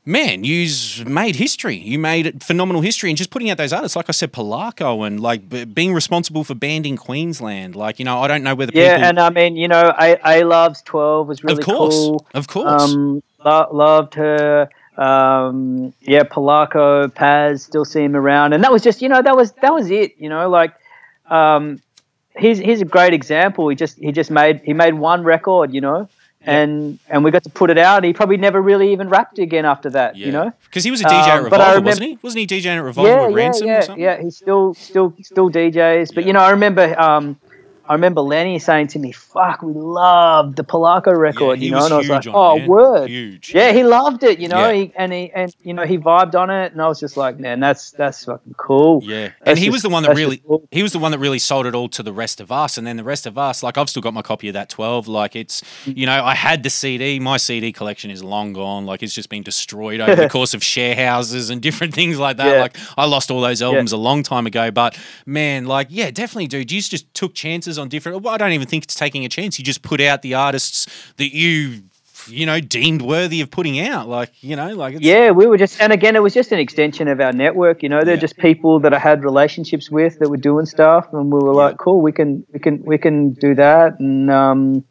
man, you've made history. You made phenomenal history, and just putting out those artists, like I said, Polako, and like b- being responsible for Banned In Queensland. Like you know, I don't know whether yeah, people. Yeah and I mean, you know, A A Loves Twelve was really of course, cool. of course. Um, lo- loved her. Um, yeah, Polako, Paz, still see him around, and that was just, you know, that was that was it. You know, like, um, he's he's a great example. He just he just made he made one record. You know. And and we got to put it out. He probably never really even rapped again after that, you know. because he was a DJ at Um, I Revolver, remember- wasn't he? Wasn't he DJing at Revolver yeah, with yeah, Ransom yeah, or something? yeah. He's still, still, still DJs. But Yeah. you know, I remember, um, I remember Lenny saying to me, "Fuck, we loved the Polako record." he you know, and I was like, "Oh, it, word." Huge. Yeah, he loved it. You know, Yeah. he, and he and you know he vibed on it, and I was just like, "Man, that's that's fucking cool." Yeah, and he just- was the one that really cool. he was the one that really sold it all to the rest of us, and then the rest of us, like I've still got my copy of that twelve. Like it's mm. you know I had the CD, my CD collection is long gone. Like it's just been destroyed over the course of share houses and different things like that. Yeah. Like I lost all those albums a long time ago, but man, like yeah, definitely, dude. You just took chances on different. Well, I don't even think it's taking a chance. You just put out the artists that you you know deemed worthy of putting out. Like you know, like it's, Yeah, we were just, and again, it was just an extension of our network. You know, they're Yeah. just people that I had relationships with that were doing stuff, and we were like, "Cool, we can, we can, we can do that." And um,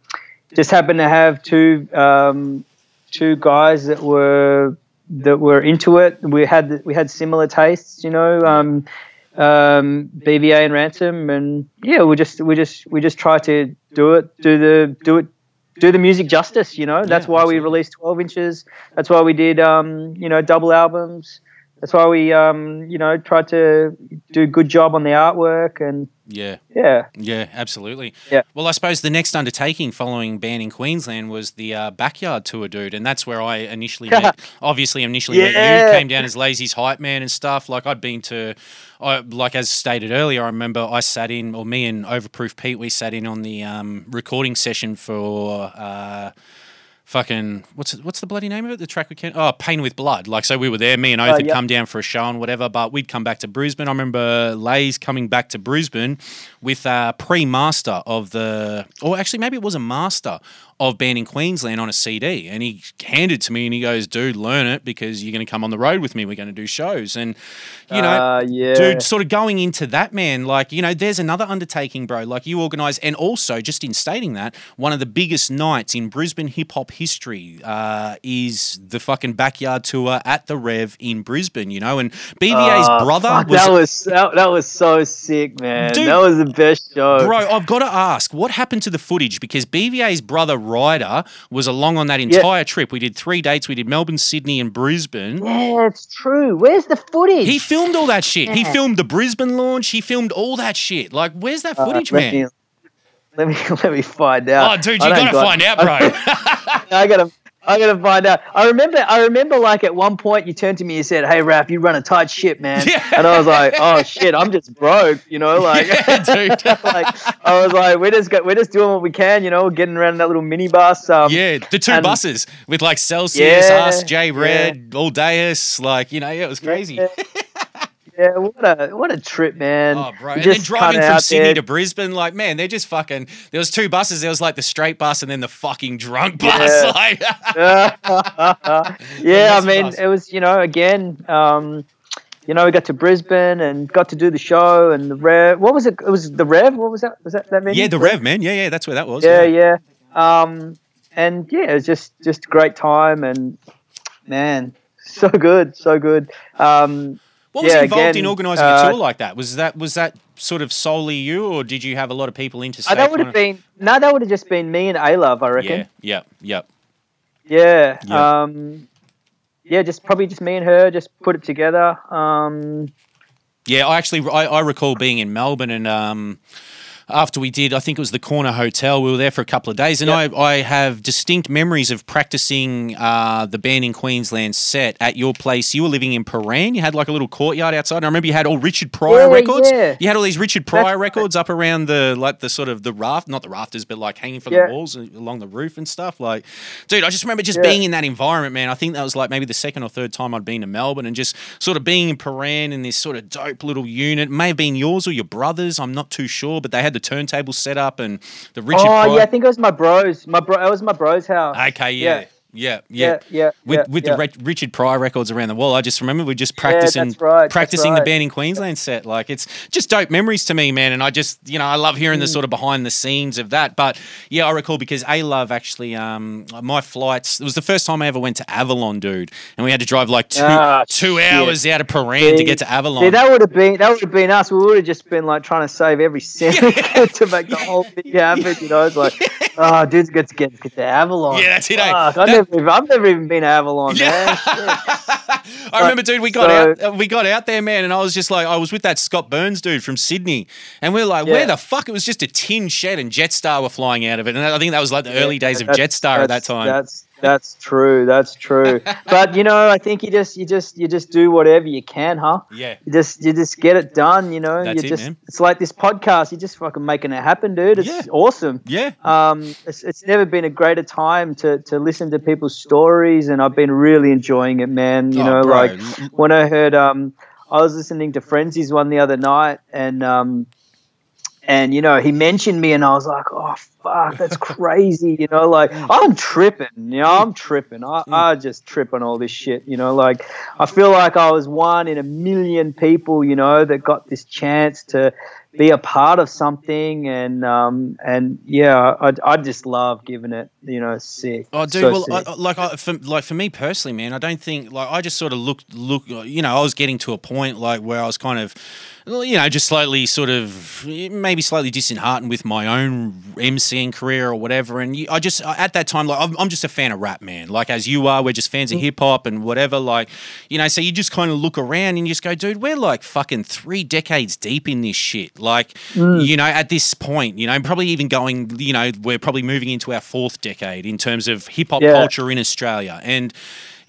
just happened to have two, um, two guys that were that were into it. We had we had similar tastes. You know, um, um, BVA and Ransom, and yeah, we just we just we just try to do it, do the do it do the music justice. You know, that's Yeah, why we absolutely. released 12 inches. That's why we did, um, you know, double albums. That's why we, um, you know, tried to do a good job on the artwork and yeah. yeah. Yeah, absolutely. Yeah. Well, I suppose the next undertaking following Banned In Queensland was the uh, backyard tour, dude, and that's where I initially met. Obviously, initially met you. Came down as Lazy's hype man and stuff. Like I'd been to, I, like as stated earlier, I remember I sat in, or me and Overproof Pete, we sat in on the um, recording session for. Uh, Fucking what's what's the bloody name of it? The track we can oh Pain with Blood. Like so, we were there. Me and oh, Oath Oh, had yep. come down for a show and whatever, but we'd come back to Brisbane. I remember Lays coming back to Brisbane with a pre-master of the, or actually maybe it was a master of Banned In Queensland on a CD, and he handed to me and he goes, "Dude, learn it because you're going to come on the road with me. We're going to do shows." And you know, Uh, yeah. dude, sort of going into that, man, like, you know, there's another undertaking, bro. Like, you organize, and also, just in stating that, one of the biggest nights in Brisbane hip hop history uh, is the fucking backyard tour at the Rev in Brisbane, you know, and BVA's Uh, brother fuck, was. that was that, that was so sick, man. Dude. that was the best show. Bro, I've got to ask, what happened to the footage? Because BVA's brother Ryder was along on that entire trip. We did three dates. We did Melbourne, Sydney, and Brisbane. Yeah, it's true. Where's the footage? He filmed all that shit. He filmed the Brisbane launch. He filmed all that shit. Like, where's that Uh, footage, let man? Me, let me let me find out. Oh, dude, you gotta got- find out, bro. I gotta I gotta find out. I remember I remember like at one point you turned to me and said, Hey Raph, you run a tight ship, man. Yeah. And I was like, Oh shit, I'm just broke, you know, like, Yeah, like I was like, we're just we're just doing what we can, you know, getting around in that little minibus. Um yeah, the two and- buses with like Celsius, Yeah, us, J Red, all Deus. Like, you know, yeah, it was crazy. Yeah, yeah, what a what a trip, man. Oh, bro. And then driving from Sydney there. to Brisbane, like, man, they're just fucking. There was two buses. There was like the straight bus and then the fucking drunk bus. Yeah. Like, yeah, I mean, bus. it was, you know, again, um, you know, we got to Brisbane and got to do the show and the Rev. What was it? It was the Rev. What was that? Was that that venue? yeah, the Rev, man. Yeah, yeah, that's where that was. Yeah, yeah. Um, and yeah, it was just just a great time and man, so good, so good. Um, What was Yeah, involved in again, organising uh, a tour like that? Was that was that sort of solely you, or did you have a lot of people uh, interstate? that would have been no, that would have just been me and A Love, I reckon. Yeah, yeah, yeah. Yeah. Yeah. Um, yeah, just probably just me and her, just put it together. Um, Yeah, I actually I, I recall being in Melbourne and um, after we did, I think it was the Corner Hotel. We were there for a couple of days, and Yep. I, I have distinct memories of practicing uh, the Banned In Queensland set at your place. You were living in Prahran. You had like a little courtyard outside. And I remember you had all Richard Pryor Yeah, records. yeah. You had all these Richard Pryor right. records up around the like the sort of the raft, not the rafters, but like hanging from Yeah. the walls and along the roof and stuff. Like, dude, I just remember just being in that environment, man. I think that was like maybe the second or third time I'd been to Melbourne, and just sort of being in Prahran in this sort of dope little unit. It may have been yours or your brother's. I'm not too sure, but they had the turntable set up and the Richard. oh Pryor. yeah, I think it was my bros. My bro, it was my bro's house. Okay, yeah. Yeah. Yeah, yeah. Yeah, With yeah, with yeah. the Richard Pryor records around the wall, I just remember we just practicing right, practicing the Banned In Queensland set. Like it's just dope memories to me, man. And I just you know I love hearing the Mm. sort of behind the scenes of that. But yeah, I recall because A Love actually um my flights. It was the first time I ever went to Avalon, dude, and we had to drive like two Ah, two shit. hours out of Prahran to get to Avalon. See, that would have been that would have been us. We would have just been like trying to save every cent to make the whole thing happen. You know, it's like, oh, dude's got to get get to Avalon. Yeah, that's it, eh? Fuck, never, I've never even been to Avalon, man. Shit. I remember, dude, we got so- out, uh, we got out there, man, and I was just like, I was with that Scott Burns dude from Sydney, and we are like, where the fuck? It was just a tin shed, and Jetstar were flying out of it, and I think that was like the early days of Jetstar at that time. That's that's true. That's true. but you know, I think you just you just you just do whatever you can, huh? yeah, You just you just get it done. You know, That's you it, just man. it's like this podcast. You're just fucking making it happen, dude. It's Yeah. awesome. yeah, Um, it's, it's never been a greater time to, to listen to people's stories, and I've been really enjoying it, man. You Oh, know, bro. like when I heard, um, I was listening to Frenzy's one the other night, and um, and you know, he mentioned me, and I was like, oh fuck, that's crazy. You know, like I'm tripping. You know, I'm tripping. I, I just trip on all this shit. You know, like I feel like I was one in a million people. You know, that got this chance to be a part of something and um and yeah I, I just love giving it you know sick Oh, dude. So well. I, like, I, for, like for me personally, man, I don't think like I just sort of looked, look. You know, I was getting to a point like where I was kind of, you know, just slightly sort of maybe slightly disheartened with my own MCing career or whatever. And you, I just at that time, like, I'm, I'm just a fan of rap, man. Like as you are, we're just fans of Mm. hip hop and whatever. Like, you know, so you just kind of look around and you just go, dude, we're like fucking three decades deep in this shit. Like, Mm. you know, at this point, you know, probably even going, you know, we're probably moving into our fourth decade in terms of hip hop Yeah. culture in Australia. And,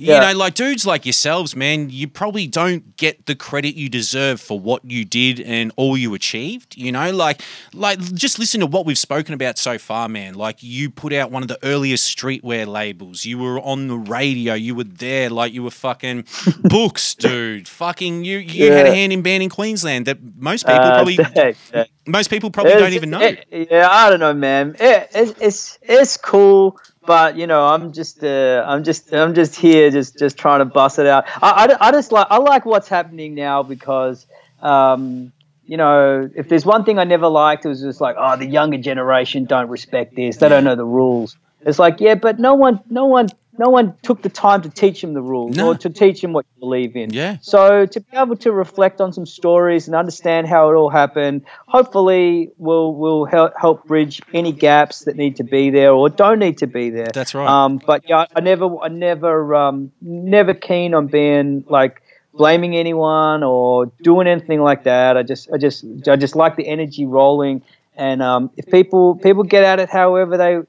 you Yeah. know, like dudes like yourselves, man, you probably don't get the credit you deserve for what you did and all you achieved. You know, like, like just listen to what we've spoken about so far, man. Like, you put out one of the earliest streetwear labels. You were on the radio. You were there. Like, you were fucking books, dude. Fucking you. You had a hand in Banned In Queensland that most people Uh, probably most people probably It's- don't even know. it- yeah i don't know man it, it's it's it's cool but you know i'm just uh i'm just i'm just here just just trying to bust it out i i, I just like i like what's happening now because um you know, if there's one thing I never liked, it was just like, oh, the younger generation don't respect this. They don't know the rules. It's like, yeah, but no one, no one, no one took the time to teach them the rules No. or to teach them what you believe in. Yeah. So to be able to reflect on some stories and understand how it all happened, hopefully will will help help bridge any gaps that need to be there or don't need to be there. That's right. Um, but yeah, I never, I never, um, never keen on being like blaming anyone or doing anything like that. I just, I just, I just like the energy rolling. And um, if people people get at it however they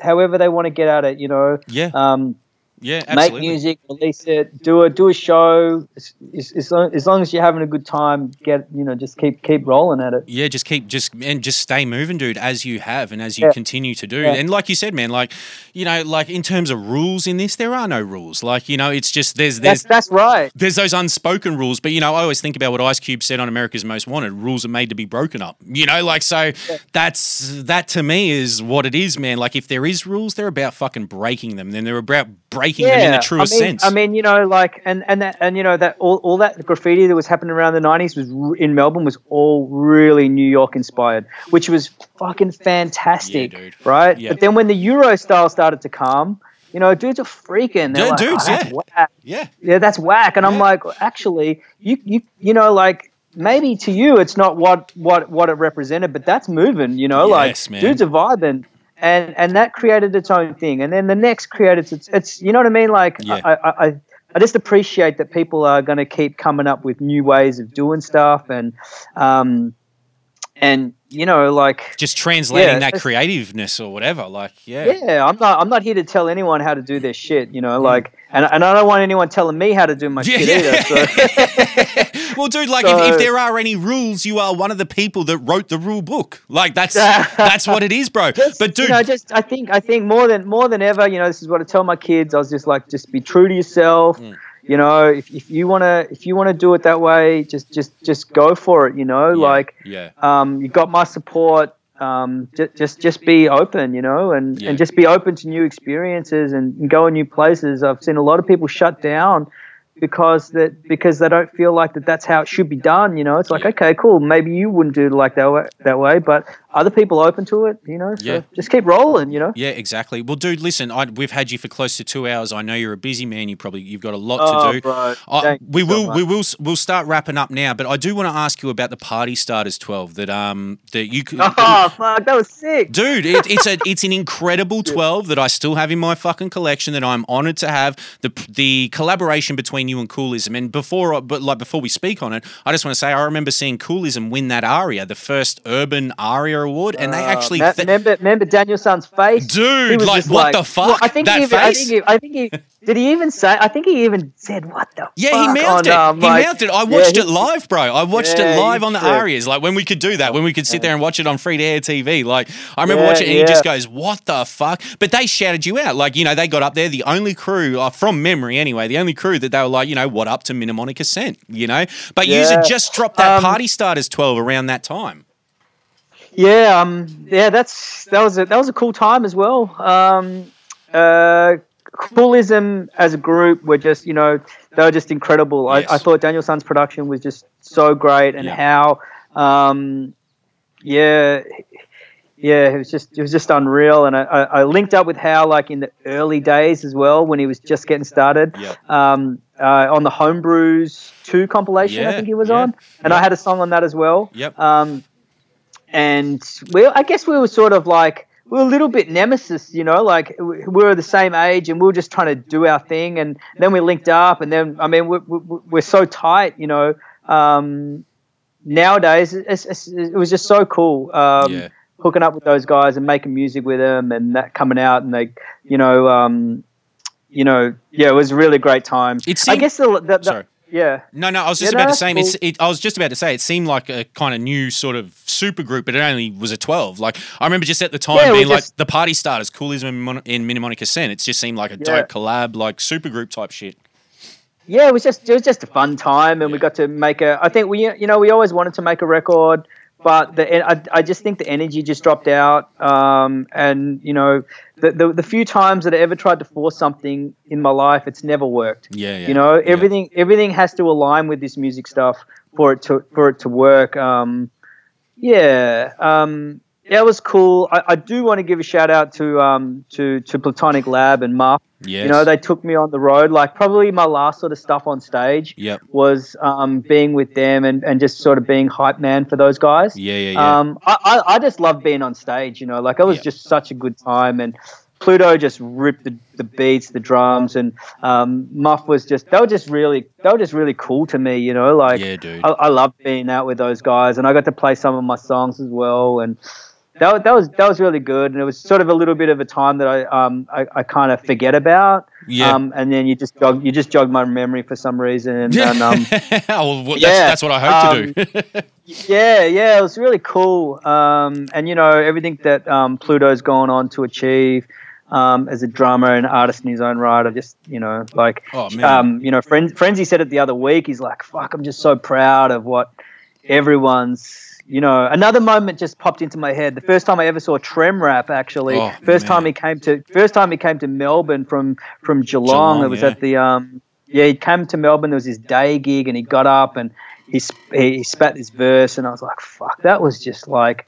however they want to get at it, you know, yeah, um, yeah, make music, release it, do a do a show. As, as, as, long, as long as you're having a good time, get you know, just keep keep rolling at it. Yeah, just keep just and just stay moving, dude, as you have and as you Yeah. continue to do. Yeah. And like you said, man, like you know, like in terms of rules in this, there are no rules. Like you know, it's just there's there's That's that's right. there's those unspoken rules, but you know, I always think about what Ice Cube said on America's Most Wanted: rules are made to be broken up. You know, like so that's that to me is what it is, man. Like if there is rules, they're about fucking breaking them. Then they're about breaking them in the truest I mean, sense. I mean, you know, like, and and that, and you know that all, all that graffiti that was happening around the '90s was in Melbourne was all really New York inspired, which was fucking fantastic, Yeah, dude. right? Yeah. But then when the Euro style started to come, you know, dudes are freaking. They're Yeah, like, dudes, "Oh, that's yeah. whack. yeah, yeah, that's whack. And I'm Yeah. like, actually, you you you know, like maybe to you it's not what what what it represented, but that's moving. You know, Yes, like man. dudes are vibing. And, and that created its own thing, and then the next created its. It's you know what I mean. Like Yeah. I, I, I I just appreciate that people are going to keep coming up with new ways of doing stuff, and um, and you know, like just translating Yeah, that creativeness or whatever. Like, yeah, yeah, I'm not I'm not here to tell anyone how to do their shit, you Mm. know, like and and I don't want anyone telling me how to do my shit either. So. well, dude, like if, if there are any rules, you are one of the people that wrote the rule book. Like that's that's what it is, bro. Just, but dude, you know, just I think I think more than more than ever, you know, this is what I tell my kids. I was just like, just be true to yourself. Mm. You know, if, if you wanna if you wanna do it that way, just just just go for it. You know, yeah, like yeah, um, you got my support. Um, just just just be open, you know, and, Yeah. and just be open to new experiences and, and go in new places. I've seen a lot of people shut down because that because they don't feel like that that's how it should be done. You know, it's like Yeah. okay, cool, maybe you wouldn't do it like that way, that way, but other people open to it. You know, so Yeah. just keep rolling. You know. yeah, exactly. Well, dude, listen, I, we've had you for close to two hours. I know you're a busy man. You probably you've got a lot Oh, to do. bro, I- we so will we will we'll start wrapping up now, but I do want to ask you about the Party Starters 12 that um that you could. Oh fuck, that was sick. Dude, it, it's a it's an incredible twelve that I still have in my fucking collection that I'm honored to have the the collaboration between you and Koolism. And before, but like before we speak on it, I just want to say I remember seeing Koolism win that aria, the first Urban Aria Award, and they Uh, actually ma- th- remember remember Danielsan's face, Dude, like, what the fuck? Well, I think That he even, I think he, I think he did. He even say. I think he even said, "What the Yeah, fuck?" he mouthed it. um, he like- mouthed it. I Yeah, watched he- it live, bro. I watched Yeah, it live on the should. arias. Like when we could do that, when we could sit there and watch it on free to air TV. Like I remember Yeah, watching it and he just goes, "What the fuck?" But they shouted you out. Like you know, they got up there. The only crew, uh, from memory anyway, the only crew that they were like, you know, what up to Mnemonic Ascent, you know. But you Yeah. just dropped that Um, Party Starters twelve around that time. Yeah, um, yeah, that's that was a that was a cool time as well. Um, uh, Koolism as a group were just you know they were just incredible. Yes. I, I thought Danielsan's production was just so great, and Yeah. how, um, yeah. Yeah, it was just it was just unreal, and I, I, I linked up with Hau like in the early days as well when he was just getting started. Yep. Um, uh, on the Homebrews two compilation, Yeah, I think he was yeah, on, and I had a song on that as well. Yep. Um, and we, I guess we were sort of like we were a little bit nemesis, you know, like we we were the same age and we were just trying to do our thing, and then we linked up, and then I mean we, we, we're so tight, you know. Um, nowadays, it's, it's, it was just so cool. Um, Yeah. Hooking up with those guys and making music with them, and that coming out, and they, you know, um, you know, yeah, it was a really great time. It I guess the, the, the Sorry. Yeah, No, no, I was just Yeah, about to say. cool. It's, it, I was just about to say. It seemed like a kind of new sort of super group, but it only was a twelve. Like I remember just at the time Yeah, being like just- the party starters, Koolism in, Mon- in Ascent. It just seemed like a Yeah. dope collab, like super group type shit. yeah, it was just it was just a fun time, and we got to make a. I think we you know we always wanted to make a record, but the I, I just think the energy just dropped out, um, and you know the, the the few times that I ever tried to force something in my life, it's never worked. Yeah, yeah. You know yeah. everything everything has to align with this music stuff for it to for it to work. Um, yeah. Um, yeah, it was cool. I, I do want to give a shout out to um, to to Plutonic Lab and Muph. Yes. You know, they took me on the road. Like probably my last sort of stuff on stage Yep. was um, being with them and, and just sort of being hype man for those guys. Yeah, yeah, yeah. Um, I, I, I just love being on stage. You know, like it was Yeah. just such a good time and. Pluto just ripped the, the beats, the drums, and um, Muph was just they were just really they were just really cool to me, you know. Like yeah, dude. I, I loved being out with those guys, and I got to play some of my songs as well, and that, that was that was really good. And it was sort of a little bit of a time that I um I, I kind of forget about. Yeah. Um, and then you just jog you just jog my memory for some reason, and, and um, well, that's, yeah, that's what I hope to do. yeah, yeah, it was really cool. Um, and you know everything that um, Pluto's gone on to achieve. Um, as a drummer and artist in his own right, I just, you know, like, Oh, um, you know, Fren- Frenzy said it the other week. He's like, "Fuck, I'm just so proud of what everyone's." You know, another moment just popped into my head. The first time I ever saw Trem Rap, actually, Oh, first man. time he came to, first time he came to Melbourne from from Geelong. Geelong, it was yeah. at the um, yeah, he came to Melbourne. There was his day gig, and he got up and he he spat this verse, and I was like, "Fuck!" That was just like,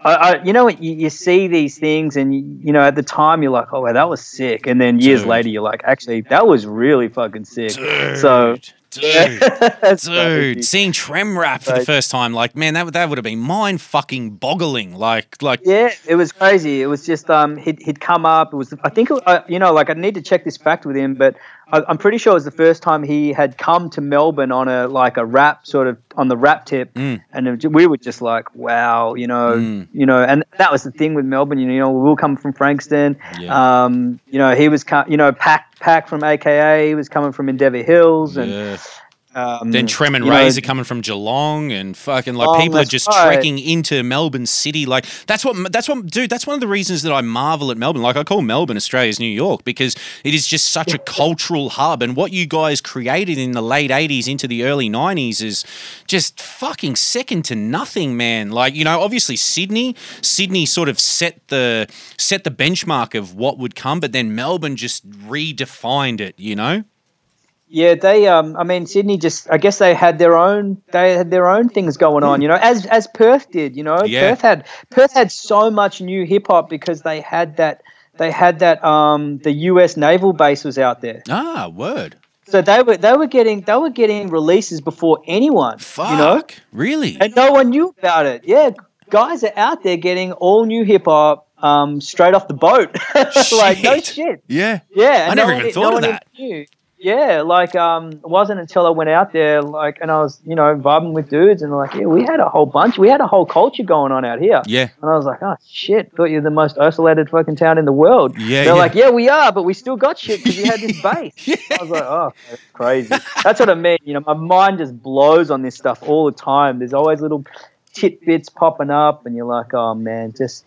I, I you know, what, you, you see these things, and you, you know, at the time you're like, "Oh, wow, that was sick," and then years Dude. later you're like, "Actually, that was really fucking sick." So, dude, dude, seeing Trem rap for the first time, like, man, that would- that would have been mind fucking boggling. Like, like, Yeah, it was crazy. It was just um, he'd, he'd come up. It was I think uh, you know like I need to check this fact with him, but I'm pretty sure it was the first time he had come to Melbourne on a like a rap sort of on the rap tip, Mm. and we were just like, wow, you know, Mm. you know, and that was the thing with Melbourne. You know, we all come from Frankston. Yeah. Um, you know, he was, you know, Pack Pack from AKA. He was coming from Endeavour Hills, and Yeah. Um, Then Trem and you know, Rays are coming from Geelong, and fucking like Oh, people are just right. trekking into Melbourne City. Like that's what that's what dude. That's one of the reasons that I marvel at Melbourne. Like I call Melbourne Australia's New York because it is just such a cultural hub, and what you guys created in the late '80s into the early '90s is just fucking second to nothing, man. Like you know, obviously Sydney, Sydney sort of set the set the benchmark of what would come, but then Melbourne just redefined it. You know. Yeah, they. Um, I mean, Sydney just. I guess they had their own. They had their own things going on. You know, as as Perth did. You know, Yeah. Perth had Perth had so much new hip hop because they had that. They had that. Um, the U.S. naval base was out there, Ah, word. so they were they were getting they were getting releases before anyone. Fuck. You know, Really? and no one knew about it. Yeah, guys are out there getting all new hip hop. Um, straight off the boat, like no Shit. Yeah. Yeah, I never no even one- thought no of that. knew. Yeah, like um, it wasn't until I went out there, like, and I was, you know, vibing with dudes, and like, yeah, we had a whole bunch, we had a whole culture going on out here. Yeah. And I was like, oh shit, thought you're the most isolated fucking town in the world. Yeah, They're yeah. like, yeah, we are, but we still got shit because we had this base. yeah. I was like, oh, that's crazy. That's what I mean. You know, my mind just blows on this stuff all the time. There's always little tidbits popping up, and you're like, oh man, just.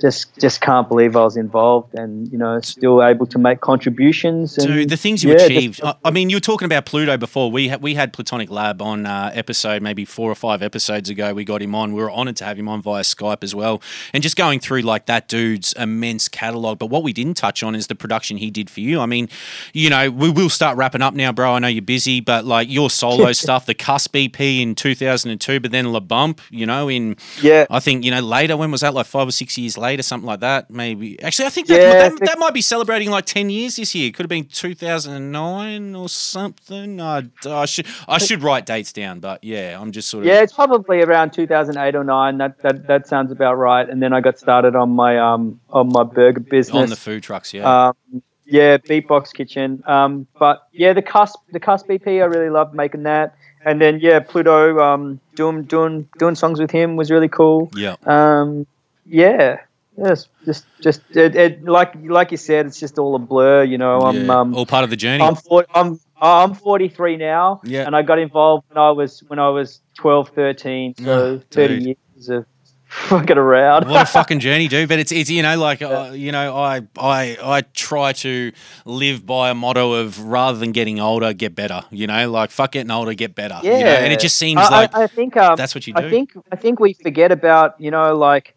Just, just can't believe I was involved, and you know, still able to make contributions. And Dude, the things you yeah, just- achieved. I, I mean, you were talking about Pluto before. We had we had Plutonic Lab on uh, episode maybe four or five episodes ago. We got him on. We were honoured to have him on via Skype as well, and just going through like that dude's immense catalogue. But what we didn't touch on is the production he did for you. I mean, you know, we will start wrapping up now, bro. I know you're busy, but like your solo stuff, the Cusp EP in 2002, but then La Bump, you know, in yeah, I think you know later. When was that? Like five or six years later, something like that. Maybe actually, I think that, Yeah, I that, think- that might be celebrating like ten years this year. Could have been two thousand and nine or something. I, I should I should write dates down, but yeah, I'm just sort of yeah, it's probably around 2008 or nine. That, that that sounds about right. And then I got started on my um on my burger business. on the food trucks. Yeah, Um, yeah, Beatbox Kitchen. Um, but yeah, the cusp, the cusp EP, I really loved making that. And then yeah, Pluto, um, doing doing doing songs with him was really cool. yeah, Um, yeah, yes, just just it, it, like like you said, it's just all a blur. You know, I'm yeah. um, all part of the journey. I'm 40, I'm I'm 43 now, Yeah. and I got involved when I was when I was 12, 13, so Oh, 30 dude. years of fucking around. what a fucking journey, dude! But it's it's you know like uh, you know I I I try to live by a motto of rather than getting older, get better. You know, like fuck getting older, get better. yeah, you know? and it just seems I, like I, I think um, that's what you do. I think I think we forget about you know like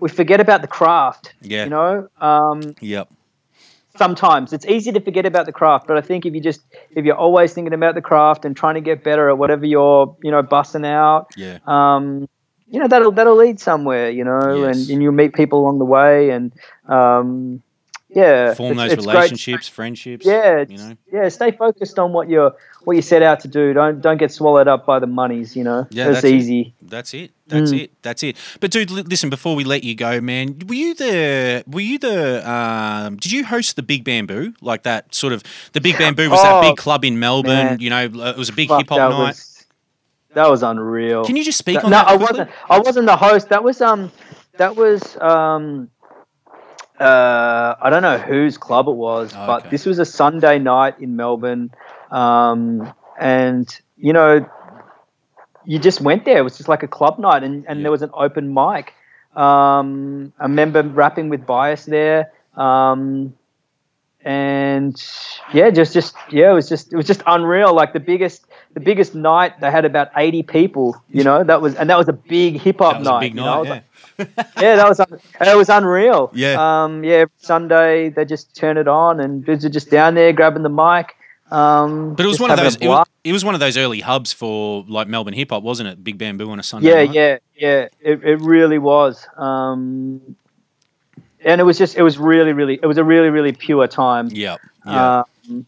we forget about the craft. yeah, You know, um, yep, sometimes it's easy to forget about the craft, but I think if you just if you're always thinking about the craft and trying to get better at whatever you're you know busting out, yeah. um, you know that'll that'll lead somewhere. You know, Yes. and, and you'll meet people along the way, and um, yeah, form it's- those it's great. relationships, friendships. Yeah, you know. yeah. Stay focused on what you're what you set out to do. Don't don't get swallowed up by the monies. You know, Yeah, that's it. easy. That's it. That's Mm. it. That's it. But dude, li- listen. Before we let you go, man, were you the? Were you the? Um, did you host the Big Bamboo? Like that sort of. The Big Bamboo was that Oh, big club in Melbourne. man. You know, it was a big hip hop that night. Was, that was unreal. Can you just speak That- on no, that? I quickly? wasn't. I wasn't the host. That was um, that was um, uh, I don't know whose club it was, Oh, but okay. this was a Sunday night in Melbourne, um, and you know, you just went there. It was just like a club night, and, and Yeah. there was an open mic. Um, I remember rapping with Bias there. Um, and yeah, just just yeah, it was just it was just unreal. Like the biggest the biggest night, they had about eighty people. You know, that was and that was a big hip hop night. big you know? night. Yeah. yeah, that was un- it was unreal. Yeah. um, yeah. Sunday they just turn it on and dudes are just down there grabbing the mic. Um, But it was one of those. It was, it was one of those early hubs for like Melbourne hip hop, wasn't it? Big Bamboo on a Sunday. Yeah, night. yeah, yeah. It, it really was. Um, and it was just it was really really it was a really really pure time. Yeah. Yeah. Um,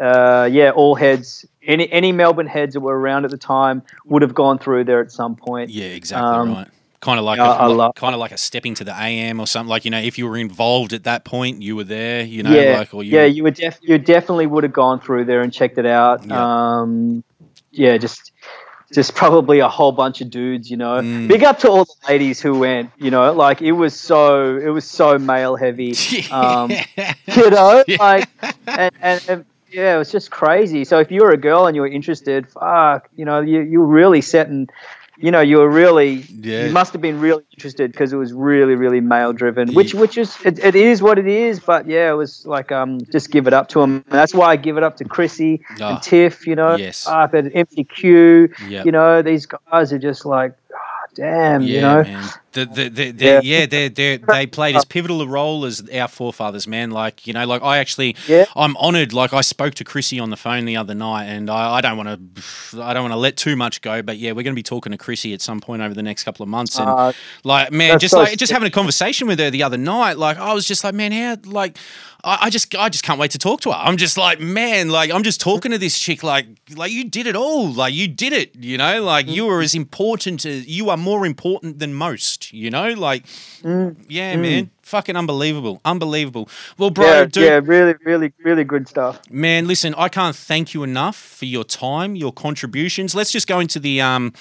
uh, yeah, all heads, any any Melbourne heads that were around at the time would have gone through there at some point. yeah. Exactly um, right. Kind of like I a, kind of like a stepping to the AM or something. Like you know, if you were involved at that point, you were there. You know, yeah, like or you yeah, you would def- you definitely would have gone through there and checked it out. Yeah. Um, yeah, just just probably a whole bunch of dudes, you know. Mm. Big up to all the ladies who went, you know, like it was so it was so male heavy. Um, you know, Yeah. like and, and, and yeah, it was just crazy. So if you were a girl and you were interested, fuck, you know, you you were really setting. You know, you were really. Yeah. You must have been really interested because it was really, really male driven. Which, which is, it, it is what it is. But yeah, it was like, um, just give it up to him. And that's why I give it up to Chrissy Ah, and Tiff. You know, yes. up at MCQ. Yep. You know, these guys are just like, ah, damn. Yeah, you know, man. The, the, the, the, Yeah. yeah, they they they played as pivotal a role as our forefathers, man. Like you know, like I actually, Yeah. I'm honoured. Like I spoke to Chrissy on the phone the other night, and I, I don't want to, I don't want to let too much go, but yeah, we're going to be talking to Chrissy at some point over the next couple of months, and Uh, like man, just so like just having a conversation with her the other night, like I was just like, man, how like. I I just, I just can't wait to talk to her. I'm just like, man, like I'm just talking to this chick, like, like you did it all, like you did it, you know, like you were as important as you are more important than most, you know, like, mm. yeah, man, fucking unbelievable, unbelievable. Well, bro, yeah, dude, yeah, really, really, really good stuff. man, listen, I can't thank you enough for your time, your contributions. Let's just go into the um,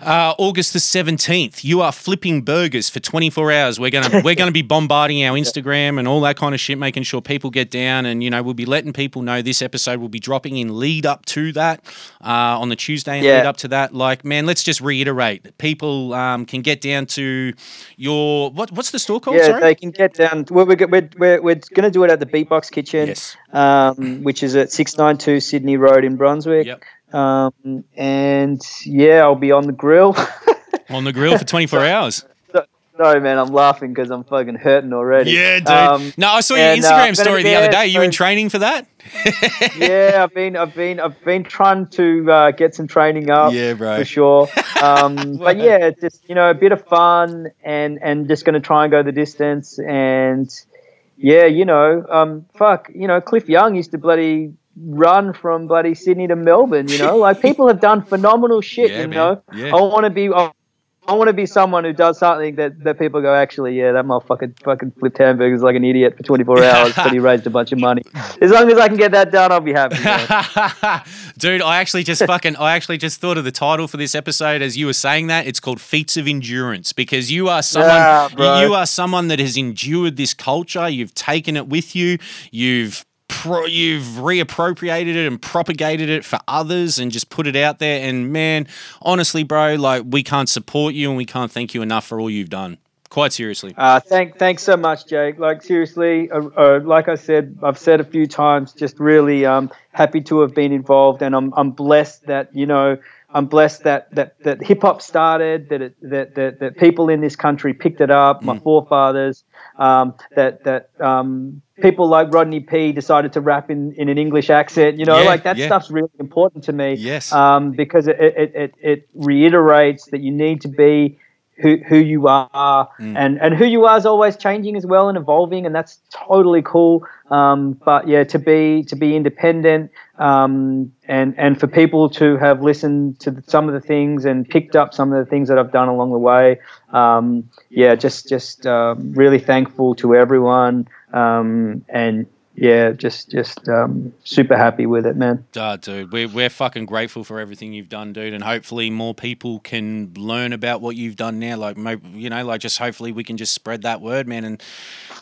uh, August the seventeenth. You are flipping burgers for twenty four hours. We're gonna we're gonna be bombarding our Instagram and all that kind of shit, making sure people get down, and you know we'll be letting people know this episode will be dropping in lead up to that uh, on the Tuesday and Yeah. lead up to that. Like, man, let's just reiterate: that people um, can get down to your what what's the store called? yeah, Sorry. They can get down. We're, we're, we're, we're, we're going to do it at the Beatbox Kitchen, Yes. um, which is at 692 Sydney Road in Brunswick. Yep. Um, and yeah, I'll be on the grill. On the grill for twenty four hours. Sorry, man, I'm laughing because I'm fucking hurting already. Yeah, dude. Um, no, I saw your and, uh, Instagram gonna story the other day. You in training for that? yeah, I've been, I've been, I've been trying to uh, get some training up. Yeah, bro. for sure. Um, but yeah, just you know a bit of fun and and just going to try and go the distance and yeah, you know, um, fuck, you know, Cliff Young used to bloody run from bloody Sydney to Melbourne. You know, like people have done phenomenal shit. Yeah, you man. know, Yeah. I want to be. I, I want to be someone who does something that, that people go, actually, yeah, that motherfucker fucking flipped hamburgers like an idiot for 24 hours, but he raised a bunch of money. As long as I can get that done, I'll be happy. Dude, I actually just fucking I actually just thought of the title for this episode as you were saying that. It's called Feats of Endurance because you are someone Yeah, you are someone that has endured this culture, you've taken it with you, you've pro, you've reappropriated it and propagated it for others and just put it out there and man, honestly, bro, like we can't support you and we can't thank you enough for all you've done. Quite seriously. Uh, thank, thanks so much, Jake. Like seriously, uh, uh, like I said, I've said a few times, just really um, happy to have been involved, and I'm I'm blessed that you know I'm blessed that that, that hip hop started, that, it, that that that people in this country picked it up, my forefathers, um, that that um, people like Rodney P decided to rap in, in an English accent. You know, Yeah, like that yeah. stuff's really important to me. Yes. um, because it, it, it, it reiterates that you need to be who, who you are Mm. and, and who you are is always changing as well and evolving and that's totally cool um, but yeah to be to be independent um, and and for people to have listened to some of the things and picked up some of the things that I've done along the way um, yeah just just um, really thankful to everyone um, and yeah just just um, super happy with it man Ah, dude, we're, we're fucking grateful for everything you've done, dude, and hopefully more people can learn about what you've done now. Like, you know, like just hopefully we can just spread that word, man. And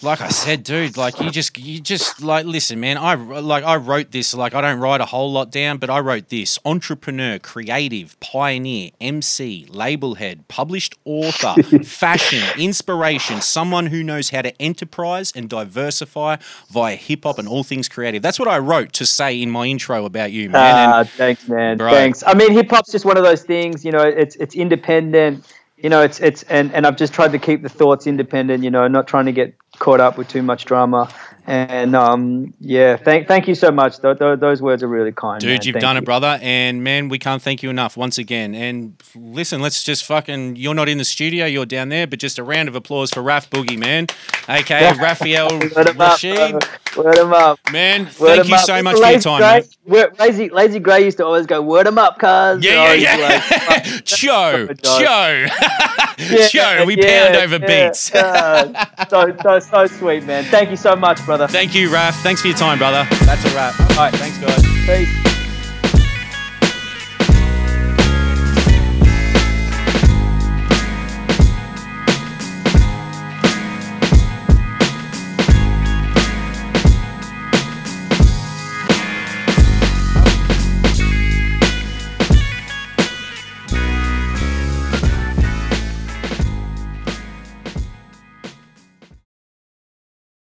like I said, dude, like you just, you just like listen, man. I like I wrote this. Like I don't write a whole lot down, but I wrote this: entrepreneur, creative, pioneer, MC, label head, published author, fashion, inspiration, someone who knows how to enterprise and diversify via hip hop and all things creative. That's what I wrote to say in my intro about you, man. And- Ah, thanks, man. Bro. Thanks. I mean, hip hop's just one of those things. You know, it's it's independent. You know, it's it's and and I've just tried to keep the thoughts independent. You know, not trying to get caught up with too much drama. And um, yeah, thank thank you so much. Th- th- those words are really kind, dude. Man. You've thank done you. it, brother. And man, we can't thank you enough once again. And listen, let's just fucking. You're not in the studio. You're down there. But just a round of applause for Raph Boogie, man. Okay, Raphael Rashid. Word him up, man. Word thank you up. so much lazy for your time. Gray. Lazy Lazy Grey used to always go, "Word him up, cuz." Yeah, yeah, yeah. Joe, Joe, Joe. We yeah, pound over yeah, beats. Uh, so so so sweet, man. Thank you so much, brother brother. Thank you, Raph. Thanks for your time, brother. That's a wrap. All right, thanks, guys. Peace.